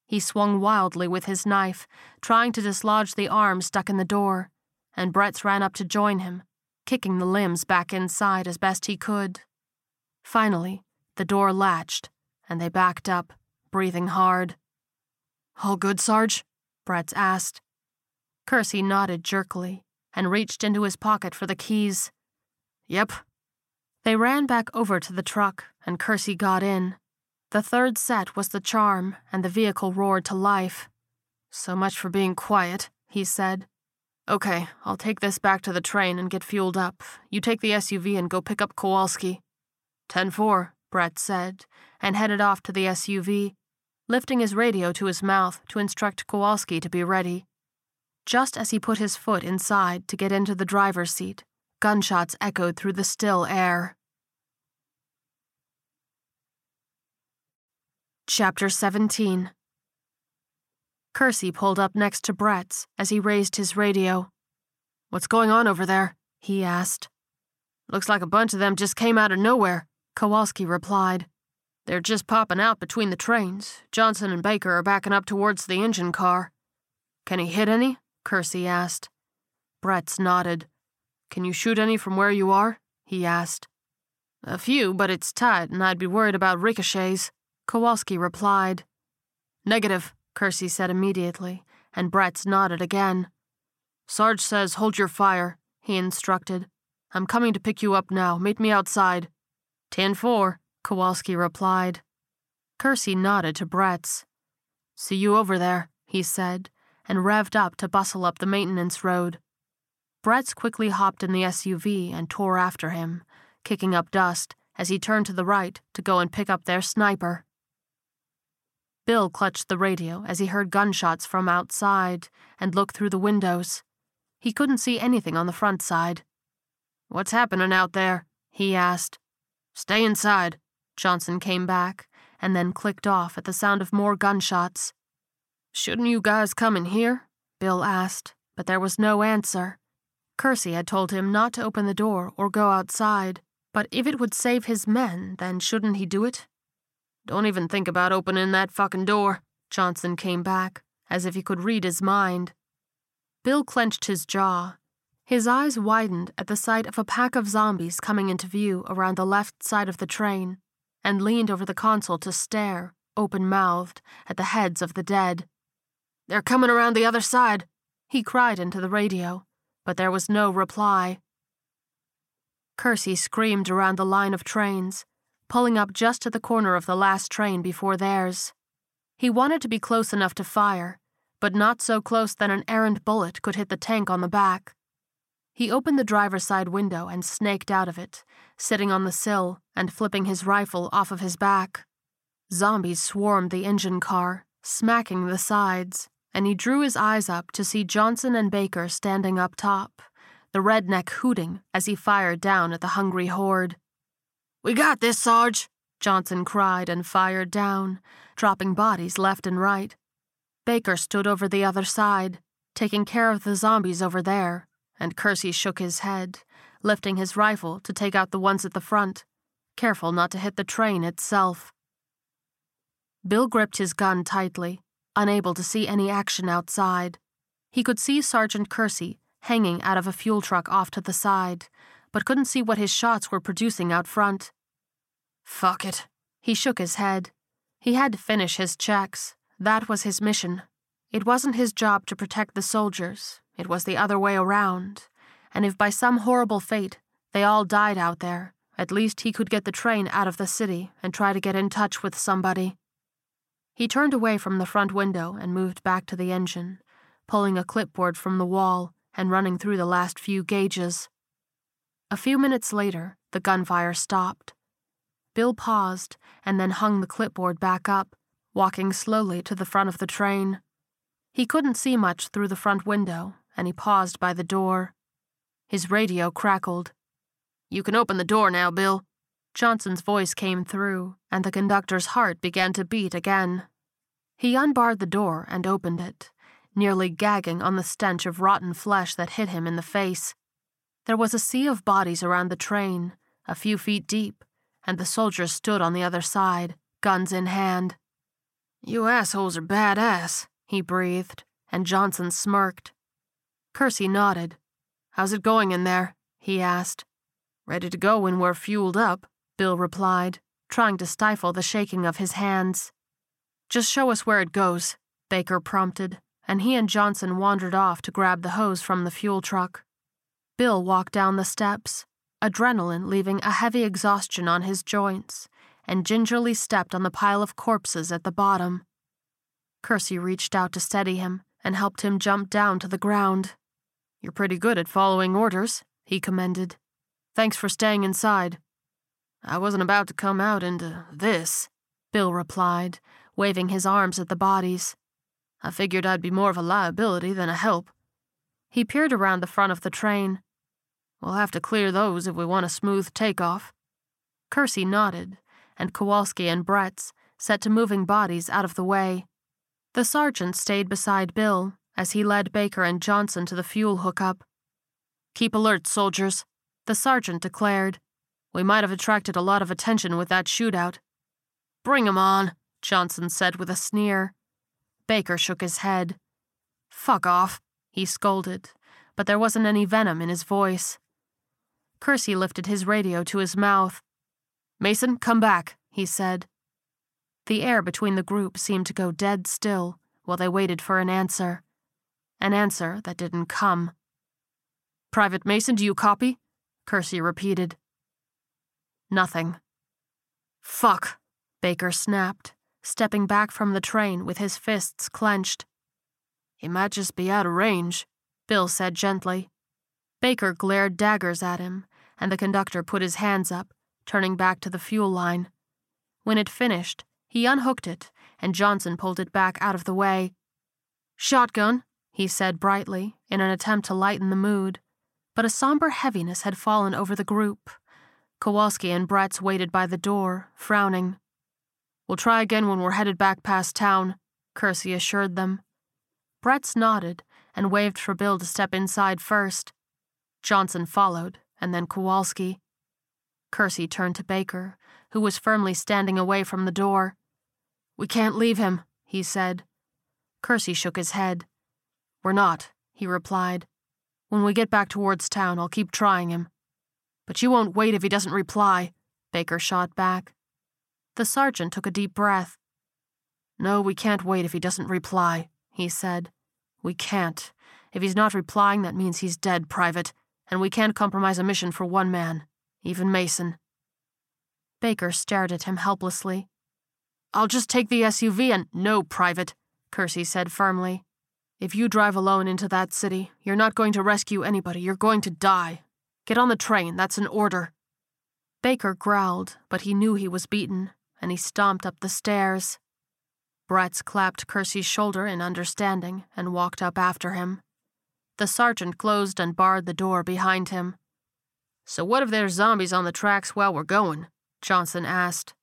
He swung wildly with his knife, trying to dislodge the arm stuck in the door, and Bretz ran up to join him, kicking the limbs back inside as best he could. Finally, the door latched, and they backed up, breathing hard. All good, Sarge? Bretz asked. Kersey nodded jerkily and reached into his pocket for the keys. Yep. They ran back over to the truck, and Kersey got in. The third set was the charm, and the vehicle roared to life. So much for being quiet, he said. Okay, I'll take this back to the train and get fueled up. You take the SUV and go pick up Kowalski. 10 4, Bretz said, and headed off to the SUV, lifting his radio to his mouth to instruct Kowalski to be ready. Just as he put his foot inside to get into the driver's seat, gunshots echoed through the still air. Chapter 17 Kersey pulled up next to Bretz as he raised his radio. What's going on over there? he asked. Looks like a bunch of them just came out of nowhere, Kowalski replied. They're just popping out between the trains. Johnson and Baker are backing up towards the engine car. Can he hit any? Kersey asked. Bretz nodded. Can you shoot any from where you are? he asked. A few, but it's tight, and I'd be worried about ricochets, Kowalski replied. Negative, Kersey said immediately, and Bretz nodded again. Sarge says hold your fire, he instructed. I'm coming to pick you up now. Meet me outside. 10 4, Kowalski replied. Kersey nodded to Bretz. See you over there, he said, and revved up to bustle up the maintenance road. Bretz quickly hopped in the SUV and tore after him, kicking up dust as he turned to the right to go and pick up their sniper. Bill clutched the radio as he heard gunshots from outside and looked through the windows. He couldn't see anything on the front side. What's happening out there? he asked. Stay inside. Johnson came back and then clicked off at the sound of more gunshots. Shouldn't you guys come in here? Bill asked, but there was no answer. Kersey had told him not to open the door or go outside, but if it would save his men, then shouldn't he do it? Don't even think about opening that fucking door, Johnson came back, as if he could read his mind. Bill clenched his jaw. His eyes widened at the sight of a pack of zombies coming into view around the left side of the train, and leaned over the console to stare, open mouthed, at the heads of the dead. They're coming around the other side, he cried into the radio, but there was no reply. Kersey screamed around the line of trains, pulling up just at the corner of the last train before theirs. He wanted to be close enough to fire, but not so close that an errant bullet could hit the tank on the back. He opened the driver's side window and snaked out of it, sitting on the sill and flipping his rifle off of his back. Zombies swarmed the engine car, smacking the sides and he drew his eyes up to see Johnson and Baker standing up top, the redneck hooting as he fired down at the hungry horde. We got this, Sarge, Johnson cried and fired down, dropping bodies left and right. Baker stood over the other side, taking care of the zombies over there, and Kersey shook his head, lifting his rifle to take out the ones at the front, careful not to hit the train itself. Bill gripped his gun tightly, unable to see any action outside. He could see Sergeant Kersey hanging out of a fuel truck off to the side, but couldn't see what his shots were producing out front. Fuck it. He shook his head. He had to finish his checks. That was his mission. It wasn't his job to protect the soldiers, it was the other way around. And if by some horrible fate they all died out there, at least he could get the train out of the city and try to get in touch with somebody. He turned away from the front window and moved back to the engine, pulling a clipboard from the wall and running through the last few gauges. A few minutes later, the gunfire stopped. Bill paused and then hung the clipboard back up, walking slowly to the front of the train. He couldn't see much through the front window, and he paused by the door. His radio crackled. You can open the door now, Bill. Johnson's voice came through, and the conductor's heart began to beat again. He unbarred the door and opened it, nearly gagging on the stench of rotten flesh that hit him in the face. There was a sea of bodies around the train, a few feet deep, and the soldiers stood on the other side, guns in hand. You assholes are badass, he breathed, and Johnson smirked. Kersey nodded. How's it going in there? he asked. Ready to go when we're fueled up, Bill replied, trying to stifle the shaking of his hands. Just show us where it goes, Baker prompted, and he and Johnson wandered off to grab the hose from the fuel truck. Bill walked down the steps, adrenaline leaving a heavy exhaustion on his joints, and gingerly stepped on the pile of corpses at the bottom. Kersey reached out to steady him and helped him jump down to the ground. You're pretty good at following orders, he commended. Thanks for staying inside. I wasn't about to come out into this, Bill replied, waving his arms at the bodies. I figured I'd be more of a liability than a help. He peered around the front of the train. We'll have to clear those if we want a smooth takeoff. Kersey nodded, and Kowalski and Bretz set to moving bodies out of the way. The sergeant stayed beside Bill as he led Baker and Johnson to the fuel hookup. Keep alert, soldiers, the sergeant declared. We might have attracted a lot of attention with that shootout. Bring 'em on, Johnson said with a sneer. Baker shook his head. Fuck off, he scolded, but there wasn't any venom in his voice. Kersey lifted his radio to his mouth. Mason, come back, he said. The air between the group seemed to go dead still while they waited for an answer. An answer that didn't come. Private Mason, do you copy? Kersey repeated. Nothing. Fuck, Baker snapped, stepping back from the train with his fists clenched. He might just be out of range, Bill said gently. Baker glared daggers at him, and the conductor put his hands up, turning back to the fuel line. When it finished, he unhooked it, and Johnson pulled it back out of the way. Shotgun, he said brightly, in an attempt to lighten the mood. But a somber heaviness had fallen over the group. Kowalski and Bretz waited by the door, frowning. We'll try again when we're headed back past town, Kersey assured them. Bretz nodded and waved for Bill to step inside first. Johnson followed, and then Kowalski. Kersey turned to Baker, who was firmly standing away from the door. We can't leave him, he said. Kersey shook his head. We're not, he replied. When we get back towards town, I'll keep trying him. But you won't wait if he doesn't reply, Baker shot back. The sergeant took a deep breath. No, we can't wait if he doesn't reply, he said. We can't. If he's not replying, that means he's dead, Private, and we can't compromise a mission for one man, even Mason. Baker stared at him helplessly. I'll just take the SUV and. No, Private, Kersey said firmly. If you drive alone into that city, you're not going to rescue anybody, you're going to die. Get on the train, that's an order. Baker growled, but he knew he was beaten, and he stomped up the stairs. Bretz clapped Kersey's shoulder in understanding and walked up after him. The sergeant closed and barred the door behind him. So, what if there's zombies on the tracks while we're going? Johnson asked.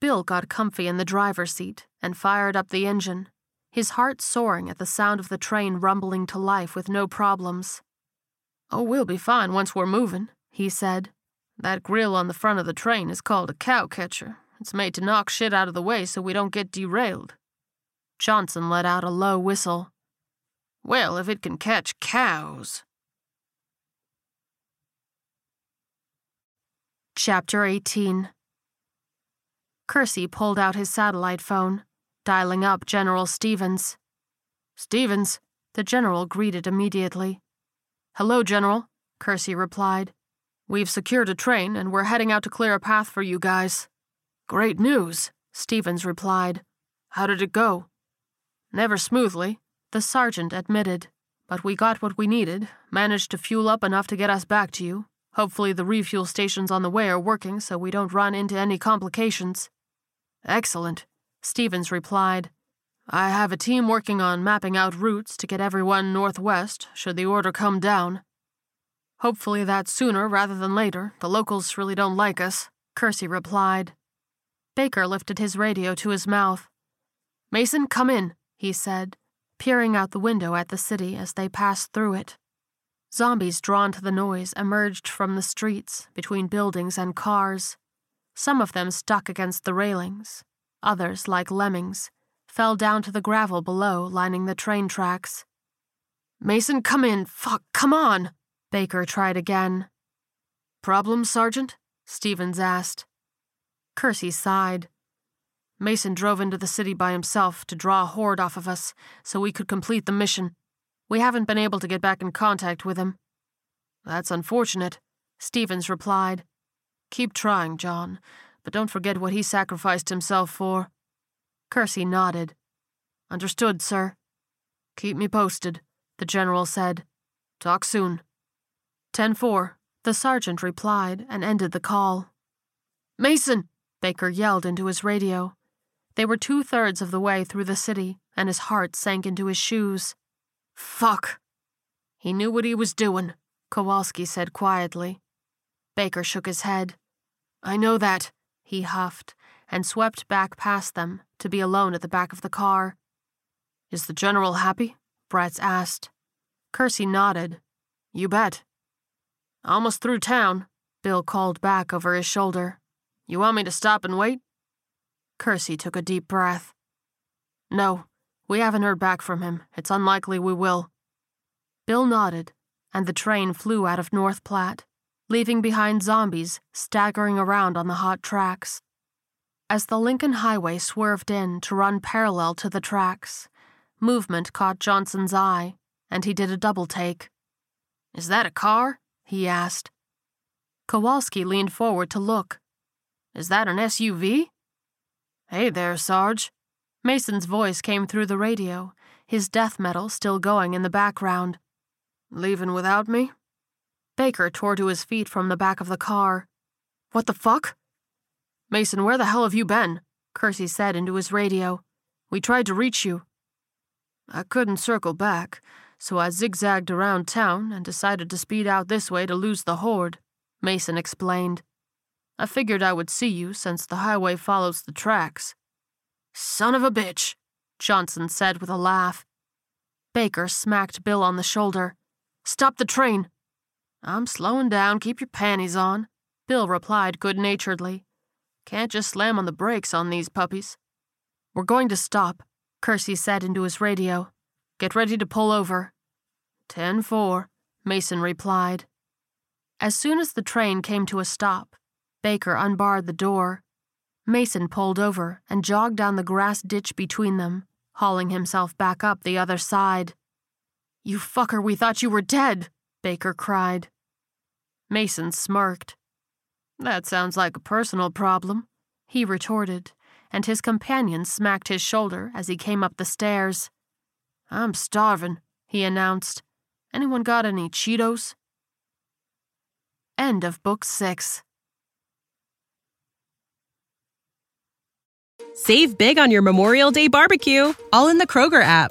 Bill got comfy in the driver's seat and fired up the engine, his heart soaring at the sound of the train rumbling to life with no problems. Oh, we'll be fine once we're moving, he said. That grill on the front of the train is called a cow catcher. It's made to knock shit out of the way so we don't get derailed. Johnson let out a low whistle. Well, if it can catch cows. Chapter 18 Kersey pulled out his satellite phone, dialing up General Stevens. Stevens, the general greeted immediately. Hello, General, Kersey replied. We've secured a train and we're heading out to clear a path for you guys. Great news, Stevens replied. How did it go? Never smoothly, the sergeant admitted. But we got what we needed, managed to fuel up enough to get us back to you. Hopefully, the refuel stations on the way are working so we don't run into any complications. Excellent, Stevens replied. I have a team working on mapping out routes to get everyone northwest should the order come down. Hopefully, that's sooner rather than later. The locals really don't like us, Kersey replied. Baker lifted his radio to his mouth. Mason, come in, he said, peering out the window at the city as they passed through it. Zombies drawn to the noise emerged from the streets, between buildings and cars. Some of them stuck against the railings. Others, like lemmings, fell down to the gravel below, lining the train tracks. Mason, come in. Fuck, come on. Baker tried again. Problem, Sergeant? Stevens asked. Kersey sighed. Mason drove into the city by himself to draw a horde off of us so we could complete the mission. We haven't been able to get back in contact with him. That's unfortunate, Stevens replied. Keep trying, John, but don't forget what he sacrificed himself for. Kersey nodded. Understood, sir. Keep me posted, the general said. Talk soon. 10 4, the sergeant replied and ended the call. Mason! Baker yelled into his radio. They were two thirds of the way through the city, and his heart sank into his shoes. Fuck! He knew what he was doing, Kowalski said quietly. Baker shook his head. I know that, he huffed, and swept back past them to be alone at the back of the car. Is the general happy? Bretz asked. Kersey nodded. You bet. Almost through town, Bill called back over his shoulder. You want me to stop and wait? Kersey took a deep breath. No, we haven't heard back from him. It's unlikely we will. Bill nodded, and the train flew out of North Platte, leaving behind zombies staggering around on the hot tracks. As the Lincoln Highway swerved in to run parallel to the tracks, movement caught Johnson's eye, and he did a double take. Is that a car? he asked. Kowalski leaned forward to look. Is that an SUV? Hey there, Sarge. Mason's voice came through the radio, his death metal still going in the background. Leaving without me? Baker tore to his feet from the back of the car. What the fuck? Mason, where the hell have you been? Kersey said into his radio. We tried to reach you. I couldn't circle back, so I zigzagged around town and decided to speed out this way to lose the horde, Mason explained. I figured I would see you since the highway follows the tracks. Son of a bitch, Johnson said with a laugh. Baker smacked Bill on the shoulder. Stop the train. I'm slowing down, keep your panties on, Bill replied good naturedly. Can't just slam on the brakes on these puppies. We're going to stop, Kersey said into his radio. Get ready to pull over. Ten four, Mason replied. As soon as the train came to a stop, Baker unbarred the door. Mason pulled over and jogged down the grass ditch between them, hauling himself back up the other side. You fucker, we thought you were dead, Baker cried. Mason smirked. That sounds like a personal problem, he retorted, and his companion smacked his shoulder as he came up the stairs. I'm starving, he announced. Anyone got any Cheetos? End of Book 6 Save big on your Memorial Day barbecue, all in the Kroger app.